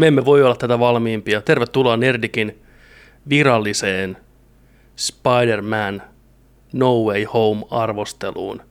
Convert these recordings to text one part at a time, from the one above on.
Me emme voi olla tätä valmiimpia. Tervetuloa Nerdikin viralliseen Spider-Man No Way Home arvosteluun.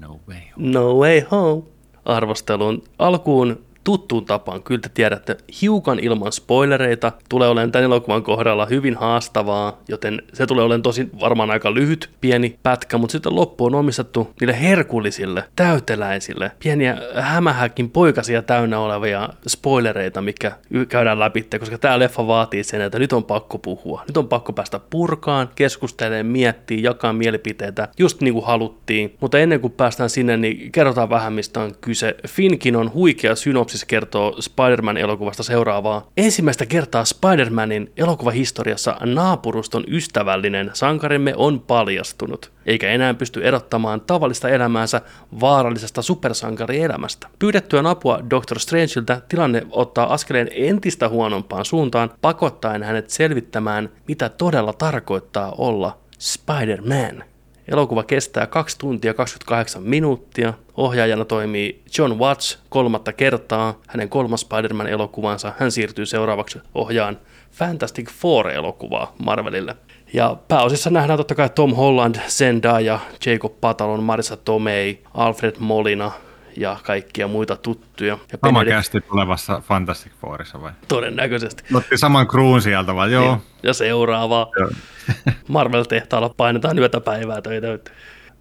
No way. No Way Home arvosteluun. Alkuun tuttuun tapaan, kyllä te tiedätte, hiukan ilman spoilereita tulee olemaan tämän elokuvan kohdalla hyvin haastavaa, joten se tulee olemaan tosi varmaan aika lyhyt, pieni pätkä, mutta sitten loppu on omistettu niille herkullisille, täyteläisille, pieniä hämähäkin poikasia täynnä olevia spoilereita, mikä käydään läpi, koska tämä leffa vaatii sen, että nyt on pakko puhua. Nyt on pakko päästä purkaan, keskustelemaan, miettiä, jakaa mielipiteitä, just niin kuin haluttiin. Mutta ennen kuin päästään sinne, niin kerrotaan vähän, mistä on kyse. Finkin on huikea synopsis synopsis kertoo Spider-Man-elokuvasta seuraavaa. Ensimmäistä kertaa Spider-Manin elokuvahistoriassa naapuruston ystävällinen sankarimme on paljastunut, eikä enää pysty erottamaan tavallista elämäänsä vaarallisesta supersankarielämästä. Pyydettyä apua Doctor Strangeiltä tilanne ottaa askeleen entistä huonompaan suuntaan, pakottaen hänet selvittämään, mitä todella tarkoittaa olla Spider-Man. Elokuva kestää 2 tuntia 28 minuuttia. Ohjaajana toimii John Watts kolmatta kertaa. Hänen kolmas Spider-Man-elokuvansa. Hän siirtyy seuraavaksi ohjaan Fantastic Four-elokuvaa Marvelille. Ja pääosissa nähdään totta kai Tom Holland, Zendaya, Jacob Patalon, Marissa Tomei, Alfred Molina ja kaikkia muita tuttuja. Ja Sama Benedict... kästi tulevassa Fantastic Fourissa vai? Todennäköisesti. Otti saman kruun sieltä vai? Joo. Niin. Ja seuraavaa. Marvel-tehtaalla painetaan yötä päivää töitä.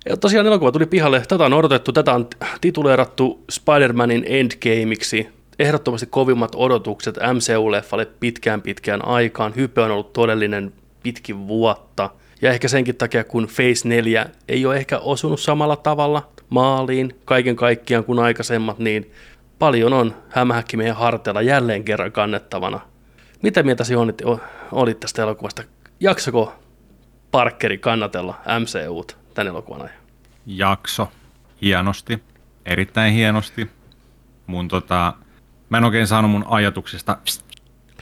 Ja tosiaan elokuva tuli pihalle. Tätä on odotettu. Tätä on tituleerattu Spider-Manin Endgameiksi. Ehdottomasti kovimmat odotukset MCU-leffalle pitkään pitkään aikaan. Hype on ollut todellinen pitkin vuotta. Ja ehkä senkin takia, kun Phase 4 ei ole ehkä osunut samalla tavalla maaliin kaiken kaikkiaan kuin aikaisemmat, niin paljon on hämähäkki meidän harteilla jälleen kerran kannettavana. Mitä mieltä sinä olit, tästä elokuvasta? Jaksako Parkeri kannatella MCUt tän elokuvan ajan? Jakso. Hienosti. Erittäin hienosti. Mun tota, mä en oikein saanut mun ajatuksista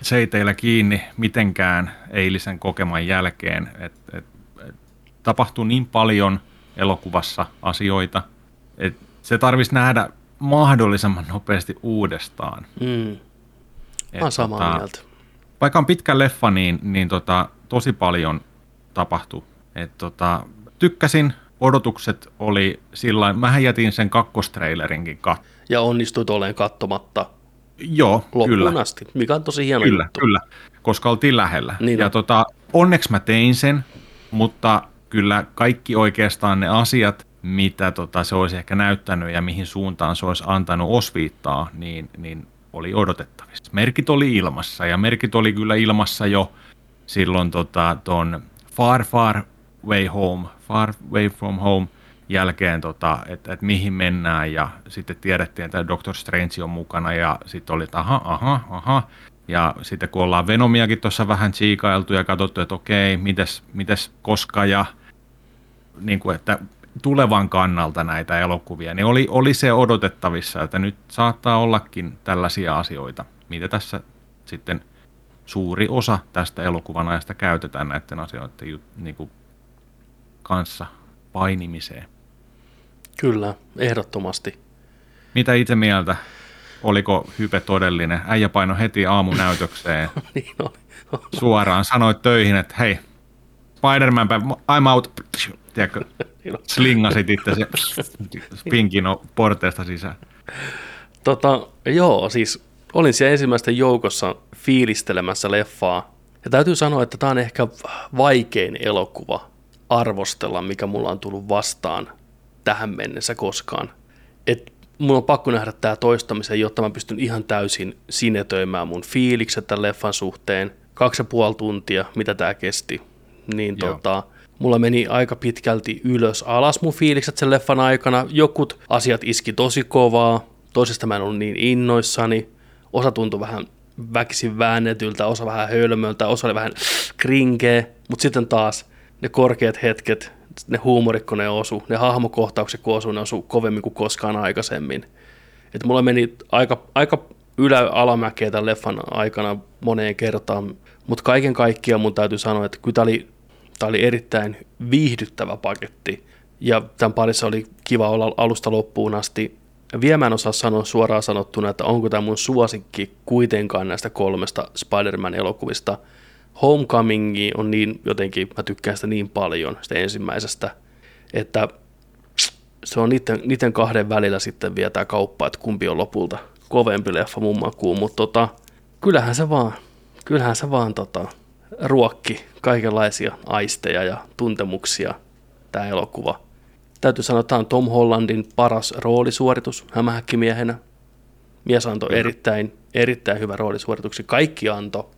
seiteillä kiinni mitenkään eilisen kokeman jälkeen. Et, et, et, tapahtui niin paljon elokuvassa asioita, että se tarvitsisi nähdä mahdollisimman nopeasti uudestaan. Mm. Et, Mä samaa tota, mieltä. Vaikka on pitkä leffa, niin, niin tota, tosi paljon tapahtui. Et, tota, tykkäsin, odotukset oli sillä Mähän jätin sen kakkostrailerinkin kat. Ja onnistuit olemaan katsomatta Joo, loppuun kyllä. asti, mikä on tosi hieno Kyllä, juttu. kyllä, koska oltiin lähellä. Niin ja on. tota, onneksi mä tein sen, mutta kyllä kaikki oikeastaan ne asiat, mitä tota, se olisi ehkä näyttänyt ja mihin suuntaan se olisi antanut osviittaa, niin, niin oli odotettavissa. Merkit oli ilmassa ja merkit oli kyllä ilmassa jo silloin tota, ton Far Far Way Home, Far Way From Home jälkeen, tota, että et mihin mennään ja sitten tiedettiin, että Doctor Strange on mukana ja sitten oli, että aha, aha, aha. Ja sitten kun ollaan Venomiakin tuossa vähän chiikailtu ja katsottu, että okei, mites, mites koska ja niin kuin, että tulevan kannalta näitä elokuvia, niin oli, oli se odotettavissa, että nyt saattaa ollakin tällaisia asioita, mitä tässä sitten suuri osa tästä elokuvan ajasta käytetään näiden asioiden niin kuin kanssa painimiseen. Kyllä, ehdottomasti. Mitä itse mieltä? Oliko hype todellinen? Äijä paino heti aamunäytökseen niin oli. suoraan. Sanoit töihin, että hei, Spider-Man, I'm out. Tiedätkö, slingasit itse pinkin porteesta sisään. Tota, joo, siis olin siellä ensimmäisten joukossa fiilistelemässä leffaa. Ja täytyy sanoa, että tämä on ehkä vaikein elokuva arvostella, mikä mulla on tullut vastaan tähän mennessä koskaan. Et mun on pakko nähdä tämä toistamisen, jotta mä pystyn ihan täysin sinetöimään mun fiilikset tämän leffan suhteen. Kaksi ja puoli tuntia, mitä tämä kesti. Niin Joo. tota, mulla meni aika pitkälti ylös alas mun fiilikset sen leffan aikana. Jokut asiat iski tosi kovaa, toisesta mä en ollut niin innoissani. Osa tuntui vähän väkisin väännetyltä, osa vähän hölmöltä, osa oli vähän krinkeä, mutta sitten taas ne korkeat hetket, ne huumorit kun ne osu, ne hahmokohtaukset kun osu, ne osu kovemmin kuin koskaan aikaisemmin. Et mulla meni aika, aika ylä alamäkeä tämän leffan aikana moneen kertaan, mutta kaiken kaikkiaan mun täytyy sanoa, että kyllä tämä oli, tää oli erittäin viihdyttävä paketti. Ja tämän parissa oli kiva olla alusta loppuun asti. vielä en osaa sanoa suoraan sanottuna, että onko tämä mun suosikki kuitenkaan näistä kolmesta Spider-Man-elokuvista. Homecoming on niin jotenkin, mä tykkään sitä niin paljon, sitä ensimmäisestä, että se on niiden, niiden kahden välillä sitten vielä tämä kauppa, että kumpi on lopulta kovempi leffa mun makuun, mutta tota, kyllähän se vaan, kyllähän se vaan tota, ruokki kaikenlaisia aisteja ja tuntemuksia tämä elokuva. Täytyy sanoa, että tämä on Tom Hollandin paras roolisuoritus hämähäkkimiehenä. Mies antoi erittäin, erittäin hyvä roolisuorituksen. Kaikki anto.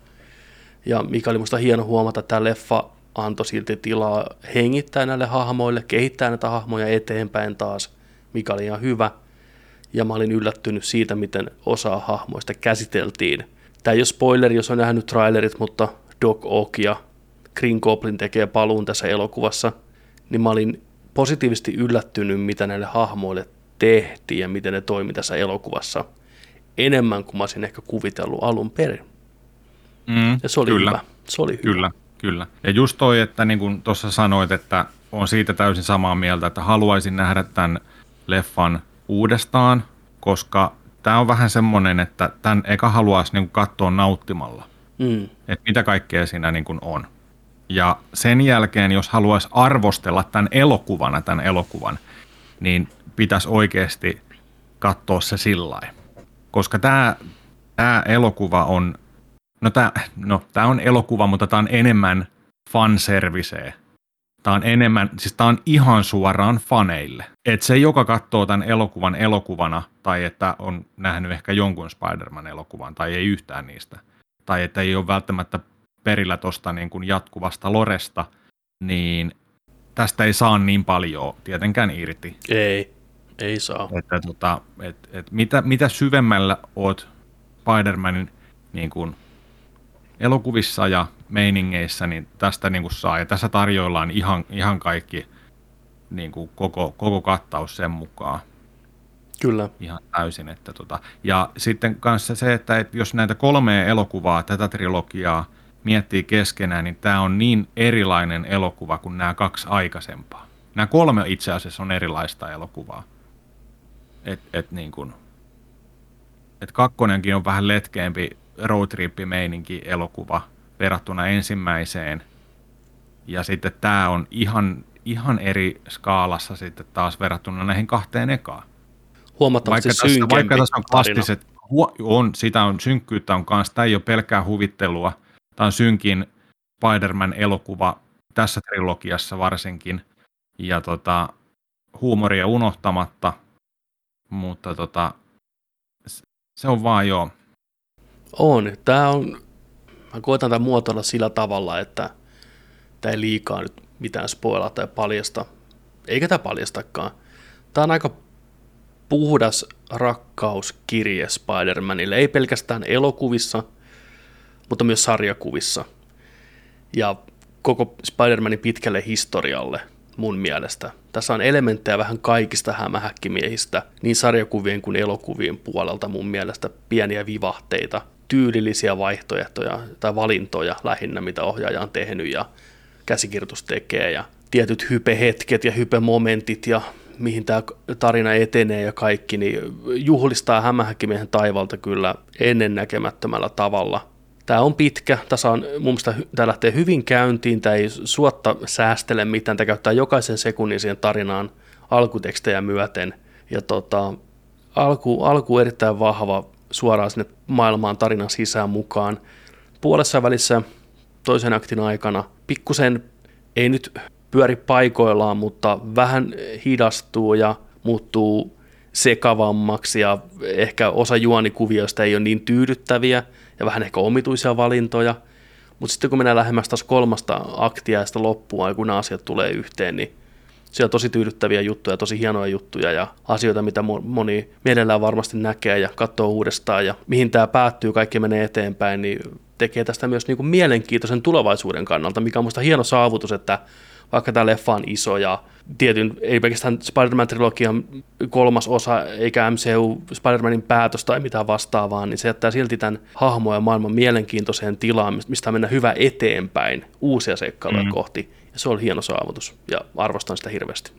Ja mikä oli minusta hieno huomata, että tämä leffa antoi silti tilaa hengittää näille hahmoille, kehittää näitä hahmoja eteenpäin taas, mikä oli ihan hyvä. Ja mä olin yllättynyt siitä, miten osa hahmoista käsiteltiin. Tämä ei ole spoileri, jos on nähnyt trailerit, mutta Doc Ock ja Green Goblin tekee paluun tässä elokuvassa, niin mä olin positiivisesti yllättynyt, mitä näille hahmoille tehtiin ja miten ne toimi tässä elokuvassa. Enemmän kuin mä olisin ehkä kuvitellut alun perin. Mm, ja se oli kyllä. hyvä. Se oli hyvä. Kyllä, kyllä. Ja just toi, että niin kuin tuossa sanoit, että on siitä täysin samaa mieltä, että haluaisin nähdä tämän leffan uudestaan, koska tämä on vähän semmoinen, että tämän eka haluaisi niin katsoa nauttimalla. Mm. Että mitä kaikkea siinä niin kuin on. Ja sen jälkeen, jos haluaisi arvostella tämän elokuvana, tämän elokuvan, niin pitäisi oikeasti katsoa se sillä Koska tämä, tämä elokuva on, no tämä, no tämä on elokuva, mutta tämä on enemmän fanserviceä. Tämä on enemmän, siis tämä on ihan suoraan faneille. Että se, joka katsoo tämän elokuvan elokuvana, tai että on nähnyt ehkä jonkun Spider-Man-elokuvan, tai ei yhtään niistä, tai että ei ole välttämättä perillä tuosta niin kuin jatkuvasta loresta, niin tästä ei saa niin paljon tietenkään irti. Ei, ei saa. Että, tota, et, et mitä, mitä syvemmällä oot Spider-Manin niin kuin elokuvissa ja meiningeissä, niin tästä niin kuin saa. Ja tässä tarjoillaan ihan, ihan kaikki niin kuin koko, koko kattaus sen mukaan. Kyllä. Ihan täysin. Että tota. Ja sitten kanssa se, että, jos näitä kolmea elokuvaa, tätä trilogiaa, miettii keskenään, niin tämä on niin erilainen elokuva kuin nämä kaksi aikaisempaa. Nämä kolme itse asiassa on erilaista elokuvaa. Et, et niin kuin, et kakkonenkin on vähän letkeämpi roadtrip-meininki elokuva verrattuna ensimmäiseen. Ja sitten tämä on ihan, ihan eri skaalassa sitten taas verrattuna näihin kahteen ekaan. Huomattavasti vaikka tässä, vaikka tässä on klassiset, on, sitä on, synkkyyttä on kanssa, tämä ei ole pelkkää huvittelua – Tämä on synkin Spider-Man-elokuva tässä trilogiassa varsinkin. Ja tota, huumoria unohtamatta, mutta tota, se on vaan joo. On. Tämä on, mä koitan tämän muotoilla sillä tavalla, että tämä ei liikaa nyt mitään spoilata tai paljasta. Eikä tämä paljastakaan. Tämä on aika puhdas rakkauskirje Spider-Manille. Ei pelkästään elokuvissa – mutta myös sarjakuvissa. Ja koko Spider-Manin pitkälle historialle mun mielestä. Tässä on elementtejä vähän kaikista hämähäkkimiehistä, niin sarjakuvien kuin elokuvien puolelta mun mielestä pieniä vivahteita, tyylillisiä vaihtoehtoja tai valintoja lähinnä, mitä ohjaaja on tehnyt ja käsikirjoitus tekee ja tietyt hypehetket ja hypemomentit ja mihin tämä tarina etenee ja kaikki, niin juhlistaa hämähäkkimiehen taivalta kyllä ennennäkemättömällä tavalla Tämä on pitkä, tässä on, mun mielestä tämä lähtee hyvin käyntiin, tämä ei suotta säästele mitään, tämä käyttää jokaisen sekunnin siihen tarinaan alkutekstejä myöten. Ja tota, alku, alku erittäin vahva suoraan sinne maailmaan tarinan sisään mukaan. Puolessa välissä toisen aktin aikana pikkusen ei nyt pyöri paikoillaan, mutta vähän hidastuu ja muuttuu sekavammaksi ja ehkä osa juonikuvioista ei ole niin tyydyttäviä – ja vähän ehkä omituisia valintoja, mutta sitten kun mennään lähemmäs taas kolmasta aktia ja sitä loppua, kun nämä asiat tulee yhteen, niin siellä on tosi tyydyttäviä juttuja, tosi hienoja juttuja ja asioita, mitä moni mielellään varmasti näkee ja katsoo uudestaan. Ja mihin tämä päättyy, kaikki menee eteenpäin, niin tekee tästä myös niin kuin mielenkiintoisen tulevaisuuden kannalta, mikä on minusta hieno saavutus, että vaikka tämä leffa on iso ja tietyn, ei pelkästään Spider-Man-trilogian kolmas osa, eikä MCU Spider-Manin päätös tai mitään vastaavaa, niin se jättää silti tämän hahmo ja maailman mielenkiintoiseen tilaan, mistä mennä hyvä eteenpäin uusia seikkailuja mm. kohti. Ja se on hieno saavutus ja arvostan sitä hirveästi.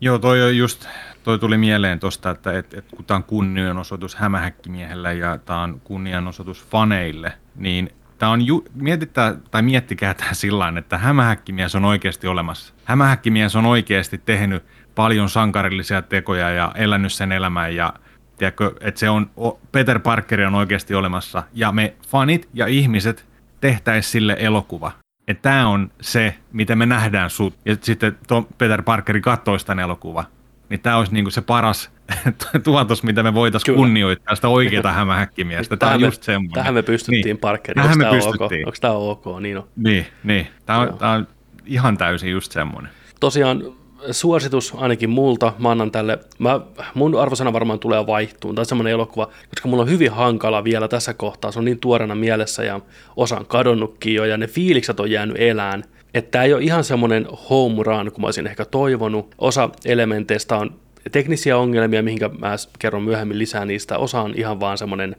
Joo, toi on just toi tuli mieleen tuosta, että et, et, kun tämä on kunnianosoitus hämähäkkimiehelle ja tämä on kunnianosoitus faneille, niin tämä on, ju, mietitää, tai miettikää tämä sillä että hämähäkkimies on oikeasti olemassa. Hämähäkkimies on oikeasti tehnyt paljon sankarillisia tekoja ja elänyt sen elämän ja tiedätkö, että se on, Peter Parker on oikeasti olemassa ja me fanit ja ihmiset tehtäisiin sille elokuva. Että tämä on se, miten me nähdään sut. Ja sitten Peter Parkeri katsoo sitä elokuva. Niin tämä olisi niinku se paras tuotos, mitä me voitaisiin kunnioittaa sitä oikeaa hämähäkkimiestä. Tämä on just semmoinen. Tähän me pystyttiin niin. Parkeri. Onko tämä pystyttiin. ok? Onko tämä ok? Niin on. Niin, niin. Tämä on, tämä on ihan täysin just semmoinen. Tosiaan suositus ainakin multa, mä annan tälle, mä, mun arvosana varmaan tulee vaihtuun, tai semmoinen elokuva, koska mulla on hyvin hankala vielä tässä kohtaa, se on niin tuorena mielessä ja osa on kadonnutkin jo, ja ne fiilikset on jäänyt elään, että tämä ei ole ihan semmoinen home run, kun mä olisin ehkä toivonut. Osa elementeistä on teknisiä ongelmia, mihinkä mä kerron myöhemmin lisää niistä. Osa on ihan vaan semmoinen,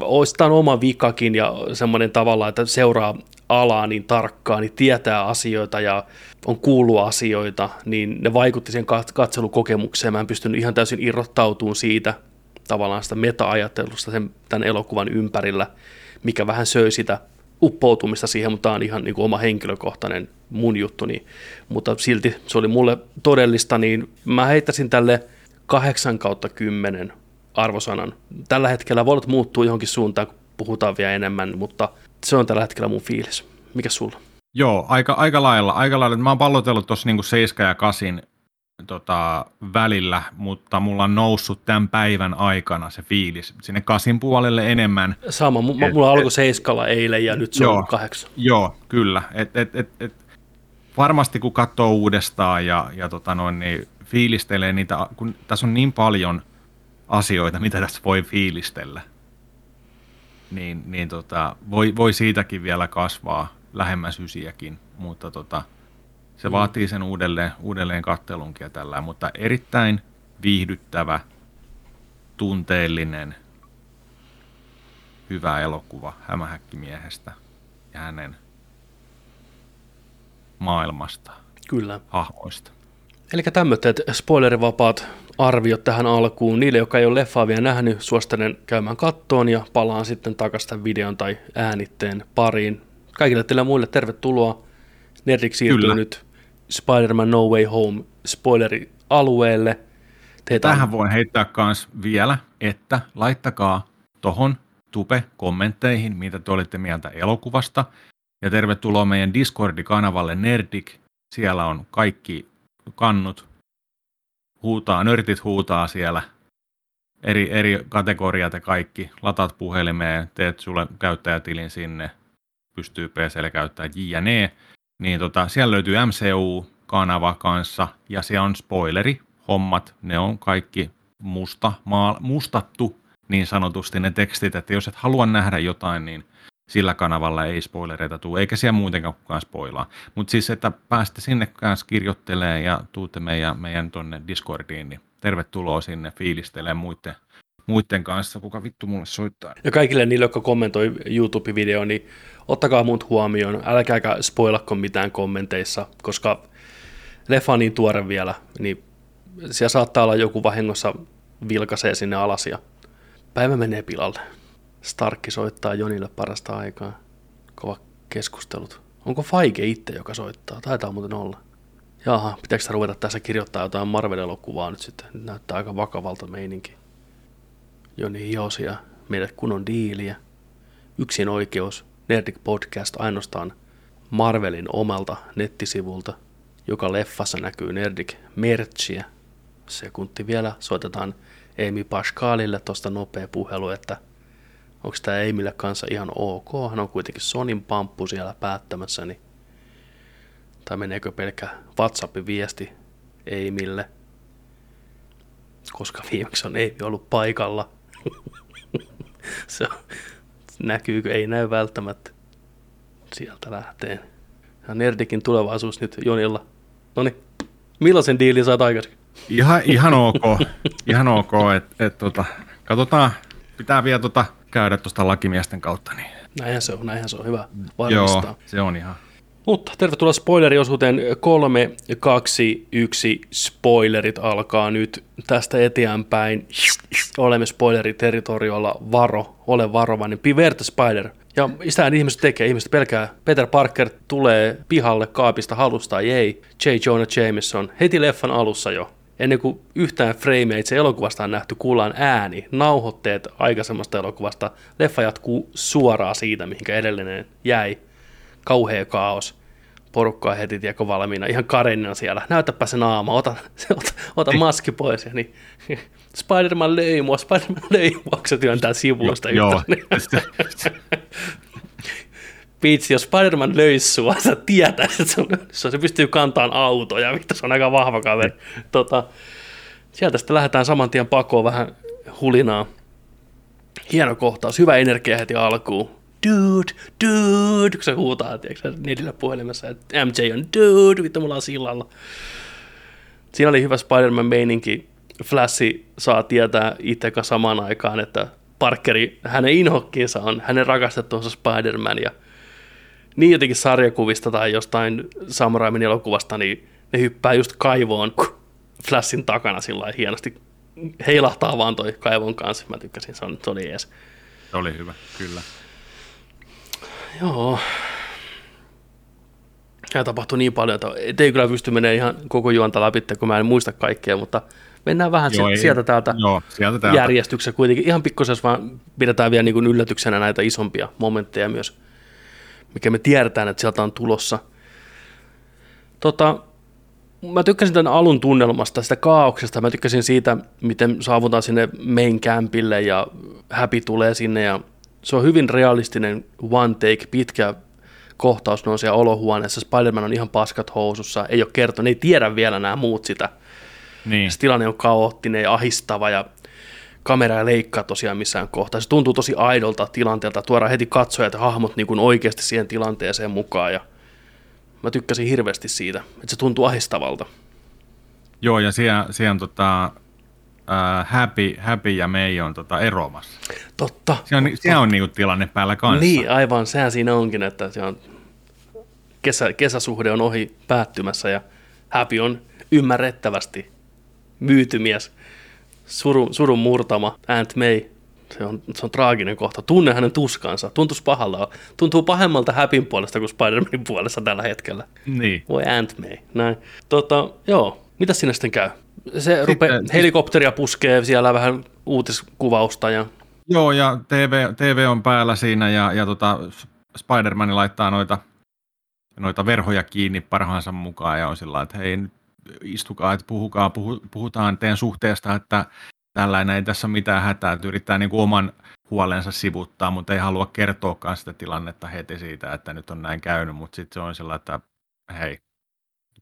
on oma vikakin ja semmoinen tavalla, että seuraa alaa niin tarkkaan, niin tietää asioita ja on kuullut asioita, niin ne vaikutti sen katselukokemukseen. Mä en pystynyt ihan täysin irrottautumaan siitä tavallaan sitä meta-ajattelusta sen, tämän elokuvan ympärillä, mikä vähän söi sitä uppoutumista siihen, mutta tämä on ihan niin kuin oma henkilökohtainen mun juttu, niin, mutta silti se oli mulle todellista, niin mä heittäisin tälle 8 kautta 10 arvosanan. Tällä hetkellä voit muuttua johonkin suuntaan, kun puhutaan vielä enemmän, mutta se on tällä hetkellä mun fiilis. Mikä sulla? Joo, aika, aika lailla. Aika lailla. Mä oon pallotellut tuossa niinku 7 ja 8 tota, välillä, mutta mulla on noussut tämän päivän aikana se fiilis sinne kasin puolelle enemmän. Sama, m- et, mulla alkoi seiskalla eilen ja nyt se joo, on kahdeksan. Joo, kyllä. Et, et, et, et, varmasti kun katsoo uudestaan ja, ja tota noin, niin fiilistelee niitä, kun tässä on niin paljon asioita, mitä tässä voi fiilistellä, niin, niin tota, voi, voi siitäkin vielä kasvaa lähemmäs ysiäkin, mutta tota, se mm. vaatii sen uudelleen, uudelleen kattelunkin ja tällä, mutta erittäin viihdyttävä, tunteellinen, hyvä elokuva hämähäkkimiehestä ja hänen maailmasta, Kyllä. hahmoista. Eli tämmöiset spoilerivapaat arviot tähän alkuun. Niille, jotka ei ole leffaa vielä nähnyt, suosittelen käymään kattoon ja palaan sitten takaisin videon tai äänitteen pariin. Kaikille teille muille tervetuloa. Nerdik siirtyy Kyllä. nyt Spider-Man No Way Home spoilerialueelle. Teitä Tähän voin heittää myös vielä, että laittakaa tohon tupe kommentteihin, mitä te olitte mieltä elokuvasta. Ja tervetuloa meidän Discord-kanavalle Nerdik. Siellä on kaikki kannut. Huutaa, nörtit huutaa siellä. Eri, eri kategoriat ja kaikki. Latat puhelimeen, teet sulle käyttäjätilin sinne. Pystyy PClle käyttämään jne. Niin tota, siellä löytyy MCU-kanava kanssa ja siellä on spoileri hommat. Ne on kaikki musta, maal, mustattu niin sanotusti ne tekstit, että jos et halua nähdä jotain, niin sillä kanavalla ei spoilereita tule, eikä siellä muutenkaan kukaan spoilaa. Mutta siis, että päästä sinne kanssa kirjoittelee ja tuutte meidän, meidän tuonne Discordiin, niin tervetuloa sinne fiilistelemään muiden, muiden kanssa, kuka vittu mulle soittaa. Ja kaikille niille, jotka kommentoi YouTube-videoon, niin ottakaa muut huomioon, älkääkä spoilakko mitään kommenteissa, koska leffa on niin tuore vielä, niin siellä saattaa olla joku vahingossa vilkaisee sinne alas ja päivä menee pilalle. Starkki soittaa Jonille parasta aikaa. Kova keskustelut. Onko Faike itse, joka soittaa? Taitaa muuten olla. Jaha, pitääkö ruveta tässä kirjoittaa jotain Marvel-elokuvaa nyt sitten? Nyt näyttää aika vakavalta meininki. Joni hiosia, meidät kunnon diiliä. Yksin oikeus, Nerdik Podcast ainoastaan Marvelin omalta nettisivulta, joka leffassa näkyy Nerdik merchia. Sekunti vielä, soitetaan Amy Pascalille tuosta nopea puhelu, että – onko tämä Eimille kanssa ihan ok, hän on kuitenkin Sonin pamppu siellä päättämässä, niin tai meneekö pelkkä WhatsApp-viesti Eimille, koska viimeksi on Eimi ollut paikalla. se on, näkyykö, ei näy välttämättä sieltä lähteen. Ja Nerdikin tulevaisuus nyt Jonilla. No millaisen diilin saat aikaisemmin? Ihan, ihan ok, ihan ok, että et, tota, katsotaan, pitää vielä tota, käydä tuosta lakimiesten kautta. Niin. Näinhän se on, näinhän se on hyvä varmistaa. Joo, se on ihan. Mutta tervetuloa spoileriosuuteen 3, 2, 1, spoilerit alkaa nyt tästä eteenpäin. Olemme spoileriterritoriolla, varo, ole varovainen, beware the spider. Ja sitä ihmiset tekee, ihmiset pelkää, Peter Parker tulee pihalle kaapista halusta. Ei, J. Jonah Jameson, heti leffan alussa jo, ennen kuin yhtään frameja itse elokuvasta on nähty, kuullaan ääni, nauhoitteet aikaisemmasta elokuvasta, leffa jatkuu suoraan siitä, mihinkä edellinen jäi kauhea kaos. Porukkaa heti tiekko valmiina, ihan karenina siellä. Näytäpä se naama, ota, ota, ota maski pois. Ja niin, Spider-Man löi mua, Spider-Man löi mua, kun se työntää sivuista Joo. Piitsi, jos Spider-Man löisi sua, sä tietää, että se, on, se pystyy kantamaan autoja, vittu, se on aika vahva kaveri. Tota, sieltä sitten lähdetään saman tien pakoon vähän hulinaa. Hieno kohtaus, hyvä energia heti alkuun dude, dude, kun se huutaa, tiedätkö, Nedillä puhelimessa, että MJ on dude, vittu mulla on sillalla. Siinä oli hyvä Spider-Man meininki. Flashi saa tietää itse samaan aikaan, että Parkeri, hänen inhokkiinsa on hänen rakastettuunsa Spider-Man ja niin jotenkin sarjakuvista tai jostain Samuraimin elokuvasta, niin ne hyppää just kaivoon Flashin takana sillä hienosti heilahtaa vaan toi kaivon kanssa. Mä tykkäsin, se, on, se oli ees. Se oli hyvä, kyllä. Joo. Ja tapahtui niin paljon, että ei kyllä pysty menemään ihan koko juonta läpi, kun mä en muista kaikkea, mutta mennään vähän joo, sieltä, sieltä täältä joo, sieltä täältä. järjestyksessä kuitenkin. Ihan pikkuisessa vaan pidetään vielä niin kuin yllätyksenä näitä isompia momentteja myös, mikä me tiedetään, että sieltä on tulossa. Tota, mä tykkäsin tämän alun tunnelmasta, sitä kaauksesta. Mä tykkäsin siitä, miten saavutaan sinne main campille ja Happy tulee sinne ja se on hyvin realistinen one take, pitkä kohtaus, ne on siellä olohuoneessa, Spider-Man on ihan paskat housussa, ei ole kertonut, ei tiedä vielä nämä muut sitä. Niin. Se tilanne on kaoottinen ja ahistava ja kamera ei leikkaa tosiaan missään kohtaa. Se tuntuu tosi aidolta tilanteelta, tuodaan heti katsojat ja hahmot niin kuin oikeasti siihen tilanteeseen mukaan ja mä tykkäsin hirveästi siitä, että se tuntuu ahistavalta. Joo, ja siellä, siellä tota, uh, Happy, Happy ja May on tota, eroamassa. Totta. Se on, se on niinku tilanne päällä kanssa. Niin, aivan. Sehän siinä onkin, että se on kesä, kesäsuhde on ohi päättymässä ja Happy on ymmärrettävästi myytymies, surun, surun murtama Aunt May. Se on, se on traaginen kohta. Tunne hänen tuskansa. Tuntuu pahalta. Tuntuu pahemmalta Happyn puolesta kuin Spider-Manin puolesta tällä hetkellä. Niin. Voi Aunt May. Näin. Tota, joo. Mitä sinne sitten käy? Se rupeaa helikopteria puskee siellä vähän uutiskuvausta. Ja... Joo, ja TV, TV on päällä siinä, ja, ja tota, Spider-Man laittaa noita, noita verhoja kiinni parhaansa mukaan, ja on sillä että hei, istukaa, että puhukaa, puhu, puhutaan teidän suhteesta, että tällainen ei tässä ole mitään hätää, että yrittää niin kuin oman huolensa sivuttaa, mutta ei halua kertoakaan sitä tilannetta heti siitä, että nyt on näin käynyt, mutta sitten se on sillä että hei,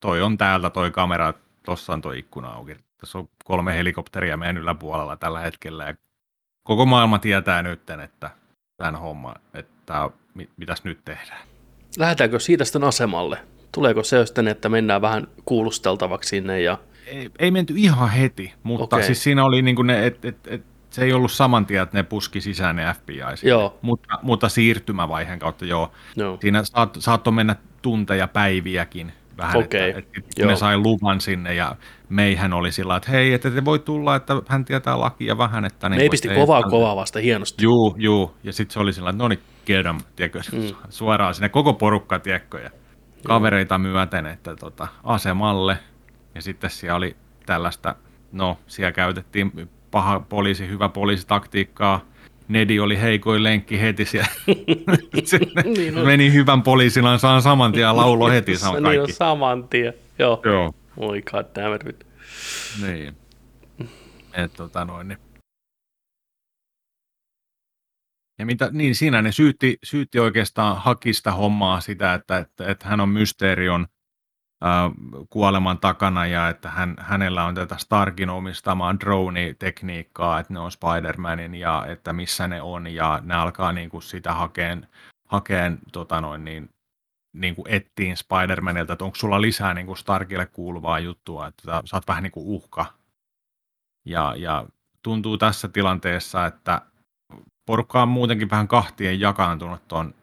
toi on täältä toi kamera, tuossa on tuo ikkuna auki. Tässä on kolme helikopteria meidän yläpuolella tällä hetkellä ja koko maailma tietää nyt, että tämän homma, että mit, mitäs nyt tehdään. Lähdetäänkö siitä sitten asemalle? Tuleeko se sitten, että mennään vähän kuulusteltavaksi sinne ja... Ei, ei menty ihan heti, mutta okay. siis siinä oli niin kuin ne, että et, et, se ei ollut saman tien, että ne puski sisään ne FBI Joo. Mutta, mutta siirtymävaiheen kautta joo. No. Siinä saat, saattoi mennä tunteja, päiviäkin vähän, okay. että, että ne sai luvan sinne ja meihän oli sillä että hei, että te voi tulla, että hän tietää lakia vähän. Että niin Me ei pisti kovaa kovaa kovaa vasta hienosti. Juu, juu, ja sitten se oli sillä että no niin, get em, tiedätkö, mm. suoraan sinne koko porukka, tiedätkö, ja kavereita myöten, että tota, asemalle, ja sitten siellä oli tällaista, no siellä käytettiin paha poliisi, hyvä poliisitaktiikkaa, Nedi oli heikoin lenkki heti siellä. niin Meni hyvän poliisilan, saan saman tien laulo heti. Sama niin on saman tien, joo. joo. Oi god damn it. Niin. Et, tota noin, niin. Ja mitä, niin siinä ne syytti, syytti oikeastaan hakista hommaa sitä, että, että, että hän on Mysterion kuoleman takana ja että hän, hänellä on tätä Starkin omistamaa drone-tekniikkaa, että ne on Spider-Manin ja että missä ne on ja ne alkaa niin kuin sitä hakeen, hakeen tota noin, niin, niin kuin ettiin Spider-Manilta, että onko sulla lisää niin kuin Starkille kuuluvaa juttua, että sä oot vähän niin kuin uhka. Ja, ja tuntuu tässä tilanteessa, että porukka on muutenkin vähän kahtien jakaantunut tuon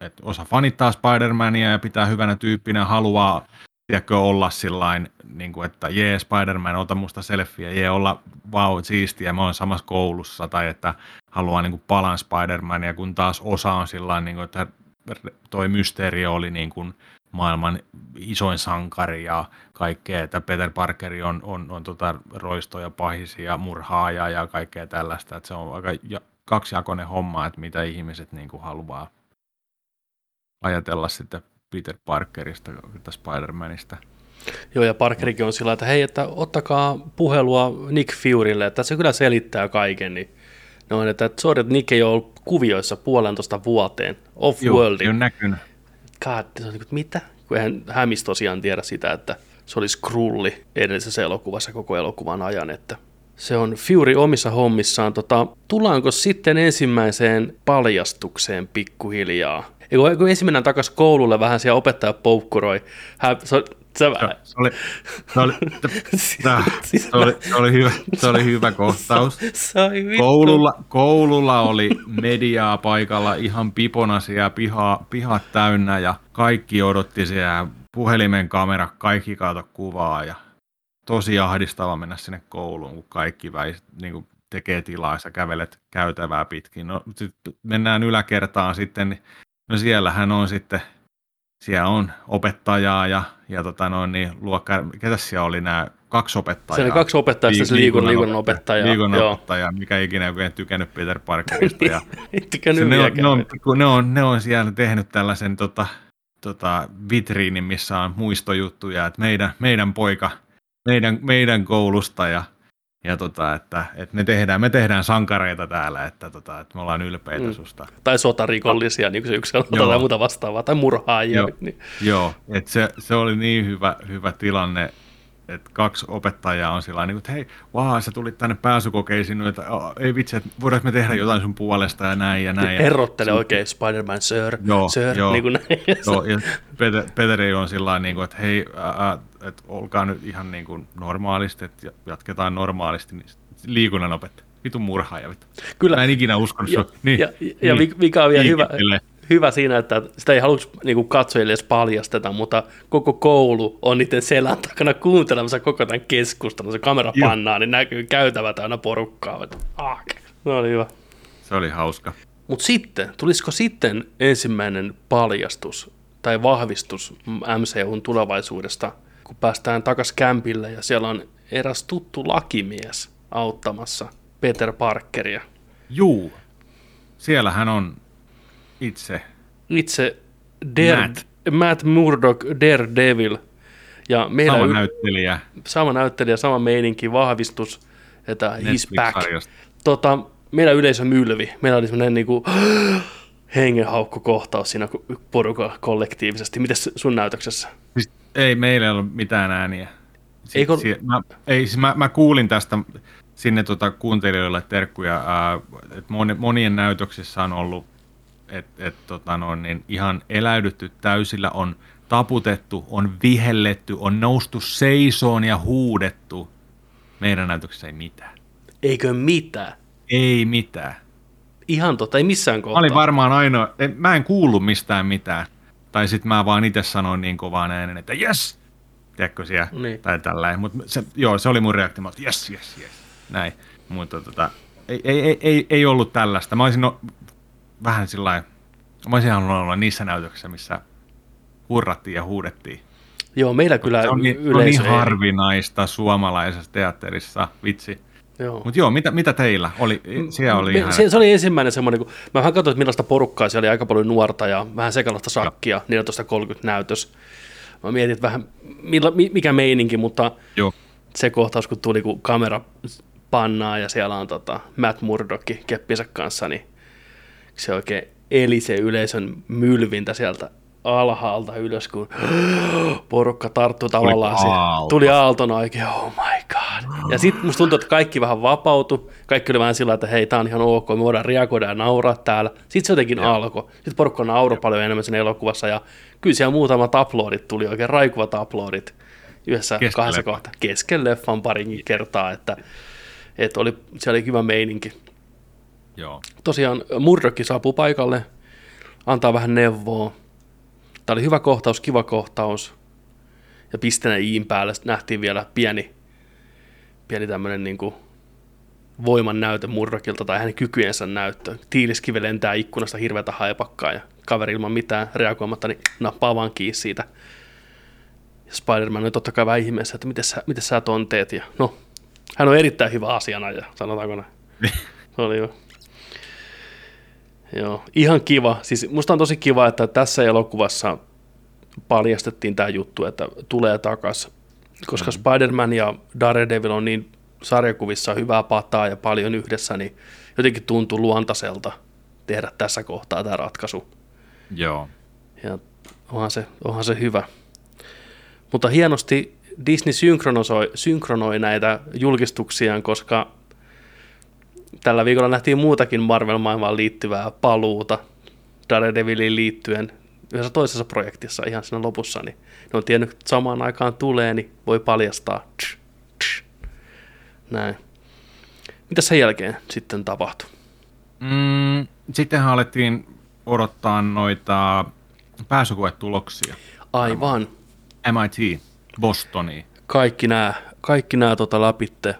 että osa fanittaa Spider-Mania ja pitää hyvänä tyyppinä, haluaa tiedätkö, olla sillain, niin kuin, että jee, Spider-Man, ota musta selfieä, jee, olla wow, siistiä, mä oon samassa koulussa, tai että haluaa niin kuin, palan Spider-Mania, kun taas osa on sillain, niin kuin, että toi mysteeri oli niin kuin, maailman isoin sankari ja kaikkea, että Peter Parker on, on, on tota roistoja, pahisia, murhaaja ja kaikkea tällaista, että se on aika kaksijakoinen homma, että mitä ihmiset niin kuin haluaa ajatella sitten Peter Parkerista tai Spider-Manista. Joo, ja Parkerikin on sillä että hei, että ottakaa puhelua Nick Furylle, että se kyllä selittää kaiken, niin no, että, sorry, että Nick ei ole kuvioissa puolentoista vuoteen, off-worldin. Joo, näkynyt. God, se on niin kuin, mitä? Kun eihän hämis tosiaan tiedä sitä, että se olisi Skrulli edellisessä elokuvassa koko elokuvan ajan, että se on Fury omissa hommissaan. Tota, tullaanko sitten ensimmäiseen paljastukseen pikkuhiljaa? Eikö, kun ensimmäinen takas koululle vähän siellä opettaja poukkuroi. Hän, se, se, se, oli, se, oli, se, oli, se, oli hyvä, se oli hyvä kohtaus. Koululla, koululla oli mediaa paikalla ihan pipona siellä piha, pihat täynnä ja kaikki odotti siellä puhelimen kamera, kaikki kato kuvaa ja tosi ahdistava mennä sinne kouluun, kun kaikki väis, niin kuin tekee tilaa ja sä kävelet käytävää pitkin. No, sitten mennään yläkertaan sitten, niin no siellähän on sitten, siellä on opettajaa ja, ja tota noin, niin luokka, ketä siellä oli nämä kaksi opettajaa? Se oli kaksi opettajaa, Liik- liikunnan, liikunnan opettaja. Liikunnan opettaja, mikä ikinä ei tykännyt Peter Parkerista. Ja ei tykännyt ne, on, ne, on, ne, on, ne on siellä tehnyt tällaisen tota, tota, vitriinin, missä on muistojuttuja, että meidän, meidän poika – meidän, meidän koulusta ja, ja tota, että, että me, tehdään, me tehdään sankareita täällä, että, tota, että me ollaan ylpeitä mm. susta. Tai sotarikollisia, niin kuin se yksi sanoo, tai muuta vastaavaa, tai murhaajia. Joo, niin. Joo että se, se oli niin hyvä, hyvä tilanne, että kaksi opettajaa on sillä niin että hei, vaan sä tulit tänne pääsykokeisiin, että oh, ei vitsi, että voidaanko me tehdä jotain sun puolesta ja näin ja näin. Erottele oikein Spider-Man, sir, joo, sir, joo, niin kuin näin. Joo, ja Peter, Peteri on sillä niin kuin, että hei, ää, että olkaa nyt ihan niin kuin normaalisti, että jatketaan normaalisti, niin liikunnan opettaja. Vitun murhaaja. Vittu. Kyllä. Mä en ikinä uskonut ja, niin, ja, niin, ja mikä on vielä hyvä, hyvä siinä, että sitä ei haluksi niin katsojille edes paljasteta, mutta koko koulu on niiden selän takana kuuntelemassa koko tämän keskustelun. Se kamera pannaan, niin näkyy käytävä täynnä porukkaa. Ah, no oli hyvä. Se oli hauska. Mutta sitten, tulisiko sitten ensimmäinen paljastus tai vahvistus MCUn tulevaisuudesta, kun päästään takaisin kämpille ja siellä on eräs tuttu lakimies auttamassa Peter Parkeria. Juu, siellä hän on itse. Itse Der, Matt. Matt Murdock, Daredevil. Ja meillä sama näyttelijä. Sama näyttelijä, sama meininki, vahvistus, että he's back. Tota, meillä yleisö mylvi. Meillä oli semmoinen niinku, hengenhaukko-kohtaus siinä porukalla kollektiivisesti. Miten sun näytöksessä? Siis ei meillä ei ollut mitään ääniä. Si- Eikö... si- mä, ei, siis mä, mä, kuulin tästä sinne tota kuuntelijoille terkkuja, että monien näytöksissä on ollut että et, tota no, niin ihan eläydytty täysillä, on taputettu, on vihelletty, on noustu seisoon ja huudettu. Meidän näytöksessä ei mitään. Eikö mitään? Ei mitään. Ihan totta, ei missään kohtaa. Mä olin varmaan ainoa, en, mä en kuullut mistään mitään. Tai sitten mä vaan itse sanoin niin kovaan äänen, että yes! Tiedätkö siellä? Niin. Tai tällä Mutta se, joo, se oli mun reaktio, että yes, yes, yes. Näin. Mutta tota, ei, ei, ei, ei, ei ollut tällaista. Mä olisin no, vähän sillä lailla, mä olisin halunnut olla niissä näytöksissä, missä hurrattiin ja huudettiin. Joo, meillä kyllä se on, niin, yleisö on niin harvinaista suomalaisessa teatterissa, vitsi. Joo. Mutta joo, mitä, mitä teillä? Oli, siellä oli Me, ihan... se, se, oli ensimmäinen semmoinen, kun mä vähän katsoin, että millaista porukkaa siellä oli aika paljon nuorta ja vähän sekalaista sakkia, 14-30 näytös. Mä mietin, että vähän milla, mikä meininki, mutta joo. se kohtaus, kun tuli, kun kamera pannaa ja siellä on tota, Matt Murdock keppinsä kanssa, niin se oikein eli se yleisön mylvintä sieltä alhaalta ylös, kun porukka tarttui tavallaan tuli, aalto. tuli aaltona oikein, oh my god. Ja sitten musta tuntuu, että kaikki vähän vapautui, kaikki oli vähän sillä että hei, tää on ihan ok, me voidaan reagoida ja nauraa täällä. Sitten se jotenkin ja. alkoi. Sitten porukka nauroi paljon enemmän sen elokuvassa ja kyllä siellä muutama uploadit tuli, oikein raikuvat uploadit yhdessä Kesken kahdessa kohtaa. Kesken leffan parin kertaa, että, että oli, siellä oli kiva meininki. Joo. Tosiaan Murdoch saapuu paikalle, antaa vähän neuvoa. Tämä oli hyvä kohtaus, kiva kohtaus. Ja pistäneen iin päälle nähtiin vielä pieni, pieni tämmöinen niin kuin voiman näyte Murrokilta tai hänen kykyjensä näyttö. Tiiliskive lentää ikkunasta hirveätä haipakkaa ja kaveri ilman mitään reagoimatta niin nappaa vaan kiinni siitä. Ja Spider-Man on totta kai vähän ihmeessä, että miten sä, miten sä ton teet. Ja no, hän on erittäin hyvä asiana ja sanotaanko näin. Se oli jo. Joo, ihan kiva. Siis musta on tosi kiva, että tässä elokuvassa paljastettiin tämä juttu, että tulee takas. Koska mm. Spider-Man ja Daredevil on niin sarjakuvissa hyvää pataa ja paljon yhdessä, niin jotenkin tuntuu luontaiselta tehdä tässä kohtaa tämä ratkaisu. Joo. Ja onhan se, onhan se hyvä. Mutta hienosti Disney synkronoi näitä julkistuksiaan, koska tällä viikolla nähtiin muutakin Marvel-maailmaan liittyvää paluuta Daredeviliin liittyen yhdessä toisessa projektissa ihan siinä lopussa, niin ne on tiennyt, että samaan aikaan tulee, niin voi paljastaa. Tch, tch. Näin. Mitä sen jälkeen sitten tapahtui? Mm, sittenhän alettiin odottaa noita pääsykoetuloksia. Aivan. MIT, Bostoni. Kaikki nämä, kaikki nämä tota läpitte.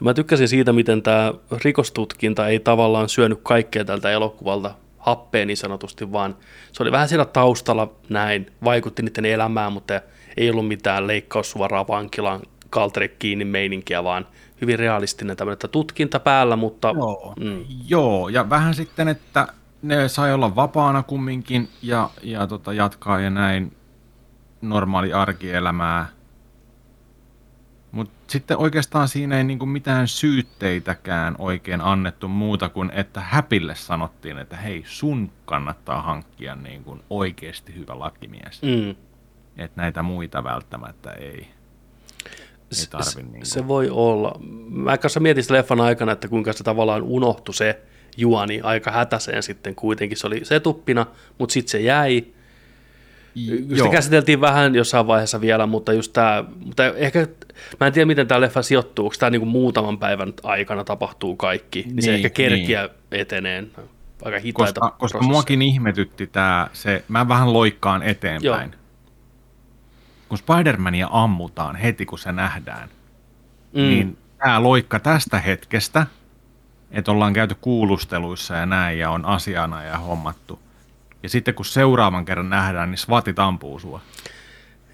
Ja mä tykkäsin siitä, miten tämä rikostutkinta ei tavallaan syönyt kaikkea tältä elokuvalta happea niin sanotusti, vaan se oli vähän siellä taustalla näin, vaikutti niiden elämään, mutta ei ollut mitään leikkaussuoraa vankilan kalteri kiinni meininkiä, vaan hyvin realistinen tämmöinen tutkinta päällä, mutta... Joo, mm. joo, ja vähän sitten, että ne sai olla vapaana kumminkin ja, ja tota, jatkaa ja näin normaali arkielämää. Sitten oikeastaan siinä ei niinku mitään syytteitäkään oikein annettu muuta kuin, että Häpille sanottiin, että hei, sun kannattaa hankkia niinku oikeasti hyvä lakimies. Mm. Että näitä muita välttämättä ei, ei tarvi. Niinku. Se voi olla. Mä kanssa mietin leffan aikana, että kuinka se tavallaan unohtui se juoni aika hätäseen sitten kuitenkin. Se oli setuppina, mutta sitten se jäi. Sitä käsiteltiin vähän jossain vaiheessa vielä, mutta just tämä, mutta ehkä, mä en tiedä miten tämä leffa sijoittuu, onko tämä niinku muutaman päivän aikana tapahtuu kaikki, niin, niin se ehkä kerkiä niin. eteneen aika hitaita Koska, koska muakin ihmetytti tämä, se, mä vähän loikkaan eteenpäin. Joo. Kun Spider-Mania ammutaan heti, kun se nähdään, mm. niin tämä loikka tästä hetkestä, että ollaan käyty kuulusteluissa ja näin, ja on asiana ja hommattu, ja sitten kun seuraavan kerran nähdään, niin svatit ampuu sua.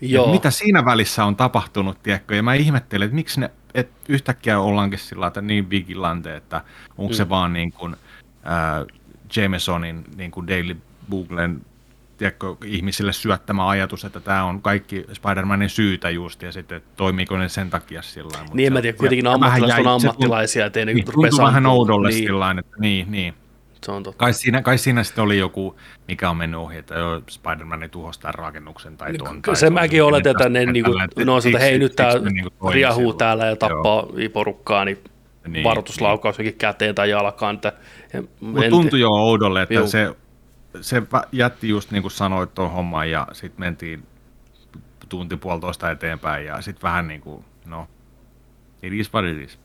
Joo. mitä siinä välissä on tapahtunut, tiedätkö? Ja mä ihmettelen, että miksi ne, että yhtäkkiä ollaankin sillä että niin vigilante, että onko mm. se vaan niin kuin äh, Jamesonin niin kuin Daily Buglen tiedätkö, ihmisille syöttämä ajatus, että tämä on kaikki Spider-Manin syytä just, ja sitten toimiiko ne sen takia sillä tavalla. Niin, en mä tiedä, kuitenkin ammattilaiset on ammattilaisia, ettei ne niin, rupea vähän oudolle niin. sillä että niin, niin. Se on totta. Kai siinä, kai siinä sitten oli joku, mikä on mennyt ohi, että joo, Spider-Man tuhosi tämän rakennuksen tai tuon. Se tai mäkin oletan, että ne niinku, no, hei nyt tämä niinku riahuu täällä ja tappaa joo. porukkaa, niin, niin varoituslaukaus niin. käteen tai jalkaan. Että, Mutta tuntui jo oudolle, että se, se jätti just niin kuin sanoit tuon homman ja sitten mentiin tunti puolitoista eteenpäin ja sitten vähän niin kuin, no, it is what it is.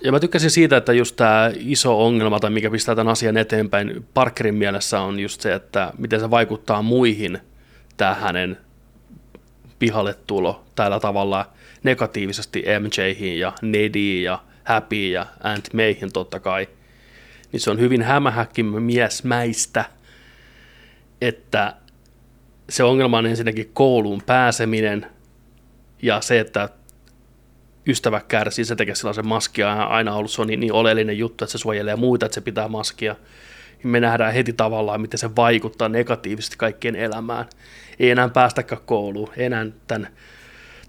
Ja mä tykkäsin siitä, että just tämä iso ongelma, tai mikä pistää tämän asian eteenpäin Parkerin mielessä on just se, että miten se vaikuttaa muihin tämä hänen pihalle tulo tällä tavalla negatiivisesti MJhin ja Nediin ja Happy ja Aunt Mayhin totta kai. Niin se on hyvin hämähäkki miesmäistä, että se ongelma on ensinnäkin kouluun pääseminen ja se, että ystävä kärsii, se tekee sellaisen maskia, aina ollut se on niin, niin oleellinen juttu, että se suojelee muita, että se pitää maskia. Me nähdään heti tavallaan, miten se vaikuttaa negatiivisesti kaikkien elämään. Ei enää päästäkään kouluun, ei enää tämän,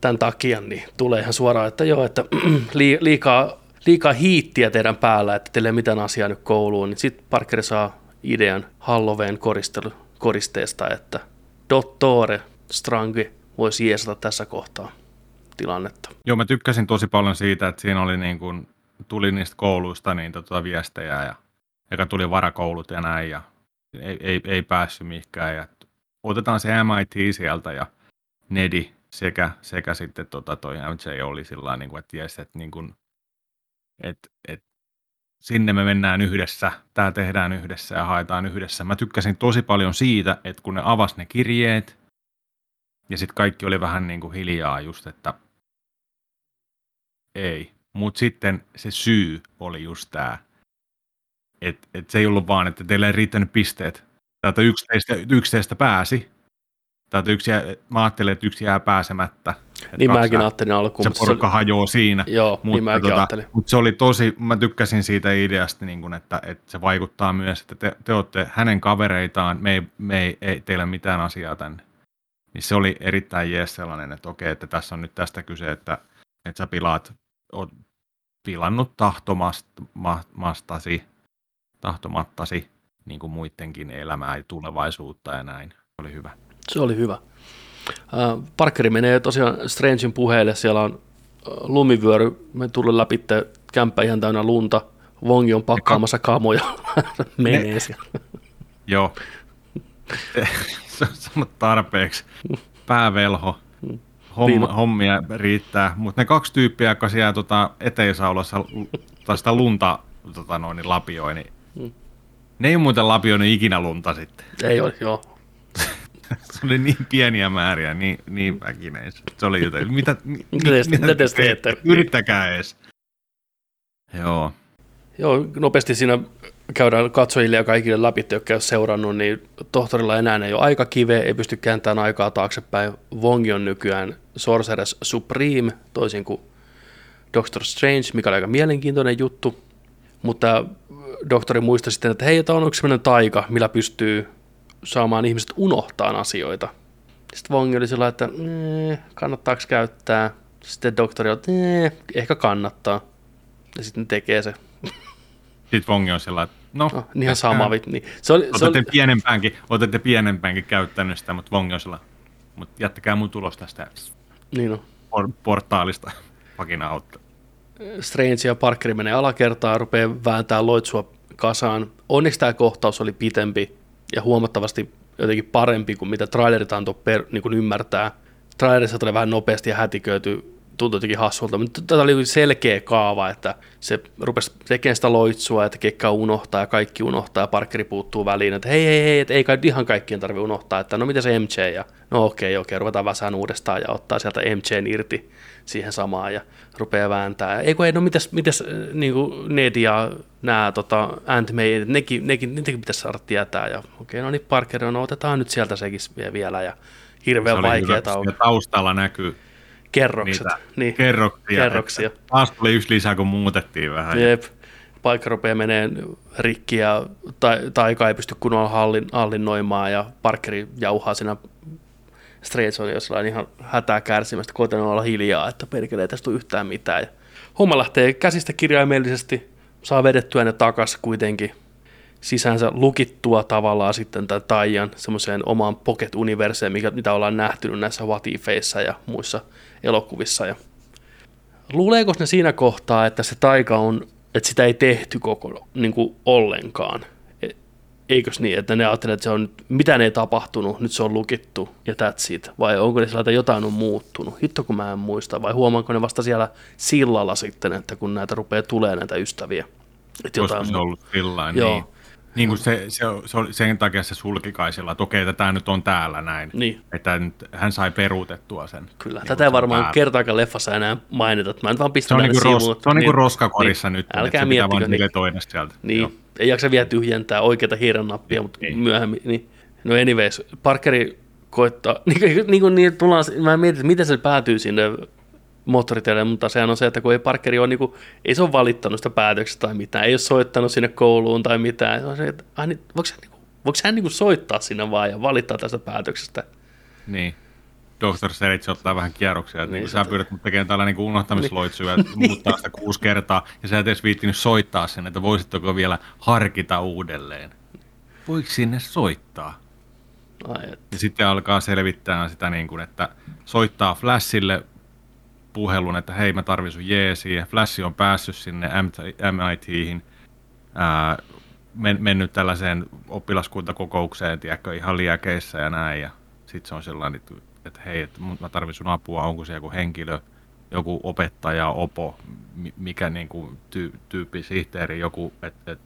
tämän takia, niin tulee ihan suoraan, että joo, että liikaa, liikaa hiittiä teidän päällä, että teille ei mitään asiaa nyt kouluun, niin sitten Parker saa idean Halloween koristeesta, että Dottore Strange voisi jeesata tässä kohtaa tilannetta. Joo, mä tykkäsin tosi paljon siitä, että siinä oli niin kuin, tuli niistä kouluista niin tota viestejä ja eikä tuli varakoulut ja näin ja ei, ei, ei päässyt mihinkään ja otetaan se MIT sieltä ja Nedi sekä, sekä sitten tota toi MJ oli sillä niin kuin, että jes, että niin kuin, et, et, sinne me mennään yhdessä, tämä tehdään yhdessä ja haetaan yhdessä. Mä tykkäsin tosi paljon siitä, että kun ne avas ne kirjeet, ja sitten kaikki oli vähän niin kuin hiljaa just, että ei. Mutta sitten se syy oli just tämä, että et se ei ollut vaan, että teillä ei riittänyt pisteet. Täältä yksi teistä, yksi teistä pääsi. Täältä yksi jää, mä ajattelin, että yksi jää pääsemättä. Niin mäkin ajattelin alkuun. Se porukka se oli... hajoaa siinä. Joo, mutta, niin mäkin tota, ajattelin. Mutta se oli tosi, mä tykkäsin siitä ideasta, niin kun, että, että se vaikuttaa myös, että te, te olette hänen kavereitaan, me ei, me ei, ei teillä mitään asiaa tänne. Niin se oli erittäin jees sellainen, että okei, että tässä on nyt tästä kyse, että, että sä pilaat, oot pilannut tahtomastasi, tahtomattasi niin kuin muidenkin elämää ja tulevaisuutta ja näin. Se oli hyvä. Se oli hyvä. Äh, Parkeri menee tosiaan Strangein puheelle, siellä on lumivyöry, me tulee läpi kämppä ihan täynnä lunta, Vongi on pakkaamassa kamoja, menee siellä. Joo, se on tarpeeksi. Päävelho, Homma, hommia riittää, mutta ne kaksi tyyppiä, jotka siellä tota, eteisaulassa tai sitä lunta tota noin, lapioi, niin hmm. ne ei muuten lapioinut ikinä lunta sitten. Ei ole, joo. se oli niin pieniä määriä, niin, niin väkineen. Se oli jotain. Mitä, mitä, mitä, mitä te teette? Yrittäkää edes. Joo. Joo, nopeasti siinä käydään katsojille ja kaikille läpi, jotka ole seurannut, niin tohtorilla enää ei ole aika kive, ei pysty kääntämään aikaa taaksepäin. Vongi on nykyään Sorceress Supreme, toisin kuin Doctor Strange, mikä oli aika mielenkiintoinen juttu. Mutta doktori muisti sitten, että hei, tämä on yksi sellainen taika, millä pystyy saamaan ihmiset unohtaa asioita. Sitten Vongi oli sillä että kannattaako käyttää. Sitten doktori oli, että ehkä kannattaa. Ja sitten tekee se. Sitten Vongi on sillä että no, no niin ihan sama. Niin. Se oli, se oli... pienempäänkin, olette pienempäänkin käyttänyt sitä, mutta Vongi on sillä mutta jättäkää mun tulos tästä niin no. por- portaalista pakina autta. Strange ja Parkeri menee alakertaan rupeaa vääntää loitsua kasaan. Onneksi tämä kohtaus oli pitempi ja huomattavasti jotenkin parempi kuin mitä trailerit antoi per, niin kuin ymmärtää. Trailerissa tuli vähän nopeasti ja hätiköity tuntui jotenkin hassulta, mutta tätä oli selkeä kaava, että se rupesi tekemään sitä loitsua, että kekka unohtaa ja kaikki unohtaa ja Parkeri puuttuu väliin, että hei hei hei, että ei kai ihan kaikkien tarvi unohtaa, että no mitä se MJ ja no okei okei, ruvetaan väsään uudestaan ja ottaa sieltä MJn irti siihen samaan ja rupeaa vääntää. Ei kun ei, no mitäs, mitäs niin kuin Ned ja nämä tota, Ant May, nekin, nekin, nekin pitäisi saada tietää ja okei, no niin Parker, no otetaan nyt sieltä sekin vielä ja hirveän vaikeaa taustalla näkyy Kerrokset. Niin. Kerroksia. Kerroksia. Taas tuli yksi lisää, kun muutettiin vähän. Jep. Paikka rupeaa menee rikki ja ta- taika ei pysty kunnolla hallin, hallinnoimaan ja Parkeri jauhaa siinä Strange on jossain ihan hätää kärsimästä, koetan olla hiljaa, että perkele ei tästä yhtään mitään. Ja homma lähtee käsistä kirjaimellisesti, saa vedettyä ne takas kuitenkin sisäänsä lukittua tavallaan sitten tämän Taian semmoiseen omaan pocket-universeen, mikä, mitä ollaan nähty näissä What ja muissa elokuvissa. Ja luuleeko ne siinä kohtaa, että se taika on, että sitä ei tehty koko niin kuin ollenkaan? E, eikös niin, että ne ajattelevat, että se on, mitä ei tapahtunut, nyt se on lukittu ja that's it. Vai onko ne sillä, että jotain on muuttunut? Hitto kun mä en muista. Vai huomaanko ne vasta siellä sillalla sitten, että kun näitä rupeaa tulee näitä ystäviä? Että jotain se ollut sillä Joo. niin. Niin kuin se, se, se, sen takia se sulki kai sillä, että okei, tämä nyt on täällä näin. Niin. Että nyt, hän sai peruutettua sen. Kyllä, niin tätä ei varmaan kertaakaan leffassa enää mainita, mä nyt vaan pistän se on, niin ros, se on niin, niin roskakorissa niin, nyt, älkää että se pitää vaan niin, toinen sieltä. Niin, Joo. ei jaksa vielä tyhjentää oikeita hiiren nappia, mutta niin. myöhemmin. Niin. No anyways, Parkeri koittaa, niin, niin kuin niin tullaan, mä mietin, että miten se päätyy sinne moottoriteille, mutta sehän on se, että kun ei Parkeri ole, niin kuin, ei se ole valittanut sitä päätöksestä tai mitään, ei ole soittanut sinne kouluun tai mitään. Se on se, että, niin, voiko, hän, niin kuin, voiko hän niin kuin soittaa sinne vaan ja valittaa tästä päätöksestä? Niin. Dr. Seritz ottaa vähän kierroksia, että niin, sä pyydät mut tekemään tällä niin unohtamisloitsuja, niin. muuttaa sitä kuusi kertaa, ja sä et edes viittinyt soittaa sen, että voisitteko vielä harkita uudelleen. Voiko sinne soittaa? Ai, Ja sitten alkaa selvittää sitä, niin kuin, että soittaa Flashille puhelun, että hei mä tarvin sun jeesiä. Flash on päässyt sinne MITihin, ää, men, mennyt tällaiseen oppilaskuntakokoukseen, tiedätkö, ihan liäkeissä ja näin. Ja sitten se on sellainen, että hei, että mä tarvin sun apua, onko se joku henkilö, joku opettaja, opo, mikä niin kuin tyy, tyyppi, sihteeri, joku, että et,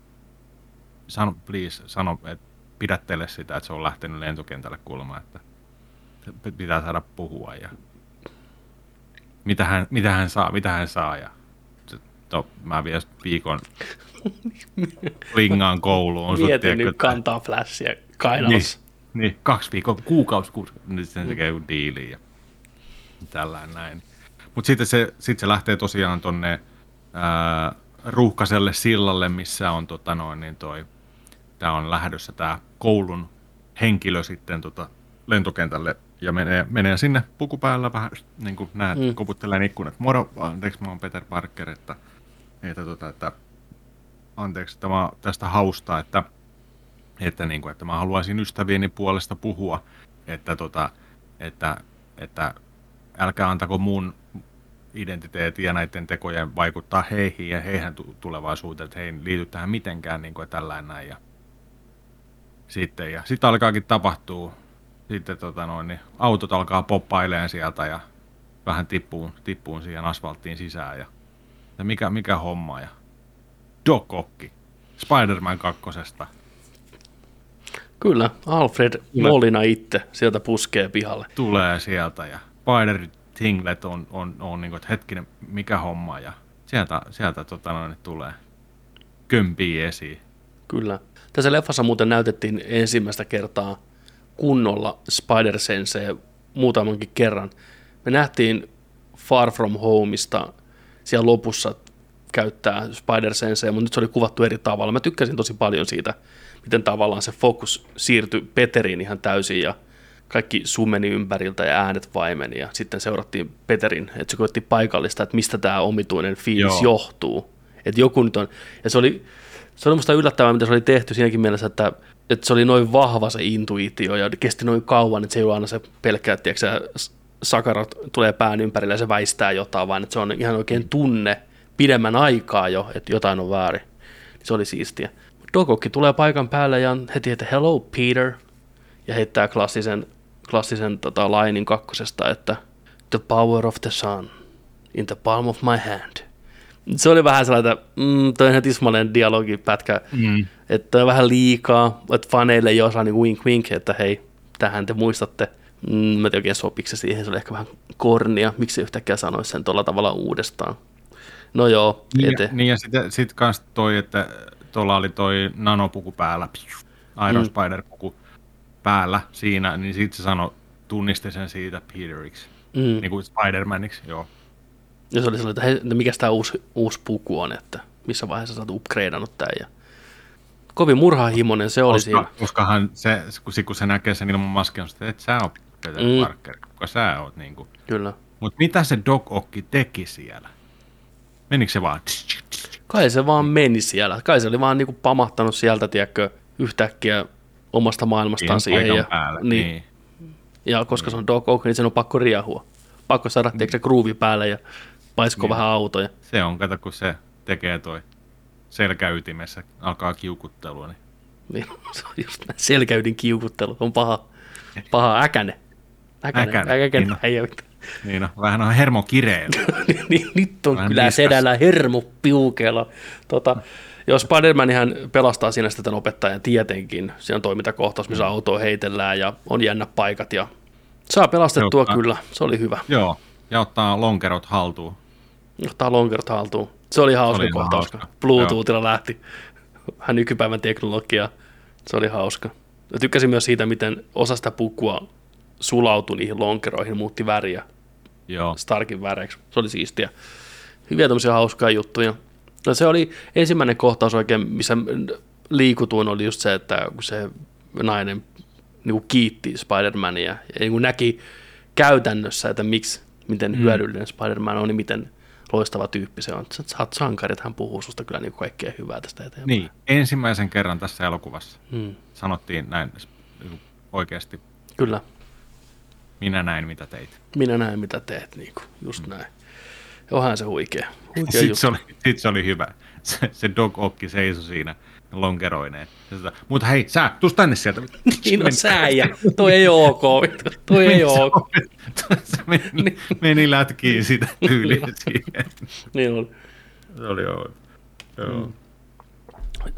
sano, please, sano, että pidättele sitä, että se on lähtenyt lentokentälle kuulemaan, että pitää saada puhua ja mitä hän, mitä hän saa, mitä hän saa ja to, mä vielä viikon lingaan kouluun. Mietin nyt kantaa flashia kainalossa. Niin, niin, kaksi viikkoa, kuukausi, kuukausi, nyt sen tekee joku diili ja tällään näin. Mutta sitten se, sit se lähtee tosiaan tonne ää, ruuhkaselle sillalle, missä on tota noin, niin toi, tää on lähdössä tämä koulun henkilö sitten tota, lentokentälle ja menee, menee sinne puku päällä vähän, niin kuin näet, mm. koputtelee ikkunat. Moro, anteeksi, mä oon Peter Parker, että, että, tota, että anteeksi, että mä tästä hausta, että, että, niin kuin, että mä haluaisin ystävieni puolesta puhua, että, tota, että, että älkää antako mun identiteetin ja näiden tekojen vaikuttaa heihin ja heihän tulevaisuuteen, että he ei liity tähän mitenkään niin kuin tällainen näin. Ja sitten, ja sitten alkaakin tapahtuu, sitten tota noin, niin autot alkaa poppaileen sieltä ja vähän tippuun, tippuun siihen asfalttiin sisään ja, ja mikä, mikä homma ja Doc Ocki, Spider-Man kakkosesta. Kyllä, Alfred Molina itse sieltä puskee pihalle. Tulee sieltä ja Spider Tinglet on, on, on niin kuin, että hetkinen, mikä homma, ja sieltä, sieltä tota noin, tulee kömpii esiin. Kyllä. Tässä leffassa muuten näytettiin ensimmäistä kertaa kunnolla spider Sensei muutamankin kerran. Me nähtiin Far From Homeista siellä lopussa käyttää spider Sensei, mutta nyt se oli kuvattu eri tavalla. Mä tykkäsin tosi paljon siitä, miten tavallaan se fokus siirtyi Peteriin ihan täysin ja kaikki summeni ympäriltä ja äänet vaimeni ja sitten seurattiin Peterin, että se koetti paikallista, että mistä tämä omituinen fiilis Joo. johtuu. Että joku nyt on, ja se oli, se oli musta yllättävää, mitä se oli tehty siinäkin mielessä, että, että se oli noin vahva se intuitio ja kesti noin kauan, että se ei ole aina se pelkkä, että sakarat tulee pään ympärille ja se väistää jotain, vaan että se on ihan oikein tunne pidemmän aikaa jo, että jotain on väärin. Se oli siistiä. Dogokki tulee paikan päälle ja heti, että hello Peter, ja heittää klassisen klassisen tota, lainin kakkosesta, että The power of the sun in the palm of my hand. Se oli vähän sellainen, että mm, toi on ihan tismalleen dialogipätkä, mm. että on vähän liikaa, että faneille ei osaa niin wink wink, että hei, tähän te muistatte. Mm, mä tiedän oikein sopiksi siihen, se oli ehkä vähän kornia, miksi yhtäkkiä sanoisi sen tuolla tavalla uudestaan. No joo. Niin, ete. niin ja sitten sit kans toi, että tuolla oli toi nanopuku päällä, Iron mm. Spider-puku, päällä siinä, niin sitten se sanoi, tunnisti sen siitä Peteriksi, mm. niin kuin Spider-Maniksi, joo. Ja se oli sellainen, että hei, no mikä tämä uusi, uusi puku on, että missä vaiheessa sä oot upgradeannut tämän. Ja kovin murhahimoinen se oli koska, siinä. Koskahan se, kun, kun se näkee sen ilman maskia, on että et sä oot Peter mm. Parker, kuka sä oot. Niin kuin. Kyllä. Mutta mitä se Doc Ock teki siellä? Menikö se vaan? Kai se vaan meni siellä. Kai se oli vaan niinku pamahtanut sieltä, tiedätkö, yhtäkkiä omasta maailmastaan siihen. Ja, päälle, niin. niin. ja koska se on Doc Ock, niin sen on pakko riahua. Pakko saada mm. se groovi päälle ja paisko niin. vähän autoja. Se on, kato kun se tekee toi selkäytimessä, alkaa kiukuttelua. Niin. niin se on just näin. Selkäydin kiukuttelu on paha, paha äkäne. Äkäne, äkäne, äkäne niin, ei ole. Niin no, vähän on hermo kireellä. Niin, niin, nyt on vähän kyllä sedällä hermo piukeella. Tota, Joo, Spider-Man hän pelastaa siinä sitten tämän opettajan tietenkin. Siinä on toimintakohtaus, missä mm. autoa heitellään ja on jännä paikat ja saa pelastettua ottaa, kyllä. Se oli hyvä. Joo, ja ottaa lonkerot haltuun. Ottaa lonkerot haltuun. Se oli hauska oli kohtaus. Hauska. Bluetoothilla Joo. lähti. Vähän nykypäivän teknologia. Se oli hauska. Ja tykkäsin myös siitä, miten osa sitä pukua sulautui niihin lonkeroihin, muutti väriä Joo. Starkin väreiksi. Se oli siistiä. Hyviä tämmöisiä hauskaa juttuja. No se oli ensimmäinen kohtaus oikein, missä liikutuin oli just se, että kun se nainen niin kuin kiitti Spider-Mania ja niin kuin näki käytännössä, että miksi, miten mm. hyödyllinen Spider-Man on, niin miten loistava tyyppi se on. Sä oot sankari, että hän puhuu susta kyllä niin kaikkea hyvää tästä eteenpäin. Niin, ensimmäisen kerran tässä elokuvassa hmm. sanottiin näin niin oikeasti. Kyllä. Minä näin, mitä teit. Minä näin, mitä teet, niin kuin, just hmm. näin. Onhan se huikea. huikea Sitten se, oli, sit se oli hyvä. Se, se Dog Okki seisoi siinä lonkeroineen. Mutta hei, sä, tuu tänne sieltä. Niin on sä ja toi ei oo ok, toi ei oo ok. Se meni, meni lätkiin sitä tyyliä siihen. Niin oli. Se oli joo. joo. Mm.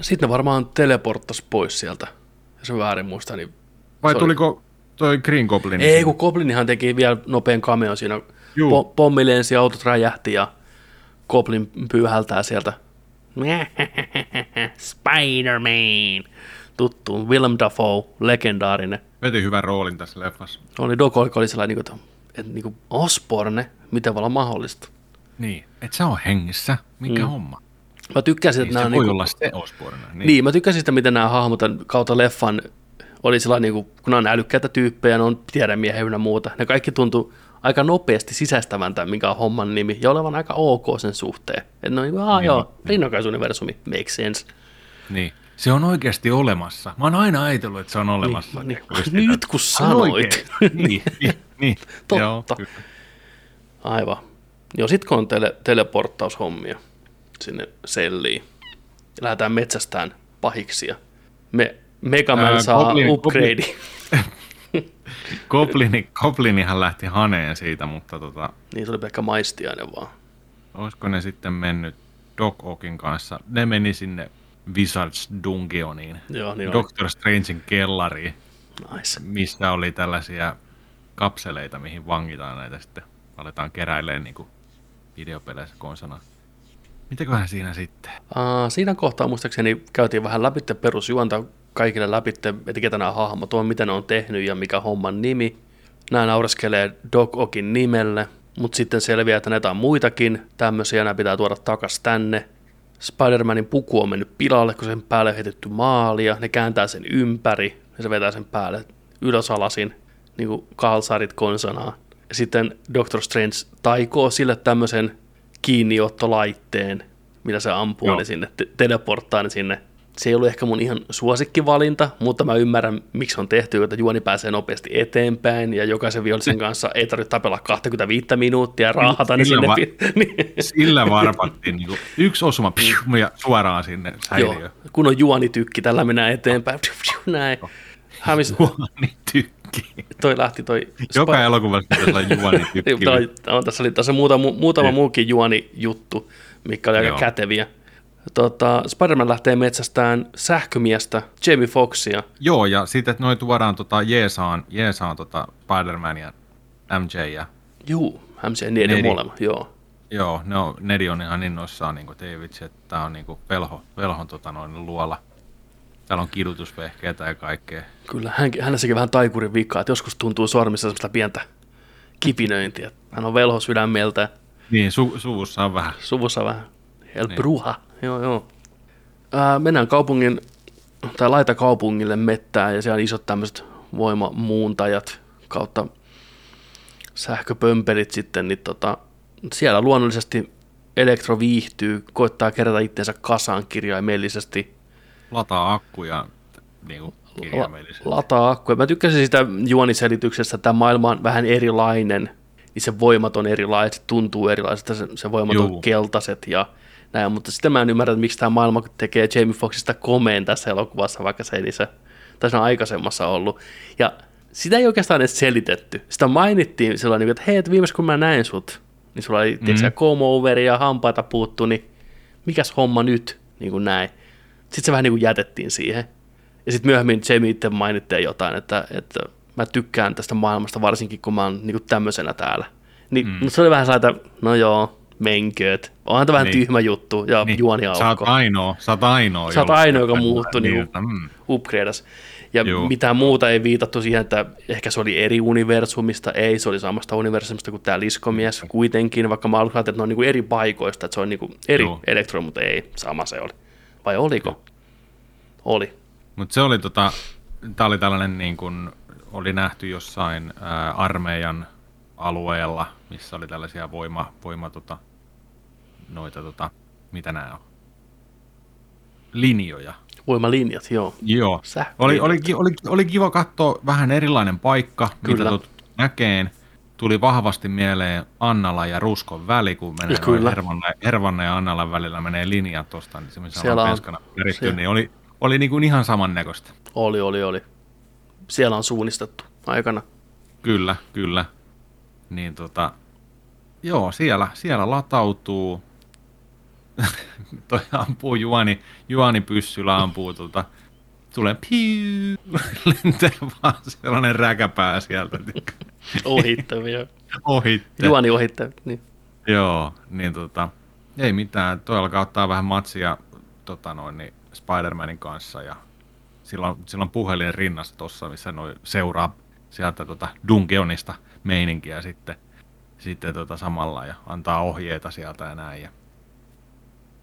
Sitten ne varmaan teleporttas pois sieltä, jos väärin muista. Niin Vai se oli- tuliko toi Green Goblin? Ei, kun Goblinihan teki vielä nopean cameo siinä. Juu. Po- pommi lensi, autot räjähti ja Goblin pyyhältää sieltä. Spider-Man! Tuttu, Willem Dafoe, legendaarinen. Veti hyvän roolin tässä leffassa. Oli joka oli sellainen, niin kuin, että niin kuin Osborne, miten voi olla mahdollista. Niin, et sä oo hengissä. Mikä mm. homma? Mä tykkäsin, Niin, että se nämä voi niin olla se Osborne. Niin. niin, mä tykkäsin sitä, miten nämä hahmot on kautta leffan oli sellainen, niin kuin, kun ne on älykkäitä tyyppejä, ne on tiedemiehiä ja muuta. Ne kaikki tuntui aika nopeasti sisäistävän tämän, mikä on homman nimi, ja olevan aika ok sen suhteen. Että ne on niin kuin, aah joo, rinnakkaisuniversumi, makes sense. Niin. Se on oikeasti olemassa. Mä oon aina ajatellut, että se on olemassa. Niin, Just nyt kun sanoit. niin, niin, niin. Totta. Joo, kyllä. Aivan. Joo, sit kun on tele, teleporttaushommia sinne selliin, lähdetään metsästään pahiksia. Me, Megaman Ää, saa Goblin- upgrade. Goblini, Goblinihan lähti haneen siitä, mutta tota, niin se oli pelkkä maistiainen vaan. olisiko ne sitten mennyt Doc Ockin kanssa? Ne meni sinne Wizards Dungeoniin, Joo, niin on. Doctor Strangein kellariin, Nice. missä oli tällaisia kapseleita, mihin vangitaan näitä sitten. Aletaan keräilemään niin videopeleissä konsana. Mitäköhän siinä sitten? Uh, siinä kohtaa muistaakseni käytiin vähän läpi perusjuonta kaikille läpi, että ketä nämä hahmot on, mitä ne on tehnyt ja mikä homman nimi. Nämä naureskelee Doc Ockin nimelle, mutta sitten selviää, että näitä on muitakin tämmöisiä, nämä pitää tuoda takas tänne. Spider-Manin puku on mennyt pilalle, kun sen päälle on heitetty maalia. Ne kääntää sen ympäri ja se vetää sen päälle ylösalasin, niin kuin kalsarit konsanaan. Ja sitten Doctor Strange taikoo sille tämmöisen kiinniottolaitteen, millä se ampuu Joo. ne sinne, te- teleporttaa ne sinne. Se ei ollut ehkä mun ihan suosikkivalinta, mutta mä ymmärrän, miksi on tehty, että juoni pääsee nopeasti eteenpäin ja jokaisen vihollisen kanssa ei tarvitse tapella 25 minuuttia ja raahata ne Sillä sinne. va- niin. Sillä varpattiin niin kuin yksi osuma pfiuh, ja suoraan sinne Joo, säiliöön. kun on juonitykki, tällä mennään eteenpäin. Näin. Hämis, Juoni tykki. toi lähti toi... Joka Spa- elokuvassa pitäisi olla juoni Niin, tykki. toi- on, tässä oli tässä muutama, muutama Niin. muukin juoni-juttu, mikä oli aika Joo. käteviä. Tota, Spider-Man lähtee metsästään sähkömiestä, Jamie Foxia. Joo, ja sitten noin tuodaan tota Jeesaan, Jeesaan tota Spider-Man ja MJ ja Juu, MC niiden Nedi. molemmat, joo. Joo, ne on, Nedi on ihan innoissaan, niin kuin, ei vitsi, että tämä on niin kuin velho, velhon tota, noin luola. Täällä on kidutusvehkeitä ja kaikkea. Kyllä, hän, hänessäkin vähän taikurin vikaa, että joskus tuntuu sormissa semmoista pientä kipinöintiä. Hän on velho sydämeltä, Niin, su, suvussa on vähän. suvussa vähän El Niin. Bruja, joo joo. Ää, mennään kaupungin, tai laita kaupungille mettään, ja siellä on isot tämmöiset voimamuuntajat kautta sähköpömpelit sitten, niin tota, siellä luonnollisesti Elektro viihtyy, koittaa kerätä itsensä kasaan kirjaimellisesti, Lataa akkuja niin kuin la- kirjaimellisesti. lataa akkuja. Mä tykkäsin sitä juoniselityksestä, että tämä maailma on vähän erilainen, niin se voimat on erilaiset, tuntuu erilaiset, se, se voimat Juu. on keltaiset ja näin, mutta sitten mä en ymmärrä, että miksi tämä maailma tekee Jamie Foxista komeen tässä elokuvassa, vaikka se ei niissä, tai on aikaisemmassa ollut. Ja sitä ei oikeastaan edes selitetty. Sitä mainittiin sellainen, että hei, että viimeis kun mä näin sut, niin sulla oli mm. Mhm. comb overi ja hampaita puuttu, niin mikäs homma nyt, niin kuin näin. Sitten se vähän niin kuin jätettiin siihen. Ja sitten myöhemmin Jamie itse mainittee jotain, että, että mä tykkään tästä maailmasta varsinkin, kun mä oon niin tämmöisenä täällä. Niin mm. se oli vähän sellainen, että no joo, menkööt. Onhan tämä vähän Niin. tyhmä juttu ja niin. juoni Sä oot aukko. ainoa, sä oot ainoa. Sä oot ainoa, joka muuttui niin, että, mm, upgradeas. Ja Juu. mitään muuta ei viitattu siihen, että ehkä se oli eri universumista. Ei, se oli samasta universumista kuin tämä liskomies kuitenkin, vaikka mä aluksi ajattelin, että ne on niin eri paikoista, että se on niin eri Juu. elektro, mutta ei, sama se oli. Vai oliko? Oli. Mutta se oli tota, tää oli tällainen niin kuin, oli nähty jossain ää, armeijan alueella, missä oli tällaisia voima, voima tota, noita tota, mitä nämä on? Linjoja. Voimalinjat, joo. Joo. Sähkölinjat. Oli, oli, oli, oli kiva katsoa vähän erilainen paikka, Kyllä. mitä tuot näkeen. Tuli vahvasti mieleen Annala ja Ruskon väli, kun menee Kyllä. Hervanna, Hervanna ja Annalan välillä menee linjat tuosta, niin se missä Siellä on penskana peritty, niin oli, oli niin kuin ihan samannäköistä. Oli, oli, oli. Siellä on suunnistettu aikana. Kyllä, kyllä. Niin tota, joo, siellä, siellä latautuu. Toi ampuu Juani, Juani pyssyllä ampuu tota, tulee piu, lentää vaan sellainen räkäpää sieltä. Ohittavia. Ohitte. Juani ohittavia, niin. Joo, niin tota, ei mitään. Toi alkaa ottaa vähän matsia tota noin, niin Spider-Manin kanssa ja silloin, silloin puhelin rinnassa tuossa, missä noi seuraa sieltä tota Dungeonista meininkiä sitten, sitten tota samalla ja antaa ohjeita sieltä ja näin. Ja,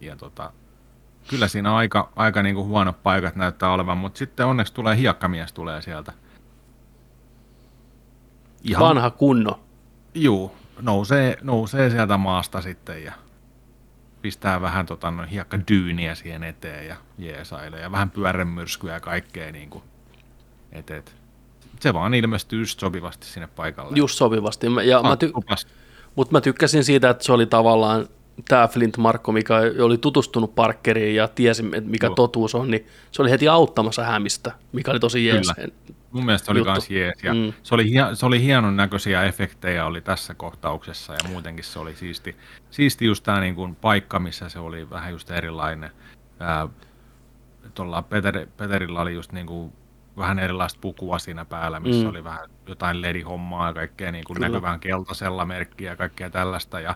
ja tota, kyllä siinä aika, aika niin kuin huonot paikat näyttää olevan, mutta sitten onneksi tulee hiekkamies tulee sieltä. Ihan, Vanha kunno. Juu, nousee, nousee sieltä maasta sitten ja pistää vähän tota, no, hiekkadyyniä siihen eteen ja jeesailee ja vähän pyörremyrskyä ja kaikkea niin kuin, et, et. Se vaan ilmestyy just sopivasti sinne paikalle. Just sopivasti. Ja mä ty- Mutta mä tykkäsin siitä, että se oli tavallaan tämä Flint Markko, mikä oli tutustunut Parkeriin ja tiesi, mikä Joo. totuus on, niin se oli heti auttamassa hämistä, mikä oli tosi jees. Kyllä. Mun mielestä se oli myös jees. Ja mm. se, oli, se oli hienon näköisiä efektejä oli tässä kohtauksessa ja muutenkin se oli siisti, siisti just tämä niin kuin paikka, missä se oli vähän just erilainen. tuolla Peter, Peterillä oli just niin kuin vähän erilaista pukua siinä päällä, missä mm. oli vähän jotain ledihommaa ja kaikkea niin kuin näkyvään keltaisella merkkiä ja kaikkea tällaista. Ja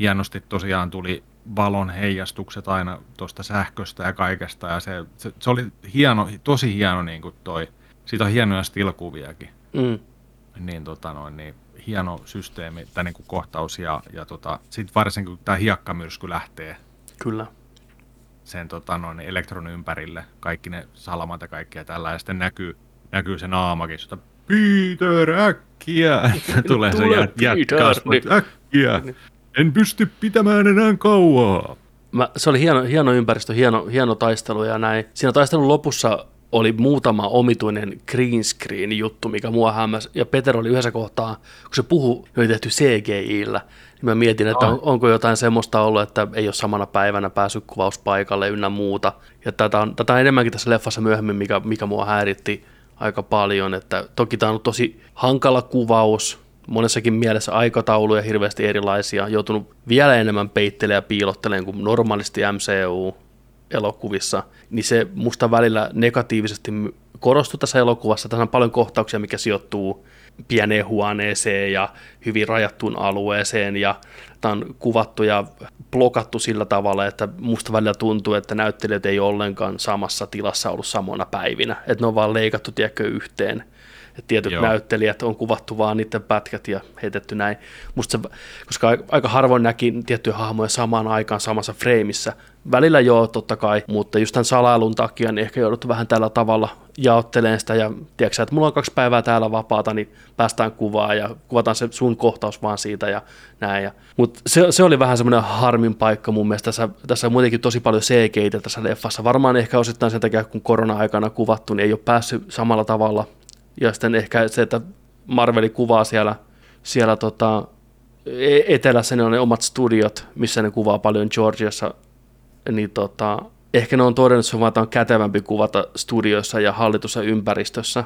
hienosti tosiaan tuli valon heijastukset aina tuosta sähköstä ja kaikesta, ja se, se, se oli hieno, tosi hieno niin kuin toi, siitä on hienoja stilkuviakin. Mm. Niin, tota noin, niin hieno systeemi, tai niin kuin kohtaus, ja, ja tota, sitten varsinkin kun tämä hiekkamyrsky lähtee Kyllä. sen tota noin, elektronin ympärille, kaikki ne salamat ja kaikkea tällä, ja sitten näkyy, näkyy se naamakin, että Peter, äkkiä! Tulee se jätkä, äkkiä! Niin. En pysty pitämään enää kauaa. Mä, se oli hieno, hieno ympäristö, hieno, hieno taistelu ja näin. Siinä taistelun lopussa oli muutama omituinen green screen juttu, mikä mua hämmäsi. Ja Peter oli yhdessä kohtaa, kun se puhu, oli tehty CGI-llä, niin mä mietin, että on, onko jotain semmoista ollut, että ei ole samana päivänä päässyt kuvauspaikalle ynnä muuta. Ja tätä on, tätä on enemmänkin tässä leffassa myöhemmin, mikä, mikä mua häiritti aika paljon. Että toki tämä on tosi hankala kuvaus, monessakin mielessä aikatauluja hirveästi erilaisia, joutunut vielä enemmän peittelemään ja piilottelemaan kuin normaalisti MCU-elokuvissa, niin se musta välillä negatiivisesti korostui tässä elokuvassa. Tässä on paljon kohtauksia, mikä sijoittuu pieneen huoneeseen ja hyvin rajattuun alueeseen ja tämä on kuvattu ja blokattu sillä tavalla, että musta välillä tuntuu, että näyttelijät ei ollenkaan samassa tilassa ollut samoina päivinä, että ne on vaan leikattu tiedätkö yhteen että tietyt Joo. näyttelijät on kuvattu vaan niiden pätkät ja heitetty näin. Musta se, koska aika harvoin näki tiettyjä hahmoja samaan aikaan samassa freimissä. Välillä joo, totta kai, mutta just tämän salailun takia niin ehkä joudut vähän tällä tavalla jaotteleen sitä ja tiedätkö että mulla on kaksi päivää täällä vapaata, niin päästään kuvaan ja kuvataan se sun kohtaus vaan siitä ja näin. Ja, mutta se, se, oli vähän semmoinen harmin paikka mun mielestä. Tässä, tässä on muutenkin tosi paljon cg tässä leffassa. Varmaan ehkä osittain sen takia, kun korona-aikana kuvattu, niin ei ole päässyt samalla tavalla ja sitten ehkä se, että Marveli kuvaa siellä, siellä tota, e- etelässä ne on ne omat studiot, missä ne kuvaa paljon Georgiassa, niin tota, ehkä ne on todennut, että on kätevämpi kuvata studioissa ja hallitussa ympäristössä,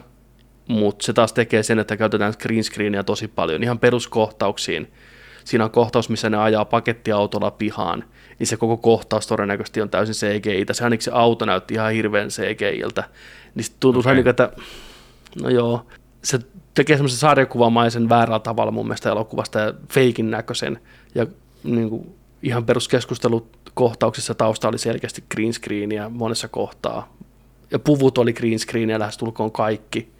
mutta se taas tekee sen, että käytetään green screenia tosi paljon ihan peruskohtauksiin. Siinä on kohtaus, missä ne ajaa pakettiautolla pihaan, niin se koko kohtaus todennäköisesti on täysin CGI. Se ainakin se auto näytti ihan hirveän CGI-iltä. Niin tuntuu okay. että no joo, se tekee semmoisen sarjakuvamaisen väärällä tavalla mun mielestä elokuvasta ja feikin näköisen. Ja niin kuin, ihan peruskeskustelukohtauksissa tausta oli selkeästi green screenia monessa kohtaa. Ja puvut oli green screenia lähestulkoon kaikki,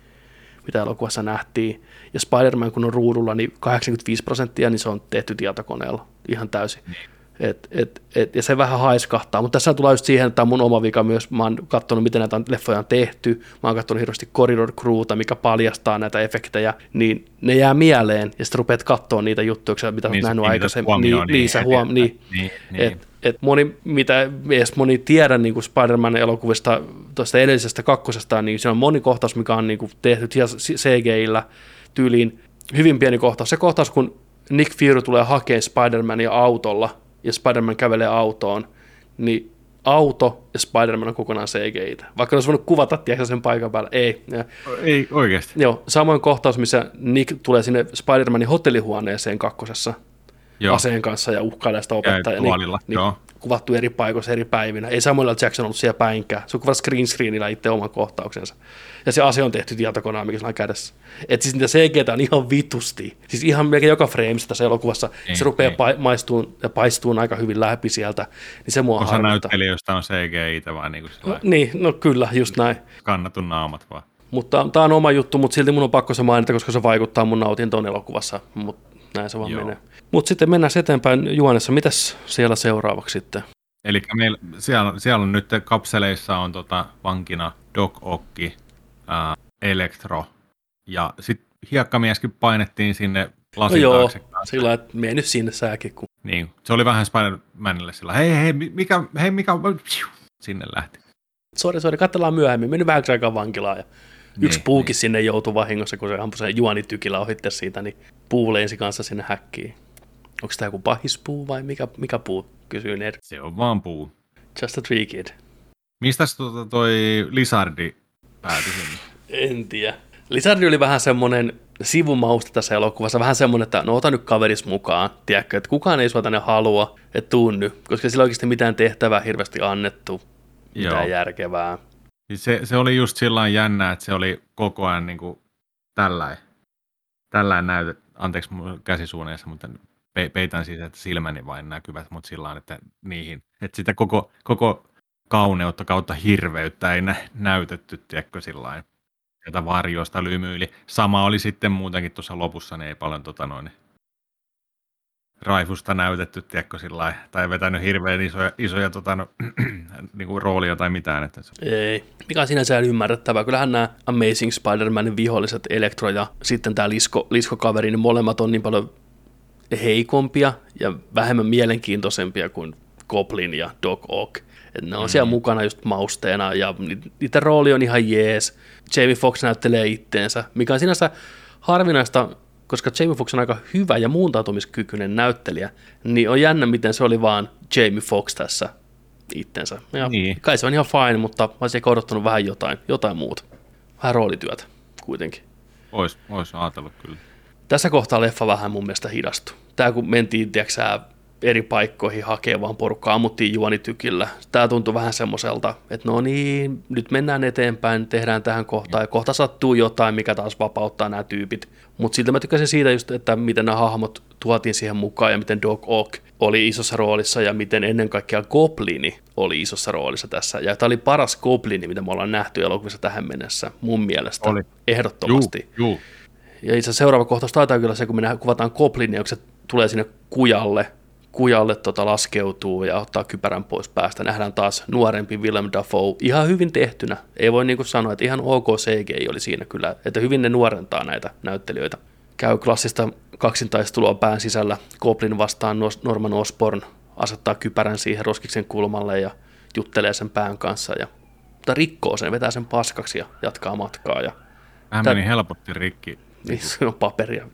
mitä elokuvassa nähtiin. Ja Spider-Man kun on ruudulla, niin 85 prosenttia, niin se on tehty tietokoneella ihan täysin. Niin. Et, et, et, ja se vähän haiskahtaa, mutta tässä tulee just siihen, että tämä on mun oma vika myös. Mä oon katsonut, miten näitä leffoja on tehty. Mä oon katsonut hirveästi Corridor Crewta, mikä paljastaa näitä efektejä, niin ne jää mieleen, ja sitten rupeat katsoa niitä juttuja, mitä niin, olet nähnyt aikaisemmin. Niin, niin, niin, niin, huom- niin, niin, niin. Et, et moni, mitä edes moni tiedä niin kuin Spider-Man elokuvista tuosta edellisestä kakkosesta, niin se on moni kohtaus, mikä on niin kuin tehty CGI-llä tyyliin hyvin pieni kohtaus. Se kohtaus, kun Nick Fury tulee hakemaan Spider-Mania autolla, ja Spider-Man kävelee autoon, niin auto ja Spider-Man on kokonaan cgi Vaikka ne olisi voinut kuvata tiedätkö, sen paikan päällä, ei. Ja, Ei oikeasti. joo, samoin kohtaus, missä Nick tulee sinne Spider-Manin hotellihuoneeseen kakkosessa Joo. aseen kanssa ja uhkailee sitä opettajaa. tuolilla, joo. kuvattu eri paikoissa eri päivinä. Ei Samuel L. Jackson ollut siellä päinkään. Se on kuvattu screen screenillä itse oman kohtauksensa. Ja se ase on tehty tietokoneen, mikä sillä on kädessä. Et siis niitä CGtä on ihan vitusti. Siis ihan melkein joka frameissa tässä elokuvassa. Ei, se rupeaa ei. pa- maistuun ja paistuun aika hyvin läpi sieltä. Niin se mua Osa harmittaa. näyttelijöistä on CGI, vaan niin kuin No, niin, no kyllä, just näin. kannatun naamat vaan. Mutta tämä on oma juttu, mutta silti mun on pakko se mainita, koska se vaikuttaa mun nautintoon elokuvassa. Mutta näin se vaan Joo. menee. Mutta sitten mennään eteenpäin juonessa. Mitäs siellä seuraavaksi sitten? Eli meillä, siellä, siellä on nyt kapseleissa on tota, vankina Doc Okki, ää, Elektro ja sitten hiekkamieskin painettiin sinne No lasin joo, taakse. sillä että mene nyt sinne säkin. Kun... Niin, se oli vähän Spider-Manille sillä, hei, hei, mikä, hei, mikä, sinne lähti. Sori, sori, katsellaan myöhemmin. Meni vähän aikaa vankilaan ja yksi Niin, puukin sinne joutui vahingossa, kun se ampui sen juonitykillä ohitte siitä, niin puu lensi kanssa sinne häkkiin. Onko tämä joku pahispuu vai mikä, mikä puu, kysyy Ned. Se on vaan puu. Just a tree kid. Mistäs tota toi Lizardi sinne? En tiedä. Lizardi oli vähän semmoinen sivumausta tässä elokuvassa, vähän semmoinen, että no ota nyt kaveris mukaan, tiedätkö, että kukaan ei sua tänne halua, että tuu nyt, koska sillä oikeasti mitään tehtävää hirveästi annettu, mitään Joo. järkevää. Siis Se, se oli just sillä jännä, että se oli koko ajan niin kuin tällainen, tällainen näyte, anteeksi mun käsisuuneessa, mutta pe- peitän siis, että silmäni vain näkyvät, mutta sillä että niihin, että sitä koko, koko kauneutta kautta hirveyttä ei nä- näytetty, tiedätkö, sillä sieltä varjoista lymyili. Sama oli sitten muutenkin tuossa lopussa, niin ei paljon tota noin, raifusta näytetty, tiedätkö, sillä lailla, tai vetänyt hirveän isoja, isoja tota, no, niin kuin roolia tai mitään. Että se, Ei, mikä on sinänsä ymmärrettävää. Kyllähän nämä Amazing Spider-Manin viholliset, Elektro ja sitten tämä Lisko, Lisko-kaveri, niin molemmat on niin paljon heikompia ja vähemmän mielenkiintoisempia kuin Goblin ja Doc Ock. Et ne on mm. siellä mukana just mausteena ja ni- niiden rooli on ihan jees. Jamie Foxx näyttelee itteensä, mikä on sinänsä harvinaista, koska Jamie Foxx on aika hyvä ja muuntautumiskykyinen näyttelijä, niin on jännä, miten se oli vaan Jamie Foxx tässä itsensä. Ja Niin. Kai se on ihan fine, mutta mä olisin ehkä odottanut vähän jotain, jotain muuta. Vähän roolityötä kuitenkin. Ois, ois ajatellut kyllä. Tässä kohtaa leffa vähän mun mielestä hidastui. Tää kun mentiin, tiedätkö eri paikkoihin hakee vaan porukkaa, ammuttiin juonitykillä. Tää tuntui vähän semmoiselta, että no niin, nyt mennään eteenpäin, tehdään tähän kohtaan ja kohta sattuu jotain, mikä taas vapauttaa nämä tyypit. Mutta siltä mä tykkäsin siitä just, että miten nämä hahmot tuotiin siihen mukaan ja miten Doc Ock oli isossa roolissa ja miten ennen kaikkea Goblini oli isossa roolissa tässä. Ja tämä oli paras Goblini, mitä me ollaan nähty elokuvissa tähän mennessä, mun mielestä. Oli. Ehdottomasti. Juu, juu. Ja itse seuraava kohtaus taitaa kyllä se, kun me kuvataan Goblinia, kun se tulee sinne kujalle, kujalle tota laskeutuu ja ottaa kypärän pois päästä. Nähdään taas nuorempi Willem Dafoe, ihan hyvin tehtynä. Ei voi niin kuin sanoa, että ihan ok CGI oli siinä kyllä, että hyvin ne nuorentaa näitä näyttelijöitä. Käy klassista kaksintaistelua pään sisällä, Goblin vastaan Norman Osborn asettaa kypärän siihen roskiksen kulmalle ja juttelee sen pään kanssa ja mutta rikkoo sen, vetää sen paskaksi ja jatkaa matkaa ja Tän- meni helposti rikki. niin, se on paperia.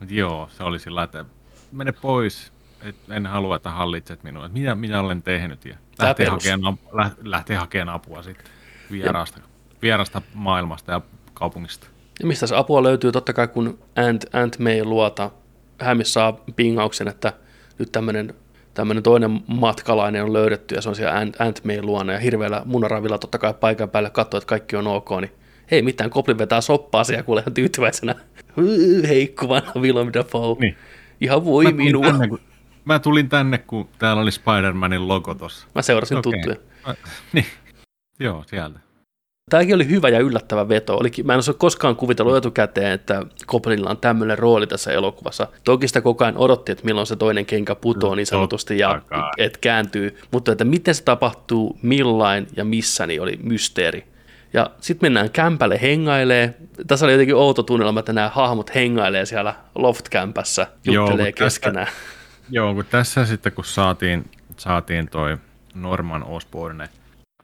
Mut joo, se oli sillä että mene pois. Et en halua, että hallitset minua. Et mitä, mitä olen tehnyt? Ja lähtee hakemaan, lähtee hakemaan apua sitten vierasta, vierasta maailmasta ja kaupungista. Ja mistä se apua löytyy? Totta kai kun Ant, Ant May luota, Hämis saa pingauksen, että nyt tämmöinen tämmöinen toinen matkalainen on löydetty ja se on siellä Ant, Ant May luona ja hirveällä munaravilla totta kai paikan päälle katsoo, että kaikki on ok, niin ei mitään, Goblin vetää soppaa siellä kuule ihan tyytyväisenä. Hyy, Heikko vanha Willem Dafoe. Niin. Ihan voi Mä minua. tänne, kun, mä tulin tänne, kun täällä oli Spider-Manin logo tossa. Mä seurasin Okei. tuttuja. Mä- Niin, joo, sieltä. Tämäkin oli hyvä ja yllättävä veto. Olikin, mä en olisi koskaan kuvitellut etukäteen, että Goblinilla on tämmöinen rooli tässä elokuvassa. Toki sitä koko ajan odotti, että milloin se toinen kenkä putoo niin sanotusti ja et kääntyy. Mutta että miten se tapahtuu, millain ja missä, niin oli mysteeri. Ja sitten mennään kämpälle hengailee. Tässä oli jotenkin outo tunnelma, että nämä hahmot hengailee siellä loft-kämpässä, Joo, juttelee tästä- keskenään. Joo, kun tässä sitten kun saatiin, saatiin toi Norman Osborne,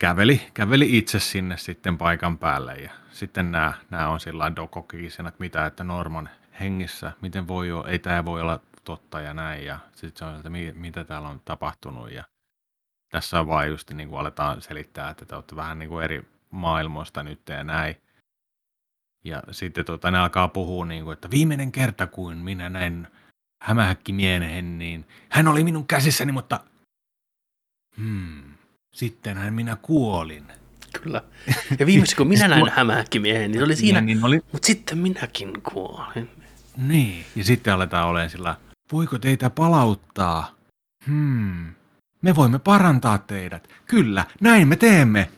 käveli, käveli itse sinne sitten paikan päälle ja sitten nämä, nämä on sillä dokokisena, että mitä, että Norman hengissä, miten voi olla, ei tämä voi olla totta ja näin ja sitten se on, että mi, mitä täällä on tapahtunut ja Tässä on vaan just niin kuin aletaan selittää, että te olette vähän niin kuin eri maailmoista nyt ja näin. Ja sitten tota, ne alkaa puhua, niin kuin, että viimeinen kerta, kun minä näin hämähäkkimiehen, niin hän oli minun käsissäni, mutta hmm, sittenhän minä kuolin. Kyllä. Ja viimeksi kun minä näin hämähäkkimiehen, niin se oli siinä, niin oli, mutta sitten minäkin kuolin. niin, ja sitten aletaan olemaan sillä, voiko teitä palauttaa? Hmm, me voimme parantaa teidät. Kyllä, näin me teemme.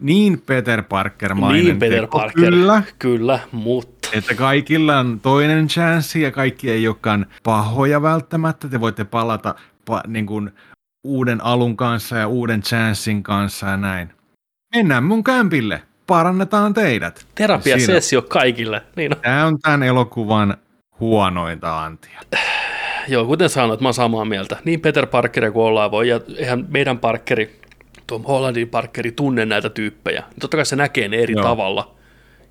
Niin Peter Parker Niin Peter teko, Parker, Kyllä, kyllä, mutta että kaikilla on toinen chanssi ja kaikki ei olekaan pahoja välttämättä. Te voitte palata pa, niin kuin uuden alun kanssa ja uuden chanssin kanssa ja näin. Mennään mun kämpille, parannetaan teidät. terapiasessio kaikille. Niin on. Tämä on tämän elokuvan huonointa antia. Joo, kuten sanoit, mä oon samaa mieltä. Niin Peter Parkeria kuin ollaan voi, ja eihän meidän Parkeri, Tom Hollandin Parkeri tunne näitä tyyppejä. Totta kai se näkee ne eri Joo. tavalla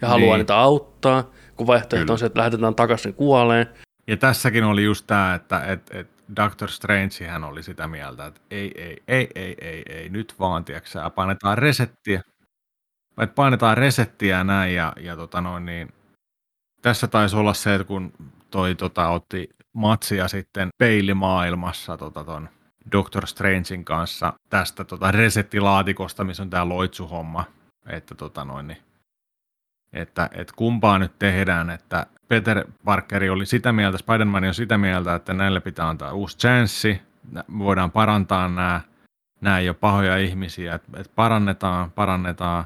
ja haluaa Niin. niitä auttaa, kun vaihtoehto on se, että lähetetään takaisin kuoleen. Ja tässäkin oli just tämä, että et, et Doctor Strange hän oli sitä mieltä, että ei, ei, ei, ei, ei, ei, nyt vaan, tiedätkö painetaan resettiä, että painetaan resettiä näin, ja, ja tota noin, niin tässä taisi olla se, että kun toi tota, otti matsia sitten peilimaailmassa tota, ton Doctor Strangein kanssa tästä tota, resettilaatikosta, missä on tämä loitsuhomma, että tota noin, niin että, että kumpaa nyt tehdään, että Peter Parkeri oli sitä mieltä, Spider-Man on sitä mieltä, että näille pitää antaa uusi chanssi, voidaan parantaa nämä, nämä ole pahoja ihmisiä, että, että parannetaan, parannetaan,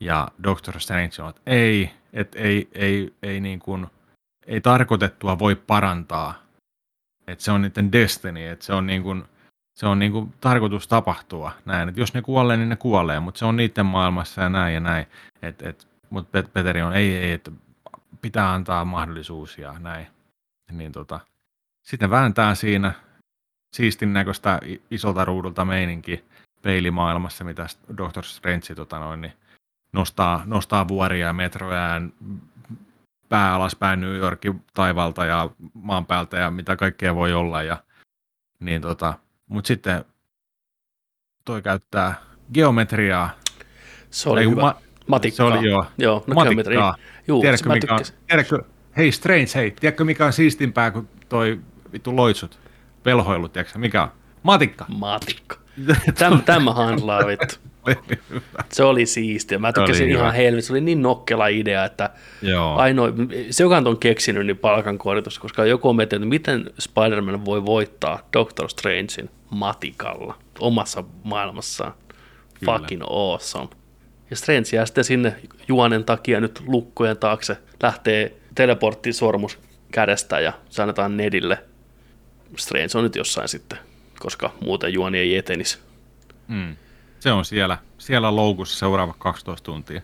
ja Doctor Strange on, että ei, että ei, ei, ei, niin kuin, ei tarkoitettua voi parantaa, että se on niiden destiny, että se on niin kuin, se on niin kuin tarkoitus tapahtua näin, että jos ne kuolee, niin ne kuolee, mutta se on niiden maailmassa ja näin ja näin, että et, mutta Pet- Peteri on, ei, ei, että pitää antaa mahdollisuus ja näin. Niin tota, sitten vääntää siinä siistin näköistä isolta ruudulta meininki peilimaailmassa, mitä Doctor Strange tota noin, niin nostaa, nostaa vuoria ja metroja ja pää alaspäin New Yorkin taivalta ja maan päältä ja mitä kaikkea voi olla. Ja, niin tota, mutta sitten toi käyttää geometriaa. Se oli Ei, hyvä. ma- Matikkaa. Se oli joo. Joo, no Matikkaa. Juu, Tiedätkö mikä, on, tiedätkö, hei Strange, hei, tiedätkö mikä on siistimpää kuin toi vittu loitsut, velhoilut, tiedätkö mikä on? Matikka. Matikka. Täm, tämä handlaa vittu. Se oli siistiä. Mä tykkäsin oli ihan hyvä. helvetin. Se oli niin nokkela idea, että Joo. ainoa, se joka on keksinyt, niin palkankorotus, koska joku on miettinyt, että miten Spider-Man voi voittaa Doctor Strangein matikalla omassa maailmassaan. Kyllä. Fucking awesome. Ja Strange jää sitten sinne juonen takia nyt lukkojen taakse, lähtee teleporttisormus kädestä ja se annetaan Nedille. Strange on nyt jossain sitten, koska muuten juoni ei etenisi. Mm. Se on siellä, siellä loukussa seuraavat 12 tuntia.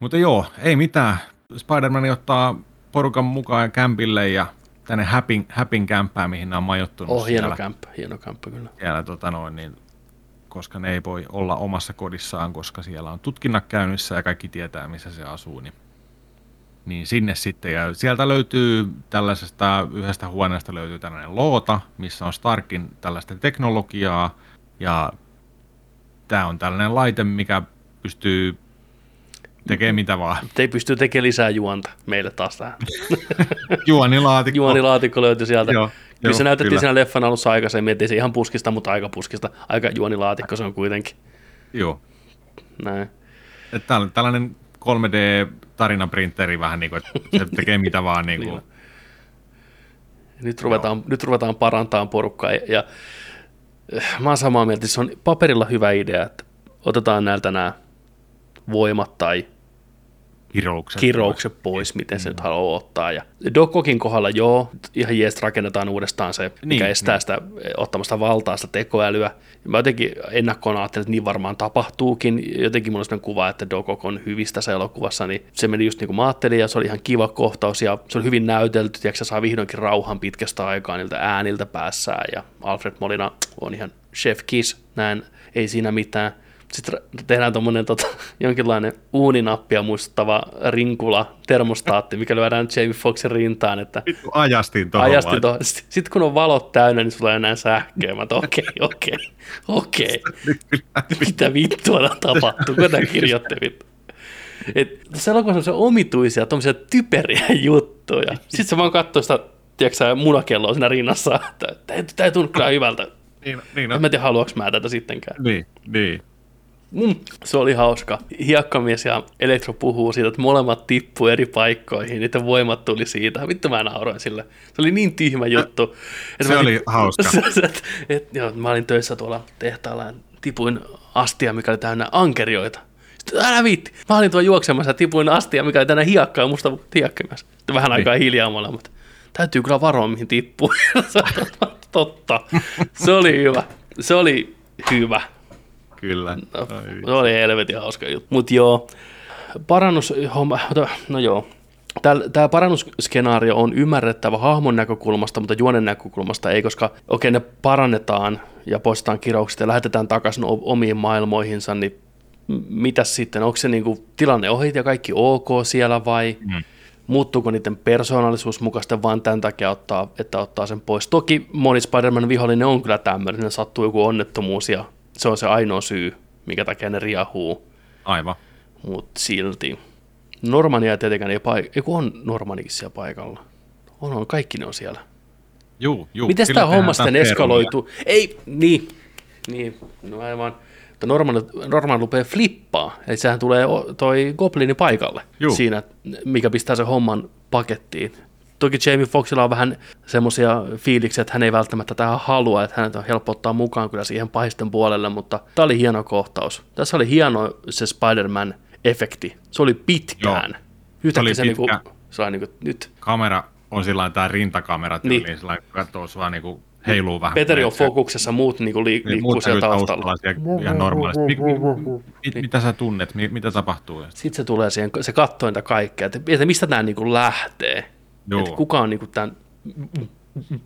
Mutta joo, ei mitään. Spider-Man ottaa porukan mukaan kämpille ja tänne Happin, Happin kämppään, mihin nämä on majoittunut Oh, hieno siellä. kämppä, hieno kämppä kyllä. siellä tota noin, niin, koska ne ei voi olla omassa kodissaan, koska siellä on tutkinnat käynnissä ja kaikki tietää, missä se asuu. Niin, niin sinne sitten. Ja sieltä löytyy tällaisesta yhdestä huoneesta löytyy tällainen loota, missä on Starkin tällaista teknologiaa. Ja tämä on tällainen laite, mikä pystyy tekemään mitä vaan. Te ei pysty tekemään lisää juonta meille taas tähän. Juonilaatikko. Juonilaatikko löytyi sieltä. Joo, Kyllä se joo, näytettiin kyllä. siinä leffan alussa aikaisemmin, ettei se ihan puskista, mutta aika puskista. Aika juonilaatikko se on kuitenkin. Joo. Näin. Että on tällainen 3D-tarinaprinteri vähän niin kuin, että se tekee mitä vaan niin kuin. Nyt ruvetaan, nyt ruvetaan parantamaan porukkaa. Ja, ja äh, mä oon samaa mieltä, että se on paperilla hyvä idea, että otetaan näiltä nämä voimat tai kiroukset. kiroukset pois, miten se nyt haluaa ottaa. Ja Dokokin kohdalla joo, ihan jees rakennetaan uudestaan se, mikä Niin, estää niin. sitä eh, ottamasta valtaa, sitä tekoälyä. Mä jotenkin ennakkoon ajattelin, että niin varmaan tapahtuukin. Jotenkin mulla on sellainen kuva, että Dokok on hyvistä tässä elokuvassa, niin se meni just niin kuin mä ajattelin, ja se oli ihan kiva kohtaus, ja se oli hyvin näytelty, ja se saa vihdoinkin rauhan pitkästä aikaa niiltä ääniltä päässään, ja Alfred Molina on ihan chef kiss, näin, ei siinä mitään. Sitten tehdään tuommoinen tota, jonkinlainen uuninappia muistuttava rinkula, termostaatti, mikä lyödään Jamie Foxin rintaan. Että Vittu, ajastin tuohon. ajastin tuohon. Sitten sit kun on valot täynnä, niin sulla ei enää sähköä. Mä okei, okei, okei. Mitä vittua tapahtuu, kun tämä kirjoitti vittu. Et tässä elokuvassa on omituisia, tuommoisia typeriä juttuja. Sitten se vaan katsoo sitä, tiedätkö munakelloa siinä rinnassa, että tämä ei tunnu kyllä hyvältä. Niin, niin, En no, mä tiedä, haluanko mä tätä sittenkään. niin, niin. Mm, se oli hauska. Hiekkamies ja Elektro puhuu siitä, että molemmat tippuu eri paikkoihin, niiden voimat tuli siitä. Vittu mä nauroin sille. Se oli niin tyhmä juttu. että Se mä- oli hauska. et, et, joo, mä olin töissä tuolla tehtaalla ja tipuin astia, mikä oli täynnä ankerioita. Sitten älä viitti. Mä olin tuolla juoksemassa ja tipuin astia, mikä oli täynnä hiekkaa ja musta hiekkamies. Sitten vähän aikaa hiljaa molemmat. Täytyy kyllä varoa, mihin tippuu. Totta. Se oli hyvä. Se oli hyvä. Kyllä. No, Ai se oli helvetin hauska juttu. Mutta joo, parannushomma, no joo. Tämä parannusskenaario on ymmärrettävä hahmon näkökulmasta, mutta juonen näkökulmasta ei, koska okei, ne parannetaan ja poistetaan kiroukset ja lähetetään takaisin omiin maailmoihinsa, niin m- mitäs sitten? Onko se niinku tilanne ohi ja kaikki ok siellä vai Mm. muuttuuko niiden persoonallisuus mukaisesti vaan tämän takia, ottaa, että ottaa sen pois? Toki moni Spider-Man vihollinen on kyllä tämmöinen, ne sattuu joku onnettomuus ja se on se ainoa syy, minkä takia ne riahuu, Aivan. mutta silti. Normania tietenkään ei paik- Eiku on Normanikin siellä paikalla. On, on, kaikki ne on siellä. Juu, juu. Miten tämä homma sitten eskaloituu? Ei, niin, niin, no aivan. Mutta Norman, Norman rupeaa flippaa, eli sehän tulee toi Goblini paikalle Juu. siinä, mikä pistää sen homman pakettiin. Toki Jamie Foxilla on vähän semmoisia fiiliksiä, että hän ei välttämättä tähän halua, että hänet on helppo ottaa mukaan kyllä siihen pahisten puolelle, mutta tämä oli hieno kohtaus. Tässä oli hieno se Spider-Man-efekti. Se oli pitkään. Joo. Yhtäkkiä oli se, niinku, pitkä. sai niinku, nyt Kamera on sillä tämä rintakamera Niin. tyyliin, sillä katsoo sua niinku heiluu vähän. Petteri on Se- fokuksessa, muut niinku liik- niin, liikkuu muut siellä taustalla. siellä ihan normaalisti. Mi, mi, mi, mitä sä tunnet? Mi, mitä tapahtuu? Sitten se tulee siihen, se katsoo niitä kaikkea, että, että mistä tämä niinku lähtee. Joo. Että kuka on niinku tämän,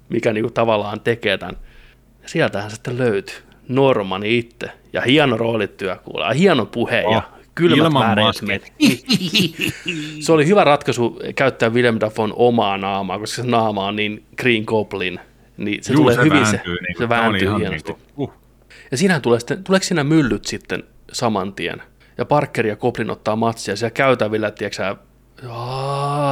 mikä niinku tavallaan tekee tämän. Ja sieltähän sitten löytyy. Normani itse. Ja hieno roolityö kuulee. Hieno puhe ja Oh, kylmät ilman se oli hyvä ratkaisu käyttää Willem Dafoen omaa naamaa, koska se naama on niin Green Goblin. Niin se Juu, tulee se hyvin, vääntyy, se, niinku, se vääntyy ihan hienosti. niinku, uh. Ja siinähän tulee sitten, tuleeko siinä myllyt sitten saman tien? Ja Parker ja Goblin ottaa matsia siellä käytävillä, tiedätkö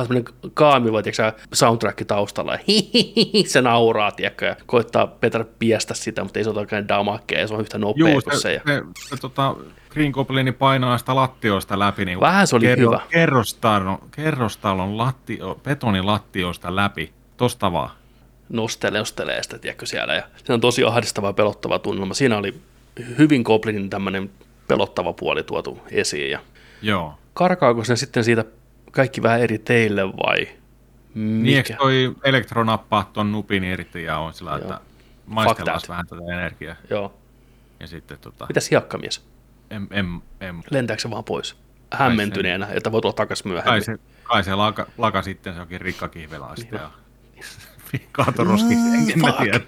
semmoinen kaamiva, tiedätkö sä, soundtrack taustalla, ja hihihihi, se nauraa, tiedätkö, ja koittaa Peter piestä sitä, mutta ei se ole oikein damakea, ja se on yhtä nopea Juu, kuin se. se, Ja... se, se, tota, Green Goblin painaa sitä lattioista läpi. Niin Vähän se oli hyvä. Kerrostalon, kerrostalon lattio, betonilattioista läpi. Tosta vaan. nostelee, nostelee sitä, tiedätkö, siellä. Ja se on tosi ahdistava ja pelottava tunnelma. Siinä oli hyvin Goblinin tämmöinen pelottava puoli tuotu esiin. Ja Joo. karkaako se sitten siitä kaikki vähän eri teille vai Niin eikö mikä? toi elektro nappaa ton nupin irti ja on sillä, Joo. että maistellaan vähän tätä energiaa. Joo. Ja sitten tota, Mitäs hiekkamies? em, em, em, Lentääkö se vaan pois? Hämmentyneenä, että voi tulla takaisin kai myöhemmin. se, kai se laka, laka sitten se onkin rikkakihvelaista ja kaatoroskiksi, en mä tiedä.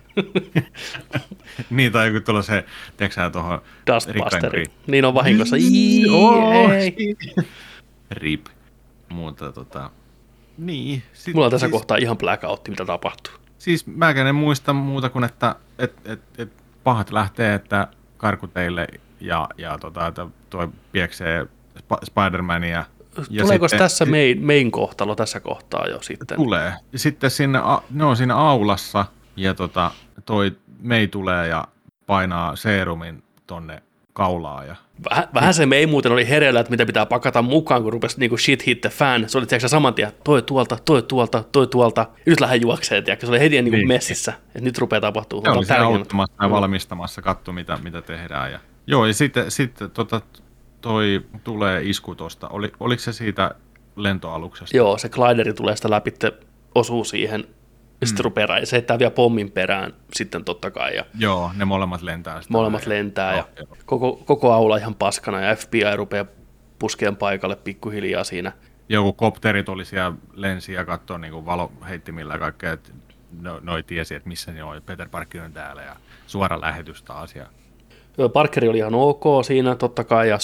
niin, tai joku tuolla se, tiedätkö tuohon Dustbusteri. Niin on vahingossa. Ii, Oh, ei. Rip. Mutta tota, niin. Sit, Mulla on tässä siis, kohtaa ihan blackout, mitä tapahtuu. Siis mäkään en muista muuta kuin, että et, et, et pahat lähtee, että karkuteille ja, ja tota, että toi pieksee Sp- Spider-Mania. Ja Tuleeko sitten- tässä main, main kohtalo tässä kohtaa jo sitten? Tulee. Ja sitten sinne, ne on siinä aulassa ja tota, toi Mei tulee ja painaa seerumin tonne kaulaan. Ja... Vähän, vähän se mei muuten oli hereillä, että mitä pitää pakata mukaan, kun rupesi niinku shit hit the fan. Se oli tiedätkö, saman tien, toi tuolta, toi tuolta, toi tuolta. Nyt lähden juokseen, tiedätkö? se oli heti niinku Niin. messissä. Että nyt rupeaa tapahtumaan. Se oli siinä auttamassa ja valmistamassa, katso mitä, mitä tehdään. Ja... Joo, ja sitten, sitten tota, toi tulee isku tuosta. Oli, oliko se siitä lentoaluksesta? Joo, se glideri tulee sitä läpi, osuu siihen, ja sitten rupeaa, se heittää vielä pommin perään sitten totta kai, ja Joo, ne molemmat lentää. Sitä molemmat ja- lentää, ja joo. koko, koko aula ihan paskana, ja FBI rupeaa puskeen paikalle pikkuhiljaa siinä. Joku kopterit oli siellä lensi ja katsoi niin valoheittimillä ja kaikkea, että no, noi tiesi, että missä ne on, Peter Parker on täällä ja suora lähetys taas. Ja... Parkeri oli ihan ok siinä totta kai, ja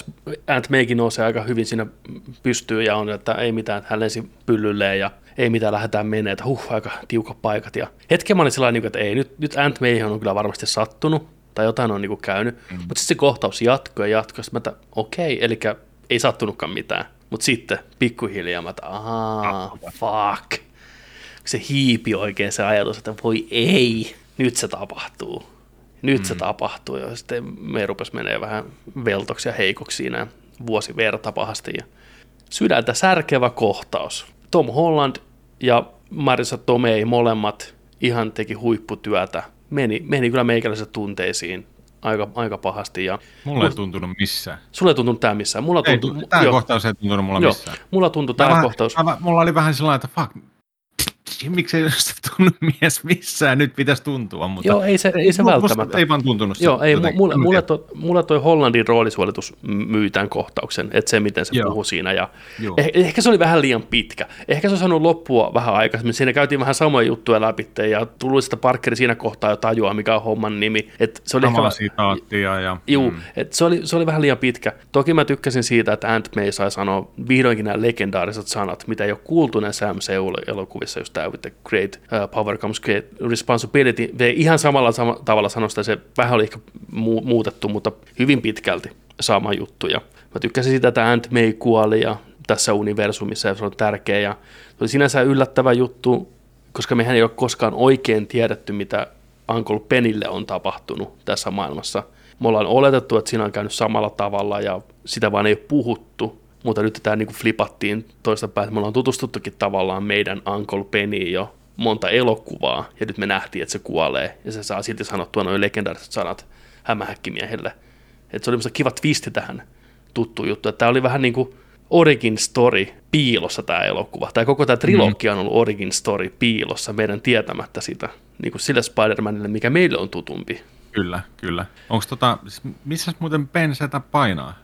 Ant Maykin nousee aika hyvin siinä pystyy ja on, että ei mitään, että hän lensi pyllylleen ja ei mitään, lähdetään menee, että huh, aika tiukat paikat. Ja hetken mä olin sellainen, että ei, nyt, nyt Ant Mayhin on kyllä varmasti sattunut, tai jotain on niin käynyt, mm. mutta sitten se kohtaus jatkoi ja jatkoi, että okei, okay, eli ei sattunutkaan mitään. Mutta sitten pikkuhiljaa mä, että ahaa, fuck. Se hiipi oikein se ajatus, että voi ei, nyt se tapahtuu. Nyt mm. se tapahtuu ja sitten me rupes menee vähän veltoksi ja heikoksi siinä vuosi verta pahasti. Ja sydäntä särkevä kohtaus. Tom Holland ja Marisa Tomei molemmat ihan teki huipputyötä. Meni, meni kyllä meikäläiset tunteisiin aika, aika pahasti. Ja mulla ei tuntunut missään. Sulla ei tuntunut tämä missään. Mulla tuntui, ei, tämä kohtaus ei tuntunut mulla joo, missään. Mulla tuntui tämä kohtaus. Mä, mulla oli vähän sellainen, että fuck, miksei se tunnu mies missään, nyt pitäisi tuntua. Mutta Joo, ei se, ei se välttämättä. ei vaan tuntunut. Joo, ei, mulle, mulle, to, mulle toi Hollandin roolisuolitus myy tämän kohtauksen, että se miten se Joo. puhuu siinä. Ja eh, ehkä se oli vähän liian pitkä. Ehkä se on saanut loppua vähän aikaisemmin. Siinä käytiin vähän samoja juttuja läpi ja tuli sitä Parkeri siinä kohtaa jo tajua, mikä on homman nimi. Et se oli Samalla ehkä, sitaattia. Ja, juu, mm. et se, oli, se oli vähän liian pitkä. Toki mä tykkäsin siitä, että Ant May sai sanoa vihdoinkin nämä legendaariset sanat, mitä ei ole kuultu näissä MCU-elokuvissa, just tämä with the great uh, power comes great responsibility. Vei ihan samalla sama, tavalla sanosta, se vähän oli ehkä mu- muutettu, mutta hyvin pitkälti sama juttu. Ja mä tykkäsin sitä, että Ant May kuoli ja tässä universumissa ja se on tärkeä. Ja se oli sinänsä yllättävä juttu, koska mehän ei ole koskaan oikein tiedetty, mitä Uncle Penille on tapahtunut tässä maailmassa. Me ollaan oletettu, että siinä on käynyt samalla tavalla ja sitä vaan ei ole puhuttu mutta nyt tämä niin flipattiin toista päätä. Me ollaan tutustuttukin tavallaan meidän Uncle Pennyin jo monta elokuvaa, ja nyt me nähtiin, että se kuolee, ja se saa silti sanottua noin legendaariset sanat hämähäkkimiehelle. Että se oli kiva twisti tähän tuttu juttu, että tämä oli vähän niin kuin origin story piilossa tämä elokuva. Tai koko tämä trilogia on ollut origin story piilossa meidän tietämättä sitä, niin kuin sille Spider-Manille, mikä meille on tutumpi. Kyllä, kyllä. Onko tota, missä muuten Pensetä painaa?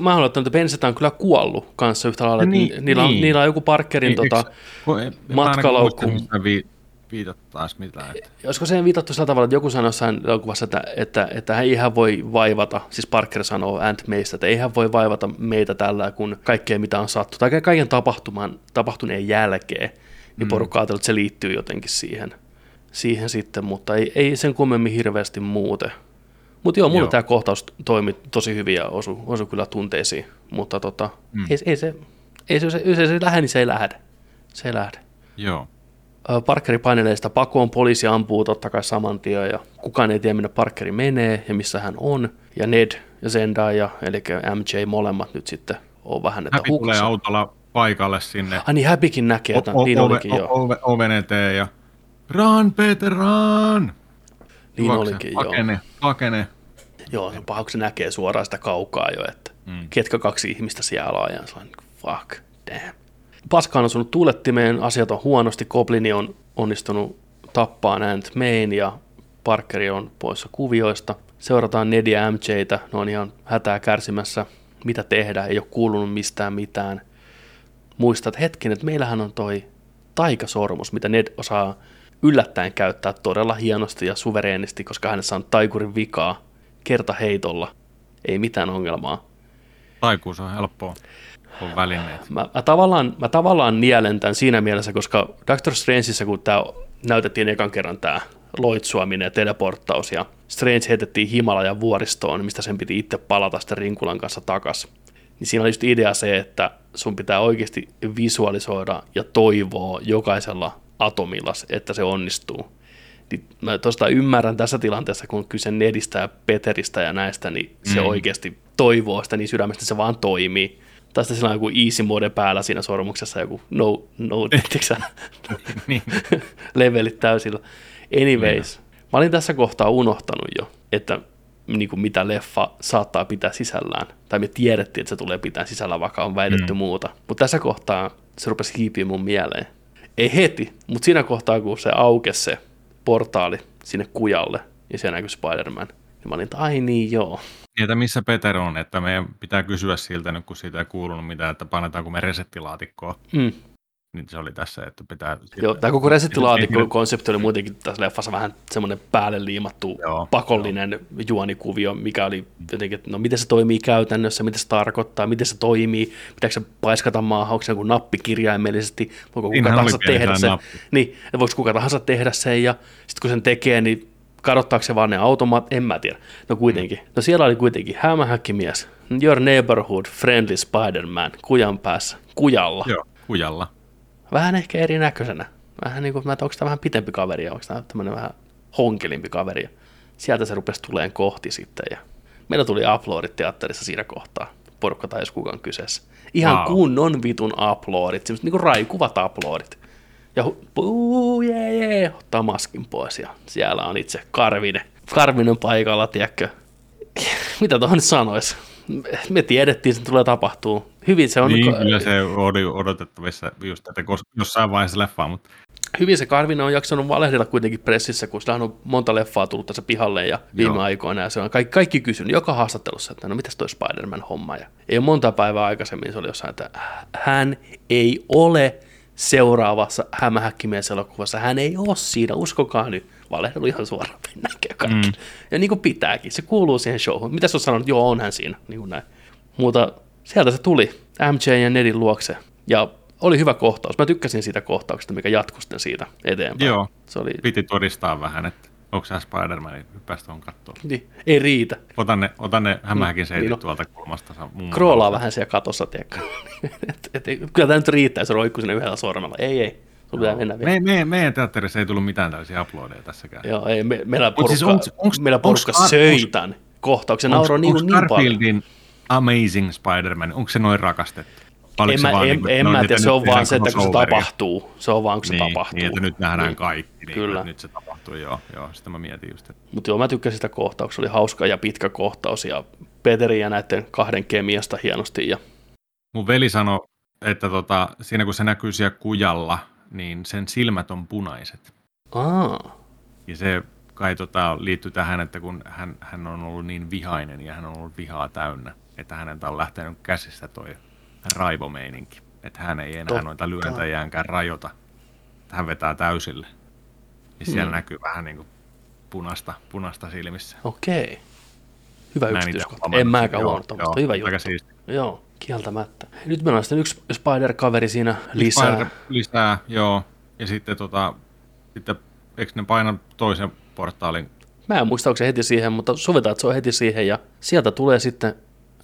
Mä haluan, että Benseta on kyllä kuollut kanssa yhtä lailla. Niin, niillä, niin. On, niillä on joku Parkerin niin, tota, matkalaukku. Vi, viitattaisi mitään. Että... Olisiko se viitattu sillä tavalla, että joku sanoi jossain elokuvassa, että, että, että ei hän voi vaivata, siis Parker sanoo Ant meistä, että ei hän voi vaivata meitä tällä, kun kaikkea mitä on sattu, tai kaiken tapahtuman, tapahtuneen jälkeen, niin mm. porukka että se liittyy jotenkin siihen, siihen sitten, mutta ei, ei sen kummemmin hirveästi muuten. Mutta joo, mulla joo. tämä kohtaus toimi tosi hyvin ja osui, osu kyllä tunteisiin, mutta tota, mm. ei, ei, se, ei se, se, se, se lähde, niin se ei lähde. Se ei lähde. Joo. Parkeri painelee sitä pakoon, poliisi ampuu totta kai saman tien ja kukaan ei tiedä minne Parkeri menee ja missä hän on. Ja Ned ja Zendaya, eli MJ molemmat nyt sitten on vähän, että Häpi tulee autolla paikalle sinne. Ai niin, Häpikin näkee, että niin olikin jo. Oven eteen ja run Peter run! Niin Hyväksi. olikin, pakene, joo. Pakene. Joo, se paha, kun se näkee suoraan sitä kaukaa jo, että mm. ketkä kaksi ihmistä siellä on, ja se on fuck, damn. Paska on osunut tuulettimeen, asiat on huonosti, Goblini on onnistunut tappaa Ant Main ja Parkeri on poissa kuvioista. Seurataan Ned ja MJtä, ne on ihan hätää kärsimässä, mitä tehdä, ei ole kuulunut mistään mitään. Muistat hetken, että meillähän on toi taikasormus, mitä Ned osaa yllättäen käyttää todella hienosti ja suvereenisti, koska hänessä on taikurin vikaa kerta heitolla. Ei mitään ongelmaa. Taikuus on helppoa. On välineet. Mä, mä, tavallaan, mä tavallaan nielen tämän siinä mielessä, koska Doctor Strangeissa, kun tämä näytettiin ekan kerran tämä loitsuaminen ja teleporttaus, ja Strange heitettiin Himalajan vuoristoon, mistä sen piti itse palata sitten Rinkulan kanssa takas. Niin siinä oli just idea se, että sun pitää oikeasti visualisoida ja toivoa jokaisella atomilla, että se onnistuu. Niin mä tuosta ymmärrän tässä tilanteessa, kun kyse Nedistä ja Peteristä ja näistä, niin se mm. oikeasti toivoo sitä niin sydämestä, se vaan toimii. Tai sitten sillä on joku easy mode päällä siinä sormuksessa, joku no, no niin. levelit täysillä. Anyways, niin. mä olin tässä kohtaa unohtanut jo, että niin kuin mitä leffa saattaa pitää sisällään. Tai me tiedettiin, että se tulee pitää sisällä, vaikka on väitetty mm. muuta. Mutta tässä kohtaa se rupesi hiipiä mun mieleen ei heti, mutta siinä kohtaa, kun se aukesi se portaali sinne kujalle ja siellä näkyi Spider-Man, niin mä olin, että ai niin joo. Että missä Peter on, että meidän pitää kysyä siltä nyt, kun siitä ei kuulunut mitään, että panetaanko me resettilaatikkoa. Mm. Niin se oli tässä, että pitää... Joo, tämä koko resettilaatikko-konsepti oli muutenkin tässä leffassa vähän semmoinen päälle liimattu Joo, pakollinen jo. juonikuvio, mikä oli jotenkin, että no miten se toimii käytännössä, mitä se tarkoittaa, miten se toimii, pitääkö se paiskata maahan, onko se joku nappi kirjaimellisesti, voiko kuka Inhan tahansa tehdä sen, niin, voiko kuka tahansa tehdä sen, ja sitten kun sen tekee, niin kadottaako se vaan ne automaat, en mä tiedä. No kuitenkin. No siellä oli kuitenkin hämähäkkimies, Your Neighborhood Friendly Spider-Man, kujan päässä, kujalla. Joo, kujalla vähän ehkä erinäköisenä. Vähän niin kuin, mä onko tämä vähän pitempi kaveri, onko tämä tämmöinen vähän honkelimpi kaveri. Sieltä se rupesi tuleen kohti sitten ja meillä tuli uploadit teatterissa siinä kohtaa. Porukka tai jos kukaan kyseessä. Ihan wow. kunnon vitun uploadit, semmoiset niin kuin raikuvat uploadit. Ja puu, jee, jee, ottaa maskin pois ja siellä on itse Karvinen. Karvinen paikalla, tiedätkö? Mitä tuohon nyt sanoisi? me tiedettiin, että se tulee tapahtuu. Hyvin se on... Niin, kyllä se oli odotettavissa just, että jossain vaiheessa leffaa, mutta... Hyvin se Karvinen on jaksanut valehdella kuitenkin pressissä, kun sillä on monta leffaa tullut tässä pihalle ja viime Joo. aikoina, ja se on kaikki, kaikki kysynyt joka haastattelussa, että no mitäs toi Spider-Man-homma, ja ei ole monta päivää aikaisemmin, se oli jossain, että hän ei ole seuraavassa hämähäkkimies-elokuvassa, hän ei ole siinä, uskokaa nyt valehdelu ihan suoraan näkee kaikki. Mm. Ja niin kuin pitääkin, se kuuluu siihen showhun. Mitä sä oot sanonut? Joo, on hän siinä. Niin kuin näin. Mutta sieltä se tuli MJ ja Nedin luokse. Ja oli hyvä kohtaus. Mä tykkäsin siitä kohtauksesta, mikä jatkui sitten siitä eteenpäin. Joo, se oli... piti todistaa vähän, että onko se Spider-Man, niin hyppäisi tuohon kattoon. Niin, ei riitä. Otan ne, otan ne hämähäkin seitit niin, no. tuolta kulmasta. Kroolaa vähän siellä katossa, tiedätkö. et, et, kyllä tämä nyt riittää, se roikkuu sinne yhdellä sormella. Ei, ei. Sun pitää mennä vielä. Me, me, meidän teatterissa ei tullut mitään tällaisia uploadeja tässäkään. Joo, ei, me, meillä porukka, siis onks, onks, meillä porukka onks, söitän kohtauksen. Nauro niin, niin paljon. Amazing Spider-Man, onko se noin rakastettu? en mä, en, niin, en mä tiedä, se on vaan se, että kun se tapahtuu. Se on vaan, kun se niin, tapahtuu. Niin, että nyt nähdään niin. kaikki. Niin, Kyllä. Nyt se tapahtuu, joo. joo sitä mä mietin just. Että... Mutta joo, mä tykkäsin sitä kohtauksesta. Se oli hauska ja pitkä kohtaus ja Peteri ja näiden kahden kemiasta hienosti. Ja... Mun veli sanoi, että tota, siinä kun se näkyy siellä kujalla, niin sen silmät on punaiset. Aa. Ja se kai tota, liittyy tähän, että kun hän, hän on ollut niin vihainen ja hän on ollut vihaa täynnä, että häneltä on lähtenyt käsistä toi raivomeininki. Että hän ei enää Totta. noita lyöntäjäänkään rajoita. Hän vetää täysille. Ja siellä hmm. näkyy vähän niin kuin punasta, punasta silmissä. Okei. Hyvä yksityiskohta. En mäkään huomannut tuommoista. Hyvä juttu. Joo. Kieltämättä. Nyt meillä on sitten yksi Spider-kaveri siinä lisää. Spider lisää, joo. Ja sitten, tota, sitten eikö ne paina toisen portaalin? Mä en muista, onko se heti siihen, mutta sovitaan, että se on heti siihen. Ja sieltä tulee sitten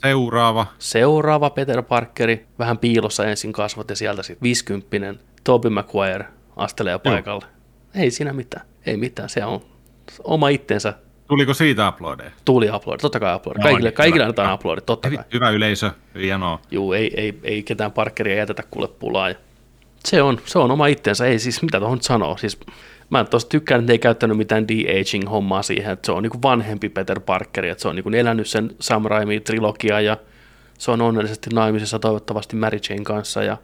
Seuraava. Seuraava Peter Parkeri, vähän piilossa ensin kasvot ja sieltä sitten 50 Tobey Maguire astelee paikalle. Joo. Ei siinä mitään, ei mitään, se on oma itsensä Tuliko siitä uploadeja? Tuli upload, totta kai upload. Kaikille, kaikille annetaan uploadit, totta kai. Hyvä yleisö, hienoa. Juu, ei, ei, ei ketään parkkeria jätetä kuule pulaa. Se on, se on oma itsensä, ei siis mitä tuohon sanoo. Siis, mä tosta tykkään, että ne ei käyttänyt mitään de-aging-hommaa siihen, että se on niinku vanhempi Peter Parkeri, että se on niinku elänyt sen Sam Raimi-trilogia ja se on onnellisesti naimisissa toivottavasti Mary Jane kanssa ja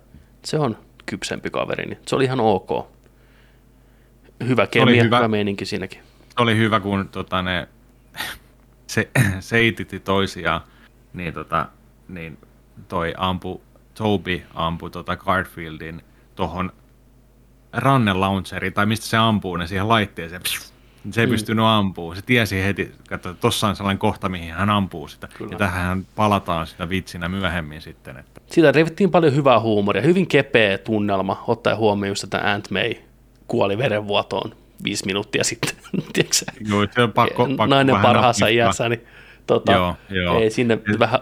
se on kypsempi kaveri, niin se oli ihan ok. Hyvä kemia, hyvä. hyvä meininki siinäkin oli hyvä, kun tota, ne se, seititti toisiaan, niin, tota, niin toi ampu, Toby ampui tota Garfieldin tuohon rannelauncheriin, tai mistä se ampuu ne siihen laitteeseen. Se ei mm. pystynyt ampuu. Se tiesi heti, että tuossa on sellainen kohta, mihin hän ampuu sitä. Kyllä. Ja tähän palataan sitä vitsinä myöhemmin sitten. Että. Siitä revittiin paljon hyvää huumoria. Hyvin kepeä tunnelma, ottaen huomioon just, että Aunt May kuoli verenvuotoon viisi minuuttia sitten. Joo, se on pakko, pakko Nainen parhaassa iässä, niin tota, joo, joo. ei sinne ja... vähän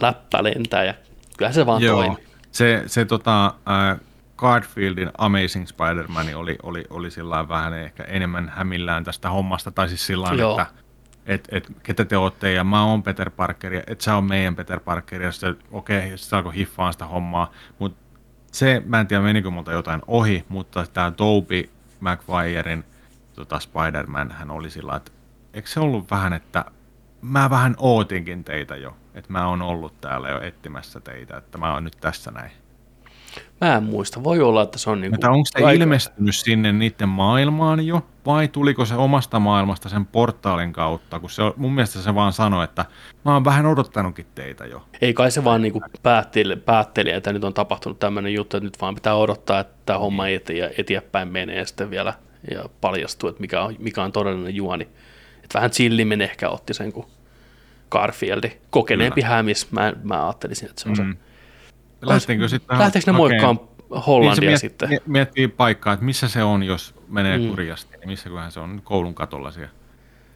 läppä lentää ja kyllä se vaan joo. toimii. Se, se tota, äh, Garfieldin Amazing Spider-Man oli, oli, oli sillä vähän ehkä enemmän hämillään tästä hommasta, tai siis sillä että et, et, ketä te olette, ja mä oon Peter Parker, ja et sä on meidän Peter Parker, ja sitten okei, okay, sitten alkoi hiffaan sitä hommaa, mutta se, mä en tiedä menikö multa jotain ohi, mutta tämä Toby McGuirein tota Spider-Man, hän oli sillä että eikö se ollut vähän, että mä vähän ootinkin teitä jo, että mä oon ollut täällä jo etsimässä teitä, että mä oon nyt tässä näin. Mä en muista. Voi olla, että se on niin Mutta onko se aika... ilmestynyt sinne niiden maailmaan jo, vai tuliko se omasta maailmasta sen portaalin kautta? Kun se, mun mielestä se vaan sanoi, että mä oon vähän odottanutkin teitä jo. Ei kai se vaan niin päätteli, päätteli, että nyt on tapahtunut tämmöinen juttu, että nyt vaan pitää odottaa, että tämä homma niin. eteenpäin menee sitten vielä ja paljastuu, että mikä on, mikä on todellinen juoni. Että vähän chillimmin ehkä otti sen kuin Garfieldi. Kokeneempi hämis, mä, mä ajattelisin, että se on mm. se Lähteekö sitten Lähteekö ne moikkaan Hollandia niin miet, sitten? Miettii paikkaa, että missä se on, jos menee mm. kurjasti, niin missä kohan se on koulun katolla siellä.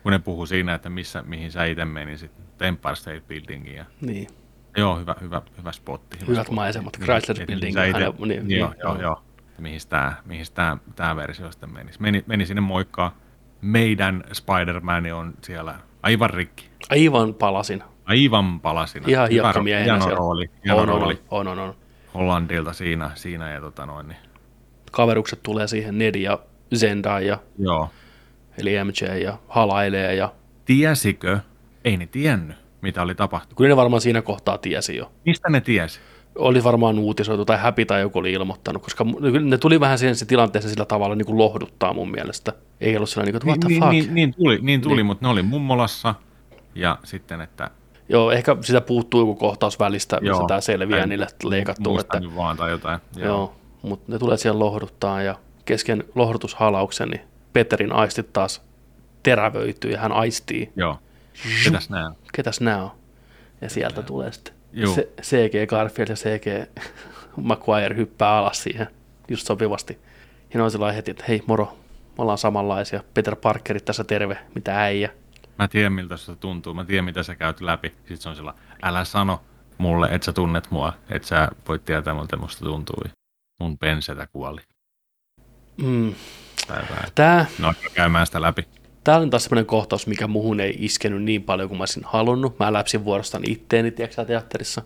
Kun ne puhuu siinä, että missä, mihin sä itse menisit, Empire State Buildingiin. Ja... Niin. Joo, hyvä, hyvä, hyvä spotti. Hyvä Hyvät spotti. maisemat, Chrysler niin, Building. Ite, niin, niin, joo, joo, joo. Mihin tämä, mihin tämä, tämä versio sitten menisi. Meni, meni sinne moikkaa. Meidän Spider-Man on siellä aivan rikki. Aivan palasin. Aivan palasina. Ihan hiekkamiehenä hieno rooli. Hieno on, rooli. On, on, on, Hollandilta siinä, siinä ja tota noin. Niin. Kaverukset tulee siihen, Ned ja Zendaya. Joo. Eli MJ ja halailee ja... Tiesikö? Ei ne tiennyt, mitä oli tapahtunut. Kyllä ne varmaan siinä kohtaa tiesi jo. Mistä ne tiesi? Oli varmaan uutisoitu tai häpi tai joku oli ilmoittanut, koska ne tuli vähän siihen se tilanteeseen sillä tavalla niin kuin lohduttaa mun mielestä. Ei ollut sellainen, että what the niin, fuck. Niin, niin tuli, niin tuli niin. mutta ne oli mummolassa ja sitten, että Joo, ehkä sitä puuttuu joku kohtaus välistä, missä Joo, tämä selviää niille leikattu. Että, vaan tai jotain. Joo, Joo mutta ne tulee siellä lohduttaa ja kesken lohdutushalauksen, niin Peterin aistit taas terävöityy ja hän aistii. Joo. Ketäs nää on? Ketäs nää on? Ja sieltä Ketä? tulee sitten Se, CG Garfield ja CG Maguire hyppää alas siihen just sopivasti. Ja ne on heti, että hei moro, me ollaan samanlaisia. Peter Parkerit tässä terve, mitä äijä. Mä tiedän miltä se tuntuu, mä tiedän mitä sä käyt läpi. Sitten se on sillä, älä sano mulle, että sä tunnet mua, että sä voit tietää miltä musta tuntuu. Mun pensetä kuoli. Mm. Tää... No, käymään sitä läpi. Tää on taas sellainen kohtaus, mikä muhun ei iskenyt niin paljon kuin mä olisin halunnut. Mä läpsin vuorostaan itteeni, tiedätkö teatterissa,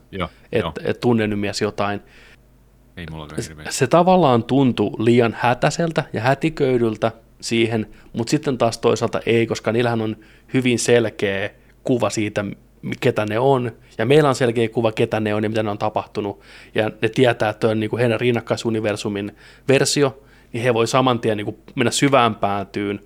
että et tunnen mies jotain. Ei mulla se, se tavallaan tuntui liian hätäseltä ja hätiköidyltä, siihen, mutta sitten taas toisaalta ei, koska niillähän on hyvin selkeä kuva siitä, ketä ne on, ja meillä on selkeä kuva, ketä ne on ja mitä ne on tapahtunut, ja ne tietää, että on niin kuin heidän rinnakkaisuniversumin versio, niin he voi saman tien niin kuin mennä syvään päätyyn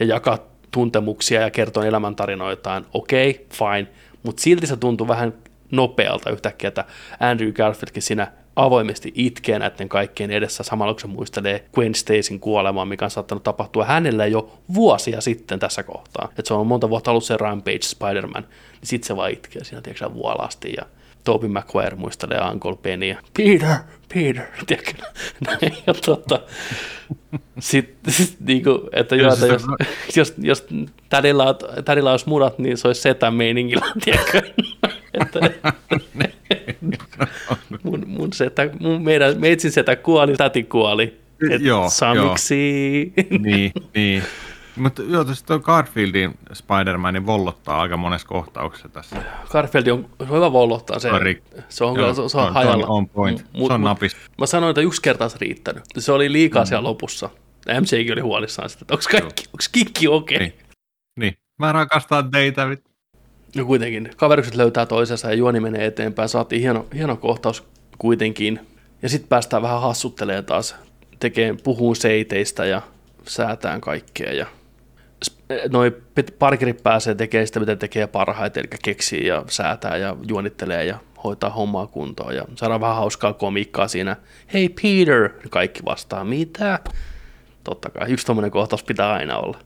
ja jakaa tuntemuksia ja kertoa elämäntarinoitaan, okei, okay, fine, mutta silti se tuntuu vähän nopealta yhtäkkiä, että Andrew Garfieldkin siinä avoimesti itkee näiden kaikkien edessä. Samalla kun se muistelee Gwen Stacyn kuolemaa, mikä on saattanut tapahtua hänelle jo vuosia sitten tässä kohtaa. Että se on monta vuotta ollut se Rampage Spider-Man, niin sitten se vaan itkee siinä, tiedätkö, vuolasti. Ja Toby Maguire muistelee Uncle Benny Peter, Peter, tiedätkö, näin, ja tota, sitten sit, niinku, että joo, että jos, jos, jos tädillä, tädillä olisi murat, niin se olisi setä meiningillä, tiedätkö, että, mun, mun, setä, mun meidän, meitsin setä kuoli, täti kuoli. Et joo, samiksi. Joo. niin, niin. Mutta joo, tuo Garfieldin Spider-Manin vollottaa aika monessa kohtauksessa tässä. Garfield on hyvä vollottaa se. Rik. Se on, joo, se, se on, on hajalla. On point. Mut, se on napis. Mä sanoin, että yksi kerta olisi riittänyt. Se oli liikaa mm. siellä lopussa. MCkin oli huolissaan sitä, että onko kaikki, onko kikki okei? Okay? Niin. niin. Mä rakastan teitä. No kuitenkin, kaverukset löytää toisensa ja juoni menee eteenpäin. Saatiin hieno, hieno kohtaus kuitenkin. Ja sitten päästään vähän hassuttelemaan taas, tekee, puhuu seiteistä ja säätään kaikkea. Ja noi parkerit pääsee tekemään sitä, mitä tekee parhaiten, eli keksii ja säätää ja juonittelee ja hoitaa hommaa kuntoon. Ja saadaan vähän hauskaa komiikkaa siinä. Hei Peter! Kaikki vastaa, mitä? Totta kai, yksi tommonen kohtaus pitää aina olla.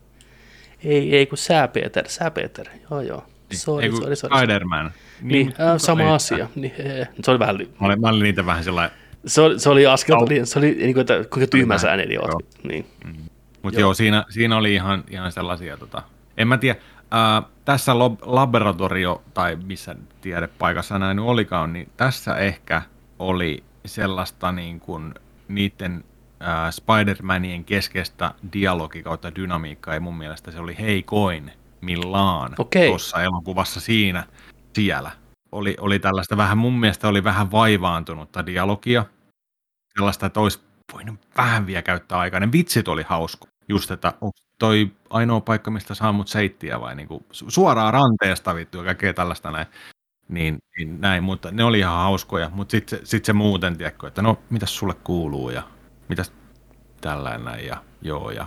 Ei, ei kun sä Peter, sä Peter. Joo, joo. Sorry, Eiku, sorry, sorry. Spider-Man. Niin, niin äh, sama ei, asia. Niin, se oli vähän... Mä olin, mä olin niitä vähän sellainen... Se oli, se oli askel, oh. se oli niin kuin, että kuinka tyhmä sä ääni oot. Niin. Mm. Mutta joo. joo, siinä, siinä oli ihan, ihan sellaisia, tota, en mä tiedä, ää, tässä lob, laboratorio tai missä tiedepaikassa näin olikaan, niin tässä ehkä oli sellaista niin kuin niiden ää, Spider-Manien keskeistä dialogi kautta dynamiikkaa, ja mun mielestä se oli heikoin millaan okay. tuossa elokuvassa siinä siellä. Oli, oli tällaista vähän, mun mielestä oli vähän vaivaantunutta dialogia, sellaista, että olisi voinut vähän vielä käyttää aikaa. Ne vitsit oli hausko. Just, että onko toi ainoa paikka, mistä saa mut seittiä vai niinku suoraan ranteesta vittu ja kaikkea tällaista näin. Niin, niin näin, mutta ne oli ihan hauskoja, mutta sitten se, sit se muuten, tiedätkö, että no, mitäs sulle kuuluu ja mitäs tällainen ja joo ja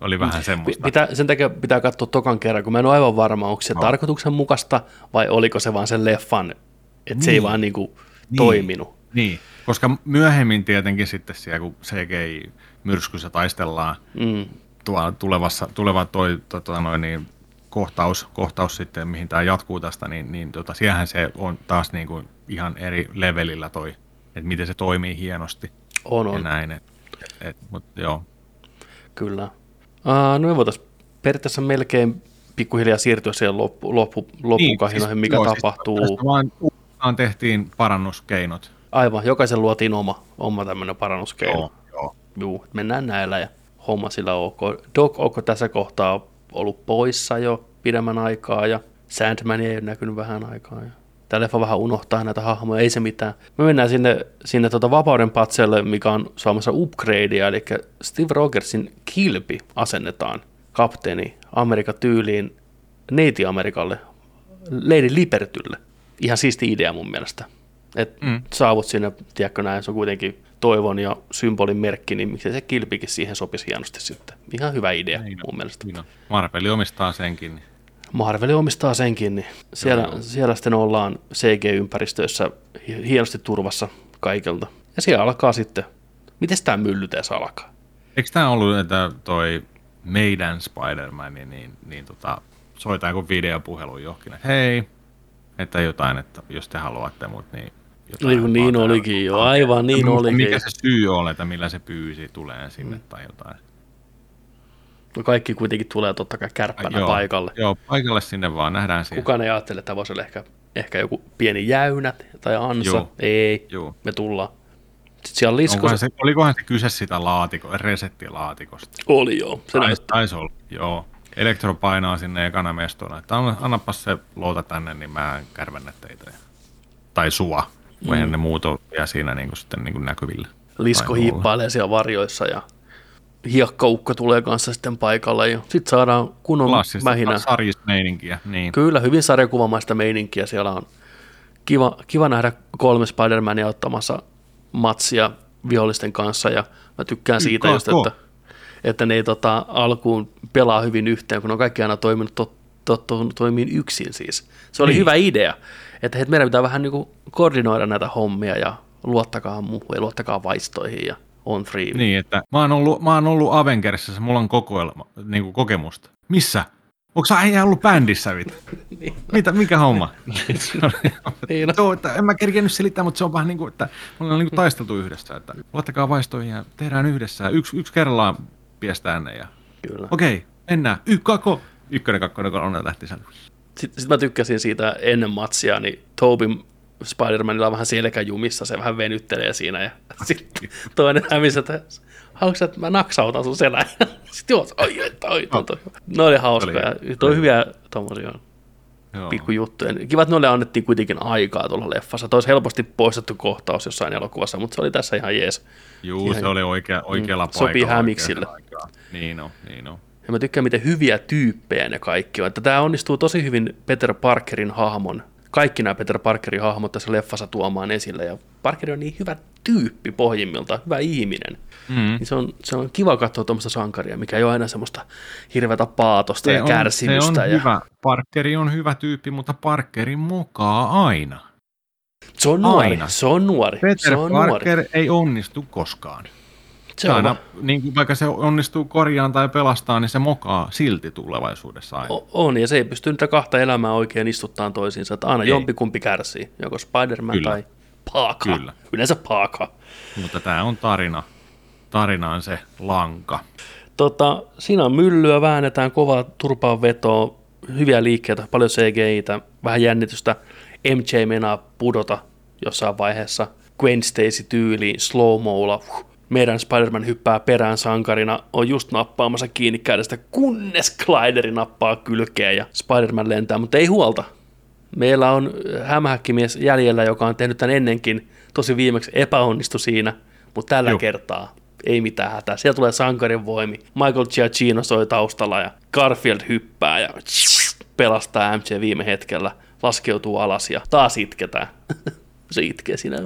oli vähän semmoista. Pitää, sen takia pitää katsoa tokan kerran, kun mä en ole aivan varma, onko se no. tarkoituksenmukaista vai oliko se vaan sen leffan, että niin. se ei niin. vaan niinku niin. toiminut. Niin, koska myöhemmin tietenkin sitten siellä, kun CGI-myrskyssä taistellaan mm. tuolla tulevassa, tuleva toi, to, to, noin, niin, kohtaus, kohtaus sitten, mihin tämä jatkuu tästä, niin, niin tota, siellähän se on taas niin kuin ihan eri levelillä toi, että miten se toimii hienosti. On, on. Ja näin, et, et, mut, joo. Kyllä. Uh, no me voitaisiin periaatteessa melkein pikkuhiljaa siirtyä siihen loppu, loppu, loppukahinoihin, niin, siis, mikä joo, siis tapahtuu. Siis vaan tehtiin parannuskeinot. Aivan, jokaisen luotiin oma, oma tämmöinen parannuskeino. Joo, joo. Juu, mennään näillä ja homma sillä ok. Doc onko tässä kohtaa ollut poissa jo pidemmän aikaa ja Sandman ei ole näkynyt vähän aikaa. Ja tämä leffa vähän unohtaa näitä hahmoja, ei se mitään. Me mennään sinne, sinne tuota vapauden patselle, mikä on saamassa upgradea, eli Steve Rogersin kilpi asennetaan kapteeni Amerikan tyyliin Neiti-Amerikalle, Lady Libertylle. Ihan siisti idea mun mielestä. Et mm. saavut sinne, tiedätkö näin, se on kuitenkin toivon ja symbolin merkki, niin miksi se kilpikin siihen sopisi hienosti sitten. Ihan hyvä idea niin mun mielestä. Niin Marveli omistaa senkin. Marveli omistaa senkin, niin siellä, joo, joo. siellä sitten ollaan CG-ympäristöissä hienosti turvassa kaikelta. Ja siellä alkaa sitten, miten tämä myllyteessä alkaa? Eikö tämä ollut, että toi meidän Spider-Man, niin, niin, niin tota, soitaa joku videopuhelu johonkin, että hei, että jotain, että jos te haluatte mut, niin jotain. Niin, niin olikin jo, aivan niin olikin. Mikä se syy on, että millä se pyysi tulee sinne mm. tai jotain. No kaikki kuitenkin tulee totta kai kärppänä joo, paikalle. Joo, paikalle sinne vaan, nähdään siinä. Kukaan ei ajattele, että voisi olla ehkä, ehkä joku pieni jäynät tai ansa. Joo. Ei, joo. me tullaan. Sitten siellä lisko... se, olikohan se kyse sitä laatiko, resettilaatikosta? Oli joo. Se taisi, taisi olla, joo. Elektro painaa sinne ekana mestona, että annapas se luota tänne, niin mä kärvennä teitä. Tai sua, kun mm. ne muut on vielä siinä niin kuin sitten niin kuin näkyvillä. Lisko hiippailee siellä varjoissa ja hiekkaukko tulee kanssa sitten paikalle ja sitten saadaan kunnon Klassista mähinä. meininkiä, niin. Kyllä, hyvin sarjakuvamaista meininkiä. Siellä on kiva, kiva nähdä kolme Spider-Mania ottamassa matsia vihollisten kanssa ja mä tykkään siitä just, että, että ne ei tota, alkuun pelaa hyvin yhteen, kun on kaikki aina toiminut to, to, to, toimiin yksin siis. Se oli niin. hyvä idea, että hei, meidän pitää vähän niin kuin koordinoida näitä hommia ja luottakaa muuhun ja luottakaa vaistoihin ja on free. Niin, että mä oon ollut, mä oon ollut Avengersissa, mulla on kokoelma, niin kuin kokemusta. Missä? Onko sä ollut bändissä, vit? niin. Mitä, mikä homma? niin. Joo, että en mä kerkenyt selittää, mutta se on vähän niin kuin, että me ollaan niin kuin taisteltu yhdessä, että luottakaa vaistoihin ja tehdään yhdessä. Yksi, yksi kerrallaan piestään ne ja... Kyllä. Okei, okay, mennään. Y, kako. Ykkönen, kakkonen, kolmonen lähti sen. Sitten, sitten mä tykkäsin siitä ennen matsia, niin Tobin Spider-Manilla on vähän selkäjumissa, se vähän venyttelee siinä ja sitten toinen hämisi, että haluatko että mä naksautan sun selän? Sitten joo, oi, että oi, toi. Ne oli hauskoja. Toi hyviä tommosia pikkujuttuja. Kiva, että noille annettiin kuitenkin aikaa tuolla leffassa. Toi olisi helposti poistettu kohtaus jossain elokuvassa, mutta se oli tässä ihan jees. Juu, ihan, se oli oikea, oikealla mm, paikalla. Sopii hämiksille. Niin on, niin on. Ja mä tykkään, miten hyviä tyyppejä ne kaikki on. Että tämä onnistuu tosi hyvin Peter Parkerin hahmon kaikki nämä Peter Parkerin hahmot tässä leffassa tuomaan esille, ja Parker on niin hyvä tyyppi pohjimmilta, hyvä ihminen. Mm. Niin se, on, se on kiva katsoa tuommoista sankaria, mikä ei ole aina semmoista hirveätä paatosta se ja on, kärsimystä. Se on ja... hyvä. Parkeri on hyvä tyyppi, mutta Parkeri mukaa aina. Se on nuori, aina. se on nuori. Peter se on Parker nuori. ei onnistu koskaan. Se on aina, niin kuin vaikka se onnistuu korjaan tai pelastaa, niin se mokaa silti tulevaisuudessa aina. O- on, ja se ei pysty niitä kahta elämää oikein istuttaan toisiinsa. Että aina ei. jompikumpi kärsii, joko Spider-Man Kyllä. tai Paaka. Kyllä. Yleensä Paaka. Mutta tämä on tarina. Tarina on se lanka. Tota, siinä on myllyä, väännetään kovaa turpaan vetoa, hyviä liikkeitä, paljon CGI-tä, vähän jännitystä. MJ meinaa pudota jossain vaiheessa Gwen Stacy tyyliin slow molla meidän Spider-Man hyppää perään sankarina, on just nappaamassa kiinni kädestä, kunnes Glideri nappaa kylkeen ja Spider-Man lentää, mutta ei huolta. Meillä on hämähäkkimies jäljellä, joka on tehnyt tämän ennenkin, tosi viimeksi epäonnistu siinä, mutta tällä Juh. kertaa ei mitään hätää. Siellä tulee sankarin voimi. Michael Giacchino soi taustalla ja Garfield hyppää ja pelastaa MC viime hetkellä. laskeutuu alas ja taas itketään. se itkee siinä.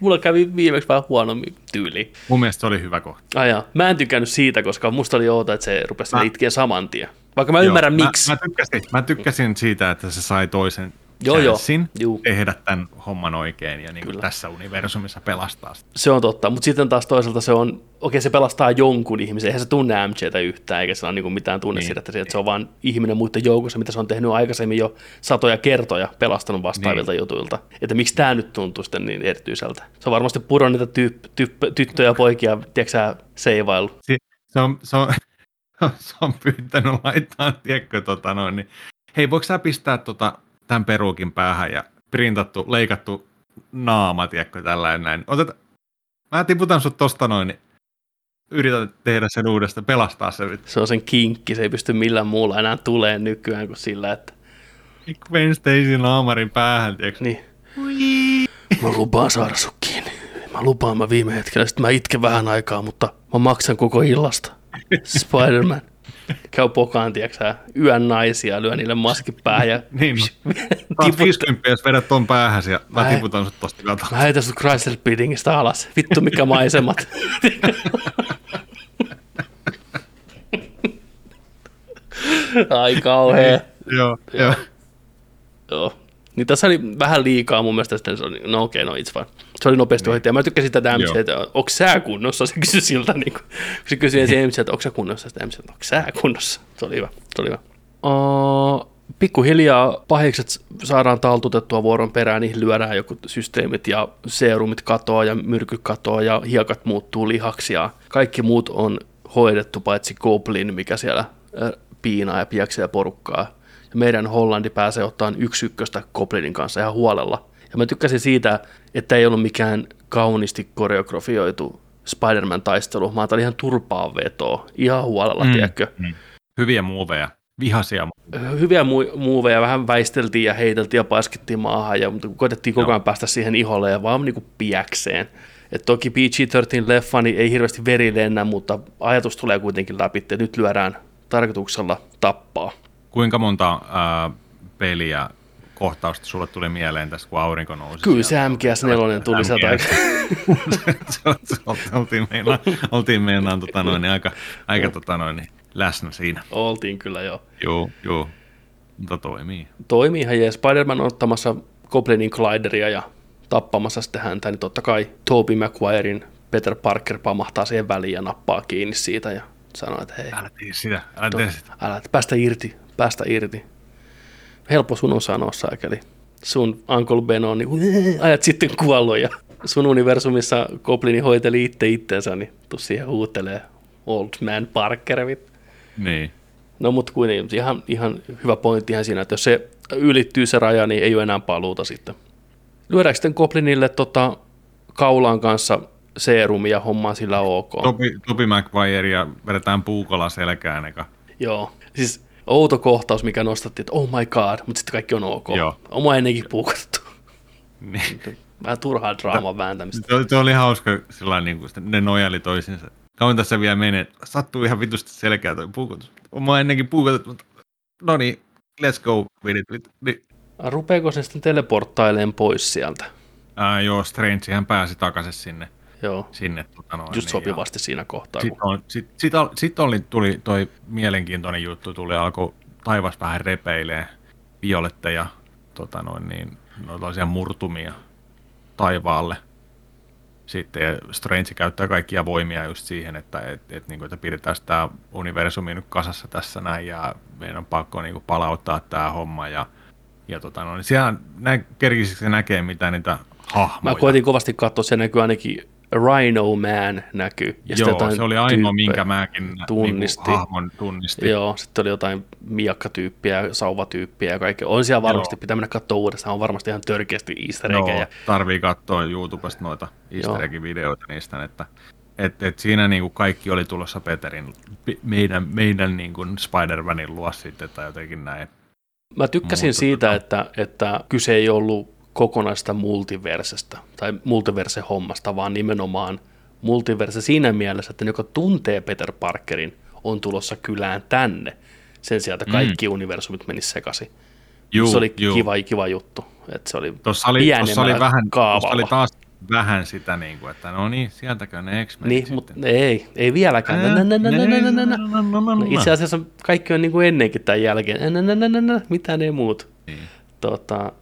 Mulla kävi viimeksi vähän huonommin tyyli. Mun mielestä se oli hyvä kohta. Jaa. Mä en tykännyt siitä, koska musta oli outo, että se rupesi mä... itkeä saman tien. Vaikka mä Joo, ymmärrän mä, miksi. Mä, tykkäsin, mä tykkäsin siitä, että se sai toisen joo, joo. Juu. tehdä tämän homman oikein ja niin tässä universumissa pelastaa sitä. Se on totta, mutta sitten taas toisaalta se on, okei okay, se pelastaa jonkun ihmisen, eihän se tunne MJtä yhtään, eikä se ole niin kuin mitään tunne niin. siitä, että, se on vain ihminen muiden joukossa, mitä se on tehnyt aikaisemmin jo satoja kertoja, pelastanut vastaavilta niin. jutuilta. Että miksi tämä nyt tuntuu sitten niin erityiseltä. Se on varmasti puron niitä tyyp, tyyp, tyttöjä ja poikia, tiedätkö seivailu. Se, se on, se on, se on pyytänyt laittaa, tiedätkö, tota noin, niin, hei, voiko sä pistää tota, tämän peruukin päähän ja printattu, leikattu naama, tiedätkö, tällainen näin. Otet, mä tiputan sut tosta noin, niin yritän tehdä sen uudestaan, pelastaa se. Se on sen kinkki, se ei pysty millään muulla enää tulee nykyään kuin sillä, että... Gwen Stacy naamarin päähän, tiedätkö? Niin. Ui. Mä lupaan saada sut kiinni. Mä lupaan mä viime hetkellä, sitten mä itken vähän aikaa, mutta mä maksan koko illasta. Spider-Man käy pokaan, tiedätkö yön naisia, lyö niille maski päähän ja... niin, no. 50, jos vedät ton päähän ja mä, mä tiputan sut tosta katsomaan. Mä heitän sut Chrysler Buildingista alas. Vittu mikä maisemat. Ai kauhea. Joo, joo. Joo. Niin tässä oli vähän liikaa mun mielestä, sitten se oli, no okei, okay, no it's fine. Se oli nopeasti niin. ohittu, mä tykkäsin tätä MC, että onko sä kunnossa, se kysyi siltä, niin kuin, kun se kysyi ensin MC, että onko sä kunnossa, sitten MC, että onko sä kunnossa. Se oli hyvä, se oli hyvä. Uh, pikkuhiljaa pahikset saadaan taltutettua vuoron perään, niihin lyödään joku systeemit ja seerumit katoaa ja myrky katoaa ja hiekat muuttuu lihaksi ja kaikki muut on hoidettu paitsi Goblin, mikä siellä piinaa ja piäksee porukkaa ja meidän Hollandi pääsee ottaan yksi ykköstä Goblinin kanssa ihan huolella. Ja mä tykkäsin siitä, että ei ollut mikään kauniisti koreografioitu Spider-Man-taistelu, tämä oli ihan turpaa vetoa, ihan huolella, mm, tiedätkö? Mm. Hyviä muuveja, vihaisia Hyviä mu- muuveja, vähän väisteltiin ja heiteltiin ja paiskittiin maahan, ja koitettiin koko ajan päästä siihen iholle ja vaan niin kuin piäkseen. Et toki PG-13 niin ei hirveästi veri lennä, mutta ajatus tulee kuitenkin läpi, että nyt lyödään tarkoituksella tappaa. Kuinka monta ää, peliä kohtausta sulle tuli mieleen tässä, kun aurinko nousi? Kyllä se MGS 4 tuli sieltä aika. oltiin meinaan, oltiin meinaan tota noin, aika, aika tota noin, läsnä siinä. Oltiin kyllä joo. Joo, joo. Mutta toimii. Toimii ihan jees. Spider-Man on ottamassa Goblinin Glideria ja tappamassa sitten häntä, niin totta kai Tobey Maguirein Peter Parker pamahtaa siihen väliin ja nappaa kiinni siitä ja sanoo, että hei. Älä tee sitä, älä tee sitä. Älä, päästä irti, päästä irti. Helppo sun on sanoa saakeli. Sun Uncle Ben on niin, ajat sitten kuollut ja sun universumissa Goblini hoiteli itse itteensä, niin tuu siihen huutelee Old Man Parker. Niin. No mutta kuitenkin ihan, ihan hyvä pointti ihan siinä, että jos se ylittyy se raja, niin ei ole enää paluuta sitten. Lyödäänkö sitten Goblinille tota, kaulaan kanssa seerumia hommaa sillä ok? Topi, Topi McVire ja vedetään puukolla selkään eka. Joo, siis outo kohtaus, mikä nostattiin, että oh my god, mutta sitten kaikki on ok. Joo. Oma ennenkin puukattu. Niin. Vähän turhaa draaman vääntämistä. Se, se oli hauska, sillä niin kuin, ne nojaili toisinsa. Kauan tässä vielä menee, sattuu ihan vitusti selkeä toi puukotus. Oma ennenkin puukattu, mutta no niin, let's go with it. Niin. Rupeeko se sitten teleporttailemaan pois sieltä? Ää, joo, Strange hän pääsi takaisin sinne Joo. sinne. Tota noin, Just niin, sopivasti ja siinä kohtaa. Sitten kun... sit, sit, sit oli, tuli toi mielenkiintoinen juttu, tuli alkoi taivas vähän repeilee violetteja, tota noin, niin, noita murtumia taivaalle. Sitten Strange käyttää kaikkia voimia just siihen, että, et, et, niin kuin, että pidetään tämä universumi nyt kasassa tässä näin ja meidän on pakko niin kuin, palauttaa tämä homma ja, ja tota, no, niin siellä nä, kerkisiksi näkee, mitä niitä hahmoja. Mä koitin kovasti katsoa, se näkyy ainakin Rhino Man näkyy. Ja Joo, se oli ainoa, minkä mäkin niinku tunnisti. Niin hahmon tunnistin. Joo, sitten oli jotain miakkatyyppiä, sauvatyyppiä ja kaikkea. On siellä varmasti, Joo. pitää mennä katsoa uudestaan, on varmasti ihan törkeästi easter Joo, ja... tarvii katsoa YouTubesta noita easter videoita niistä, että et, et siinä niinku kaikki oli tulossa Peterin, meidän, meidän niinku Spider-Manin luo sitten, tai jotenkin näin. Mä tykkäsin Mutta siitä, tota... että, että kyse ei ollut kokonaista multiversesta tai multiverse-hommasta, vaan nimenomaan multiverse siinä mielessä, että ne, joka tuntee Peter Parkerin, on tulossa kylään tänne sen sijaan, että kaikki mm. universumit menisivät sekaisin. Juu, se oli juu. kiva, kiva juttu. Että se oli Tuossa oli, tuossa oli, vähän, tuossa oli taas vähän sitä, niin kuin, että no niin, sieltäkö ne X-Menit Niin, mutta ei, ei vieläkään. No Itse asiassa kaikki on niin kuin ennenkin tämän jälkeen. Ei muutu. Niin. Tota,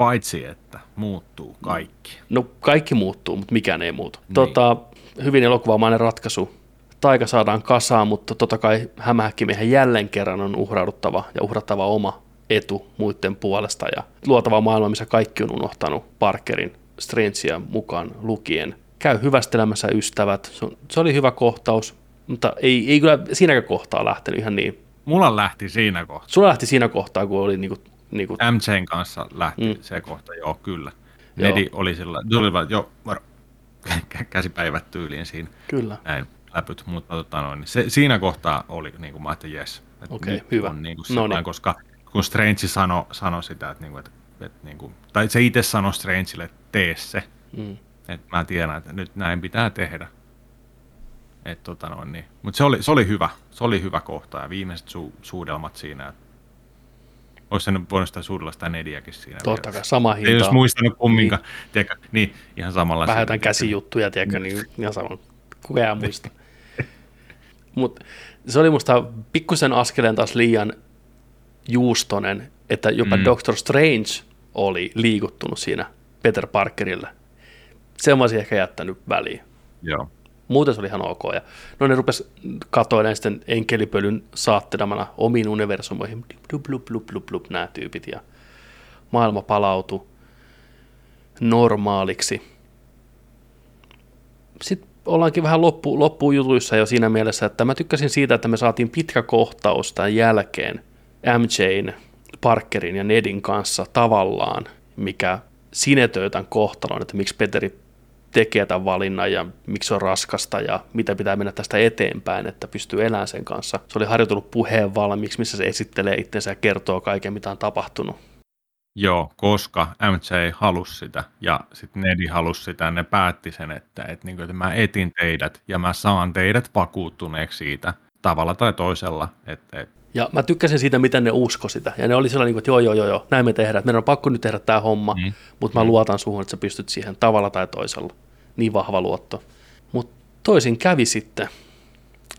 Paitsi, että muuttuu kaikki. no kaikki muuttuu, mutta mikään ei muutu. Niin. Tota, hyvin elokuvamainen ratkaisu. Taika saadaan kasaan, mutta totta kai hämähäkkimiehen jälleen kerran on uhrauduttava ja uhrattava oma etu muiden puolesta ja luotava maailma, missä kaikki on unohtanut Parkerin Strangea mukaan lukien. Käy hyvästelemässä ystävät. Se, on, se oli hyvä kohtaus, mutta ei, ei kyllä siinäkään kohtaa lähtenyt ihan niin. Mulla lähti siinä kohtaa. Sulla lähti siinä kohtaa, kun oli niinku, niinku, MJn kanssa lähti Mm. se kohta, joo, kyllä. Joo. Nedi oli sillä, vaan, joo, varo, käsipäivät tyyliin siinä, kyllä. näin läpyt, mutta tota noin, niin se, siinä kohtaa oli, niin kuin mä ajattelin, jes, että Okei, nyt hyvä. on niin kuin No niin. koska kun Strange sanoi sano sitä, että, niin kuin, että, että niin kuin, tai se itse sanoi Strangelle, että tee se, Mm. että mä tiedän, että nyt näin pitää tehdä. Et, tota noin, niin. Mutta se oli, se oli hyvä, se oli hyvä kohta ja viimeiset su, suudelmat siinä, että olisi se nyt voinut sitä suudella sitä Nediäkin siinä. Totta vielä. kai, sama Ei hinta. olisi muistanut kumminkaan. Niin. Tiedätkö, niin, ihan samalla. vähän jotain käsijuttuja, tiedätkö, niin ihan sama. Kuka ei muista. Mutta se oli musta pikkusen askeleen taas liian juustonen, että jopa mm. Mm. Doctor Strange oli liikuttunut siinä Peter Parkerille. Se mä olisin ehkä jättänyt väliin. Joo. Muuten se oli ihan ok. Ja no ne rupes katoilemaan sitten enkelipölyn saattelemana omiin universumoihin. Blup, blup, blup, blup, blup, nämä tyypit. Ja maailma palautui normaaliksi. Sitten ollaankin vähän loppu, loppujutuissa jo siinä mielessä, että mä tykkäsin siitä, että me saatiin pitkä kohtaus tämän jälkeen MJn, Parkerin ja Nedin kanssa tavallaan, mikä sinetöi tämän kohtalon, että miksi Peteri tekee tämän valinnan ja miksi se on raskasta ja mitä pitää mennä tästä eteenpäin, että pystyy elämään sen kanssa. Se oli harjoitellut puheen valmiiksi, missä se esittelee itsensä ja kertoo kaiken, mitä on tapahtunut. Joo, koska MJ halusi sitä ja sitten Nedi halusi sitä ja ne päätti sen, että, että, niin kuin, että mä etin teidät ja mä saan teidät vakuuttuneeksi siitä tavalla tai toisella. Että, että, Ja mä tykkäsin siitä, miten ne usko sitä. Ja ne oli sellainen, että joo, joo, joo, joo, näin me tehdään. Meidän on pakko nyt tehdä tämä homma, mm. Mm. mutta mä luotan suhun, että sä pystyt siihen tavalla tai toisella. Niin vahva luotto. Mutta toisin kävi sitten.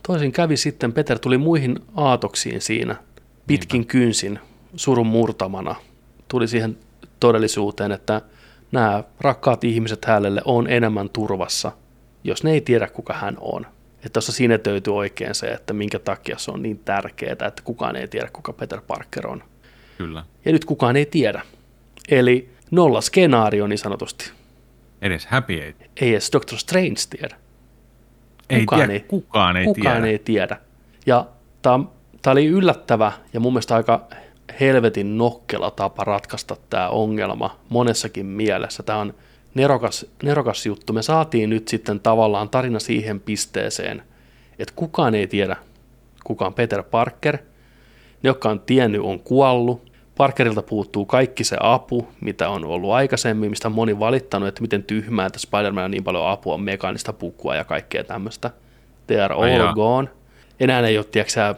Toisin kävi sitten. Peter tuli muihin aatoksiin siinä. Pitkin kynsin, surun murtamana. Tuli siihen todellisuuteen, että nämä rakkaat ihmiset hänelle on enemmän turvassa, jos ne ei tiedä, kuka hän on. Että tuossa siinä töytyy oikein se, että minkä takia se on niin tärkeää, että kukaan ei tiedä, kuka Peter Parker on. kyllä. Ja nyt kukaan ei tiedä. Eli nolla skenaario niin sanotusti. Edes Happy ei, Ei edes Doctor Strange tiedä. ei Kukaan tiedä, ei- kukaan ei kukaan tiedä. ei tiedä. Ja tämä oli yllättävä ja mun mielestä aika helvetin nokkela tapa ratkaista tämä ongelma monessakin mielessä. Tämä on nerokas, nerokas juttu. Me saatiin nyt sitten tavallaan tarina siihen pisteeseen, että kukaan ei tiedä, kuka on Peter Parker. Ne, jotka on tiennyt, on kuollut. Parkerilta puuttuu kaikki se apu, mitä on ollut aikaisemmin, mistä on moni valittanut, että miten tyhmää, että Spider-Man on niin paljon apua, mekaanista pukua ja kaikkea tämmöistä. They are all jaa. gone. Enää ei ole, tiedätkö,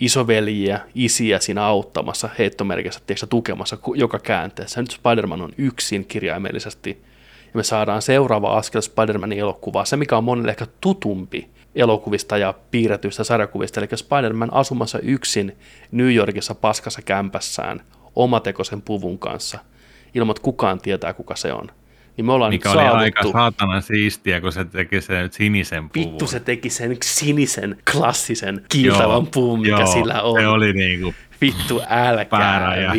isoveljiä, isiä siinä auttamassa, heittomerkissä, tiedätkö, tukemassa joka käänteessä. Nyt Spider-Man on yksin kirjaimellisesti. Ja me saadaan seuraava askel Spider-Manin elokuvaa, se mikä on monelle ehkä tutumpi elokuvista ja piirretyistä sarjakuvista, eli Spider-Man asumassa yksin New Yorkissa paskassa kämpässään omatekoisen puvun kanssa, ilman että kukaan tietää, kuka se on. Niin me ollaan Mikä oli saavuttu. aika saatana siistiä, kun se teki sen sinisen puvun. Vittu se teki sen sinisen, klassisen, kiiltävän puvun, mikä joo, sillä on. Se oli niinku, Vittu älkää se Ja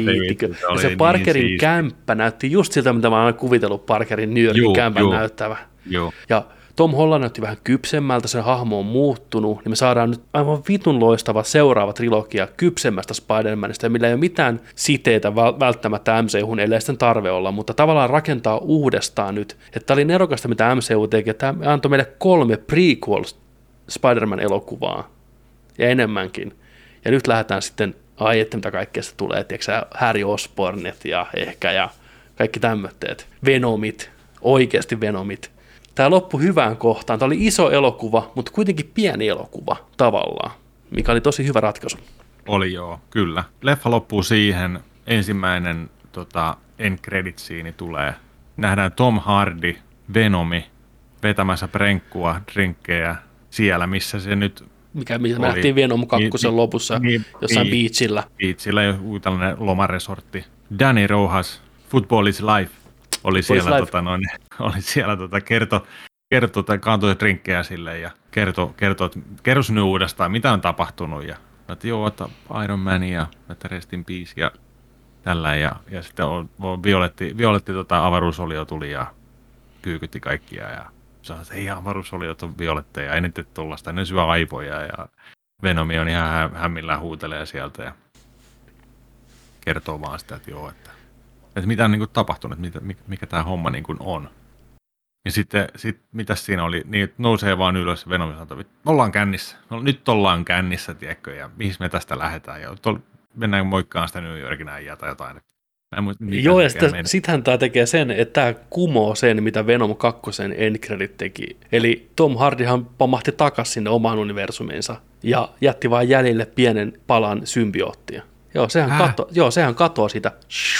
se niin Parkerin siisti. kämppä näytti just siltä, mitä mä oon kuvitellut Parkerin New Yorkin juu. näyttävä. joo, Ja Tom Holland näytti vähän kypsemmältä, sen hahmo on muuttunut, niin me saadaan nyt aivan vitun loistava seuraava trilogia kypsemmästä Spider-Manista, millä ei ole mitään siteitä väl- välttämättä MCUhun, ellei sitten tarve olla, mutta tavallaan rakentaa uudestaan nyt. Että tämä oli nerokasta, mitä MCU teki, että tämä antoi meille kolme prequel Spider-Man-elokuvaa ja enemmänkin. Ja nyt lähdetään sitten, ai että mitä kaikkea se tulee, tiedätkö Harry Osbornet ja ehkä ja kaikki tämmöitteet. Venomit, oikeasti Venomit. Tämä loppui hyvään kohtaan. Tämä oli iso elokuva, mutta kuitenkin pieni elokuva tavallaan, mikä oli tosi hyvä ratkaisu. oli joo, kyllä. Leffa loppuu siihen, ensimmäinen tota, end credit tulee. Nähdään Tom Hardy, Venomi, vetämässä prenkkua, drinkkejä siellä, missä se nyt mikä me oli, nähtiin Venom 2 niin, lopussa niin, jossain niin, beachillä. Beachillä, joku tällainen lomaresortti. Danny Rojas, Football is Life, oli Football siellä, tota, noin, oli siellä tota, kerto, kertoi tai kantoi drinkkejä sille ja kertoi, kertoi kertoi nyt uudestaan, mitä on tapahtunut. Ja että joo, että Iron Man ja että Rest in Peace ja tällä. Ja, ja sitten on, on Violetti, Violetti tota, avaruusolio tuli ja kyykytti kaikkia ja sanoi, että ei avaruusoliot on violetteja, ei nyt tuollaista, ne syö aivoja ja Venomi on ihan hämmillä huutelee sieltä ja kertoo vaan sitä, että joo, että, että mitä on niin kuin tapahtunut, mikä, mikä tämä homma niin kuin on. Ja sitten, sit, mitä siinä oli, niin että nousee vaan ylös Venom sanoo, että ollaan kännissä. No, nyt ollaan kännissä, tiedätkö, ja mihin me tästä lähdetään. Ja tol, mennään moikkaan sitä New Yorkin äijää tai jotain. Muista, Joo, ja sitten, sittenhän tämä tekee sen, että tämä kumoo sen, mitä Venom 2 Endcredit teki. Eli Tom Hardyhan pamahti takaisin sinne omaan universumiinsa ja jätti vain jäljelle pienen palan symbioottia. Joo, sehän, kato, joo, sehän katoaa sitä,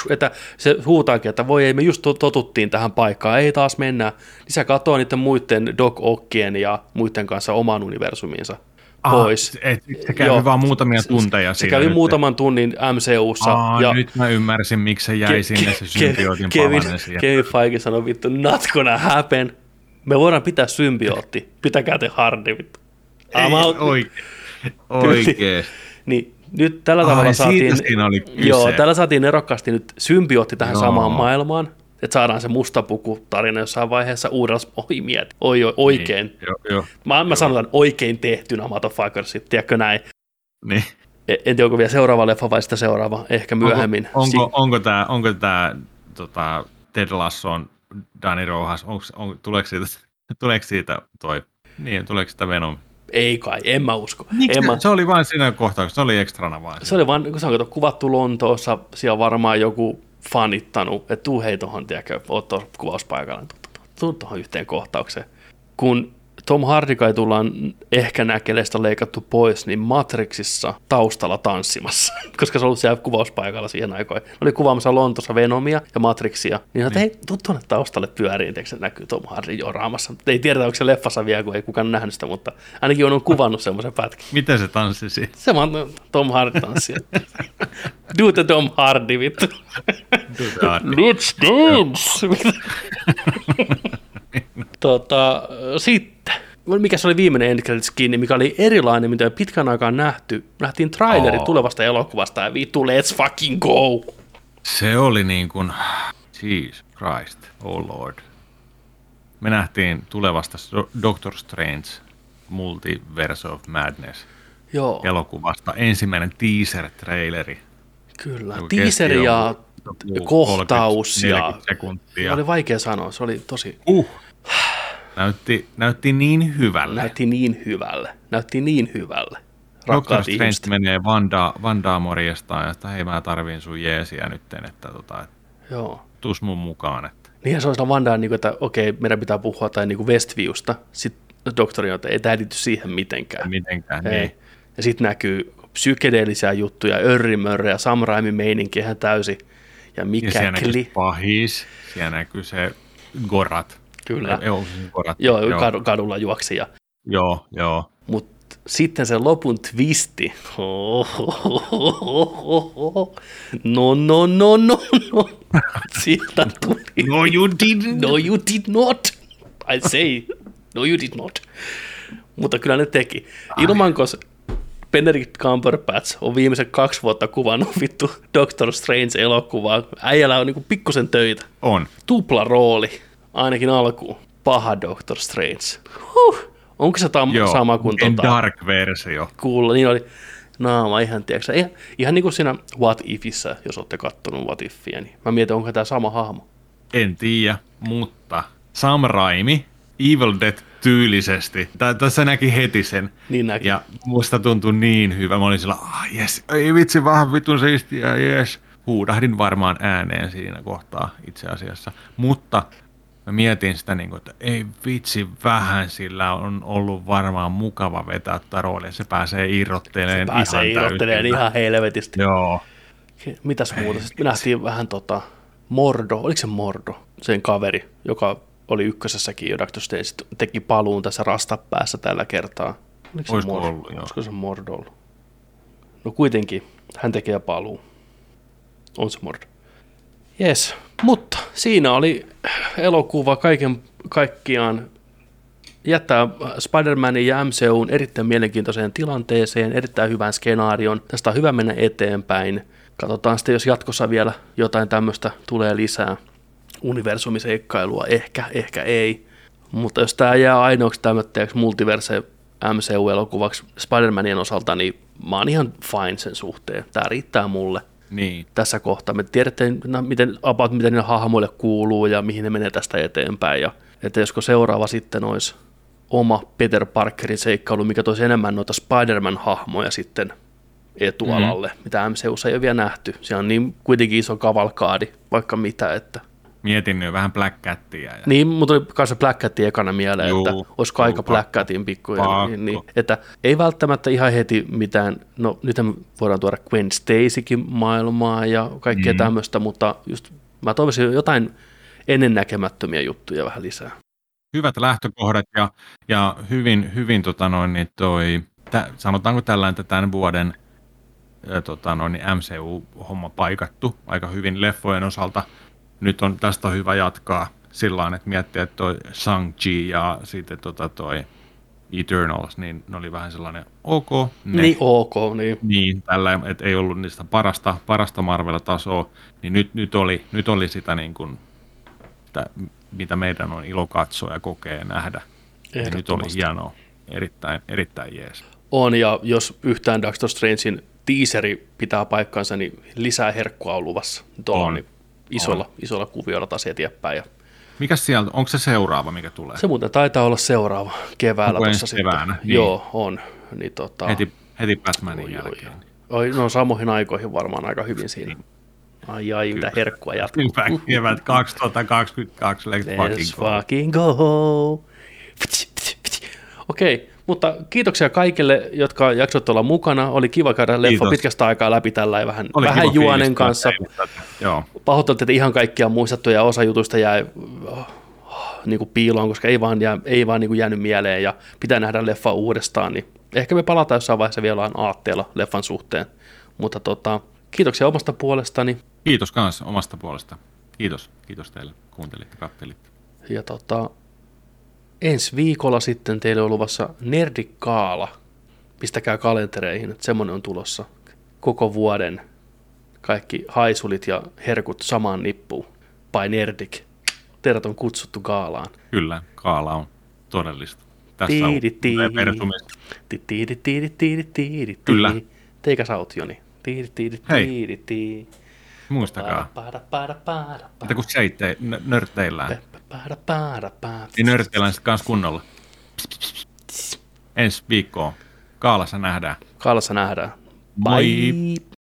että se huutaakin, että voi ei, me just totuttiin tähän paikkaan, ei taas mennä. Niin se katoaa niiden muiden Doc Ockien ja muiden kanssa oman universumiinsa pois. Ah, et, se kävi Joo, vaan muutamia tunteja Se, se kävi nyt. muutaman tunnin MCUssa. Aa, ja nyt mä ymmärsin, miksi se jäi ke, sinne se symbiootin Kevin, Kevin Feige sanoi vittu, not gonna happen. Me voidaan pitää symbiootti. Pitäkää te hardi vittu. Ei, oikein. Oikein. niin nyt tällä tavalla Ai, saatiin, joo, tällä saatiin erokkaasti nyt symbiootti tähän joo. samaan maailmaan, että saadaan se musta puku tarina jossain vaiheessa uudella, oi mieti, oi, oi oikein. Niin, jo, jo, mä, mä sanon oikein tehtynä motherfuckersit, tiedätkö näin. Niin. En tiedä, onko vielä seuraava leffa vai sitä seuraava, ehkä myöhemmin. Onko, onko, onko tämä onko tää, tota, Ted Lasson Danny Rojas, onko, on, tuleeko, siitä, tuleeko siitä toi, niin, tuleeko sitä Venom ei kai, en mä usko. En mä... se oli vain siinä kohtaa, se oli ekstrana vaan. Se oli vain, kun se on kuvattu Lontoossa, siellä on varmaan joku fanittanut, että tuu hei tuohon, tiedäkö, oot kuvauspaikalla, tuu tuohon yhteen kohtaukseen. Kun Tom Hardy kai tullaan ehkä näkeleistä leikattu pois, niin Matrixissa taustalla tanssimassa, koska se on ollut siellä kuvauspaikalla siihen aikoihin. Ne oli kuvaamassa Lontossa Venomia ja Matrixia, niin että hei, tuu tuonne taustalle pyöriin, se näkyy Tom Hardy joraamassa. Ei tiedetä, onko se leffassa vielä, kun ei kukaan nähnyt sitä, mutta ainakin on kuvannut semmoisen pätkän. Miten se tanssisi? Se vaan Tom Hardy tanssi. Do the Tom Hardy, vittu. Let's dance! Tota, sitten, mikä se oli viimeinen end kiinni, mikä oli erilainen, mitä pitkän aikaan nähty. Nähtiin traileri oh. tulevasta elokuvasta ja vittu, let's fucking go! Se oli niin kuin, Jesus Christ, oh lord. Me nähtiin tulevasta Doctor Strange Multiverse of Madness Joo. elokuvasta ensimmäinen teaser-traileri. Kyllä, teaser ja kohtaus ja sekuntia. oli vaikea sanoa, se oli tosi... Uh. Näytti, näytti niin hyvälle. Näytti niin hyvälle. Näytti niin hyvälle. Doctor Strange menee Vanda, Vandaa morjestaan, että hei mä tarviin sun jeesiä nytten, että tota, et, Joo. tuus mun mukaan. Että. Niin se on Vandaa, niin kuin, että okei, meidän pitää puhua tai niin Westviewsta. Sitten doktori on, että ei tämä liity siihen mitenkään. Mitenkään, ei. niin. Ja sitten näkyy psykedeellisiä juttuja, örrimörrejä, Sam Raimi meininki ihan täysin. Ja mikä ja siellä näkyy pahis, siellä näkyy se Gorat. Kyllä. Joo, Gorat. Joo, joo. kadulla juoksi. Ja... Joo, joo. Mutta sitten se lopun twisti. No, no, no, no, no. Sieltä tuli. No, you didn't. No, you did not. I say, no, you did not. Mutta kyllä ne teki. Ilmankos Benedict Cumberbatch on viimeiset kaksi vuotta kuvannut vittu Doctor Strange-elokuvaa. Äijällä on niinku pikkusen töitä. On. Tupla rooli, ainakin alkuun. Paha Doctor Strange. Huh. Onko se tam- Joo, sama kuin tota, dark-versio. Kuulla, niin oli naama ihan, tiedätkö, ihan, ihan niin kuin siinä What Ifissä, jos olette kattonut What Ifia, niin mä mietin, onko tämä sama hahmo. En tiedä, mutta Sam Raimi, Evil Dead tyylisesti. Tässä näki heti sen. Niin näki. Ja musta tuntui niin hyvä. Mä olin sillä, ah jes, ei vitsi, vähän vitun siistiä, jes. Huudahdin varmaan ääneen siinä kohtaa itse asiassa. Mutta mä mietin sitä, niin kuin, että ei vitsi, vähän sillä on ollut varmaan mukava vetää roolia. Se pääsee irrottelemaan Se pääsee ihan irrottelemaan ihan helvetistä. Joo. Mitäs muuta? Sitten me nähtiin vähän tota Mordo, oliko se Mordo, sen kaveri, joka oli ykkösessäkin jo Doctor Strange, teki paluun tässä rastapäässä tällä kertaa. Oliko se, Olisiko Mordo? ollut, joo. Olisiko se Mordo ollut? No kuitenkin, hän tekee paluu. On se Mordo. Yes, mutta siinä oli elokuva kaiken kaikkiaan jättää Spider-Manin ja MCUn erittäin mielenkiintoiseen tilanteeseen, erittäin hyvän skenaarion. Tästä on hyvä mennä eteenpäin. Katsotaan sitten, jos jatkossa vielä jotain tämmöistä tulee lisää universumiseikkailua. Ehkä, ehkä ei. Mutta jos tämä jää ainoaksi tämmöiseksi multiverse MCU-elokuvaksi Spider-Manien osalta, niin mä oon ihan fine sen suhteen. Tämä riittää mulle Niin, tässä kohtaa. Me tiedätte, no, miten, about, miten niille hahmoille kuuluu ja mihin ne menee tästä eteenpäin. Ja, että josko seuraava sitten olisi oma Peter Parkerin seikkailu, mikä toisi enemmän noita Spider-Man-hahmoja sitten etualalle, mm-hmm. mitä MCUssa ei ole vielä nähty. Se on niin kuitenkin iso kavalkaadi, vaikka mitä, että mietin nyt vähän Black Catia. Ja... niin, mutta tuli kanssa Black Catin ekana mieleen, Juu, että olisiko aika Black Catin pikkuja. Niin, niin, että ei välttämättä ihan heti mitään, no nyt voidaan tuoda Gwen Stacykin maailmaa ja kaikkea mm. tämmöistä, mutta just mä toivoisin jotain ennennäkemättömiä juttuja vähän lisää. Hyvät lähtökohdat ja, ja hyvin, hyvin tota noin, niin toi, tä, sanotaanko tällainen, että tämän vuoden tota noin, niin MCU-homma paikattu aika hyvin leffojen osalta. Nyt on tästä on hyvä jatkaa sillä tavalla, että miettiä, että toi Shang-Chi ja sitten tota toi Eternals, niin ne oli vähän sellainen ok. Ne, Niin ok, niin. Niin, tällä, että ei ollut niistä parasta, parasta Marvel-tasoa, niin nyt, nyt, oli, nyt oli sitä niin kuin, sitä, mitä meidän on ilo katsoa ja kokea ja nähdä. Ja nyt oli hienoa, erittäin, erittäin jees. On, ja jos yhtään Doctor Strangein teaseri pitää paikkansa, niin lisää herkkua on luvassa. Tuolla On. niin isolla, isolla kuviolla taas eteenpäin. Ja Mikäs sieltä, onko se seuraava, mikä tulee? se muuten taitaa olla seuraava keväällä Onko tuossa ensi keväänä? Niin. Joo, on. Niin, tota, heti, heti Batmanin oi, jälkeen. oi. no samoihin aikoihin varmaan aika hyvin siinä. Ai ai, mitä herkkua jatkuu. Hyvä kevät 2022, let's fucking Let's go. fucking go. Okei, mutta kiitoksia kaikille, jotka jaksoivat olla mukana. Oli kiva käydä leffa Kiitos. pitkästä aikaa läpi tällä vähän, Oli vähän juonen fiilistellä kanssa. Joo, Pahoittelut, että ihan kaikkia muistettu ja osa jutuista jäi oh, niin kuin piiloon, koska ei vaan, jää, ei vaan niin kuin jäänyt mieleen ja pitää nähdä leffa uudestaan. Niin ehkä me palataan jossain vaiheessa vielä aatteella leffan suhteen. Mutta tota, kiitoksia omasta puolestani kiitos kanssa omasta puolesta. Kiitos, kiitos teille, kuuntelitte, kattelitte. Ja tota, ensi viikolla sitten teille on luvassa Nerdikaala. Pistäkää kalentereihin, että semmoinen on tulossa koko vuoden. Kaikki haisulit ja herkut samaan nippuun. By Nerdik. Teidät on kutsuttu gaalaan. Kyllä, kaala on todellista. Tässä on Tiidi, tiidi. universumista. Ti- tiidi, tiidi, tiidi, tiidi, Kyllä. Teikä sä oot Joni. Tiidi, tiidi, tiidi, tiidi. Muistakaa, Paada, paada, paada, että kun seitte, nörtteillään. Niin nörtteillään sitten kanssa kunnolla. Ensi viikkoon. Kaalassa nähdään. Kaalassa nähdään. Moi. Bye.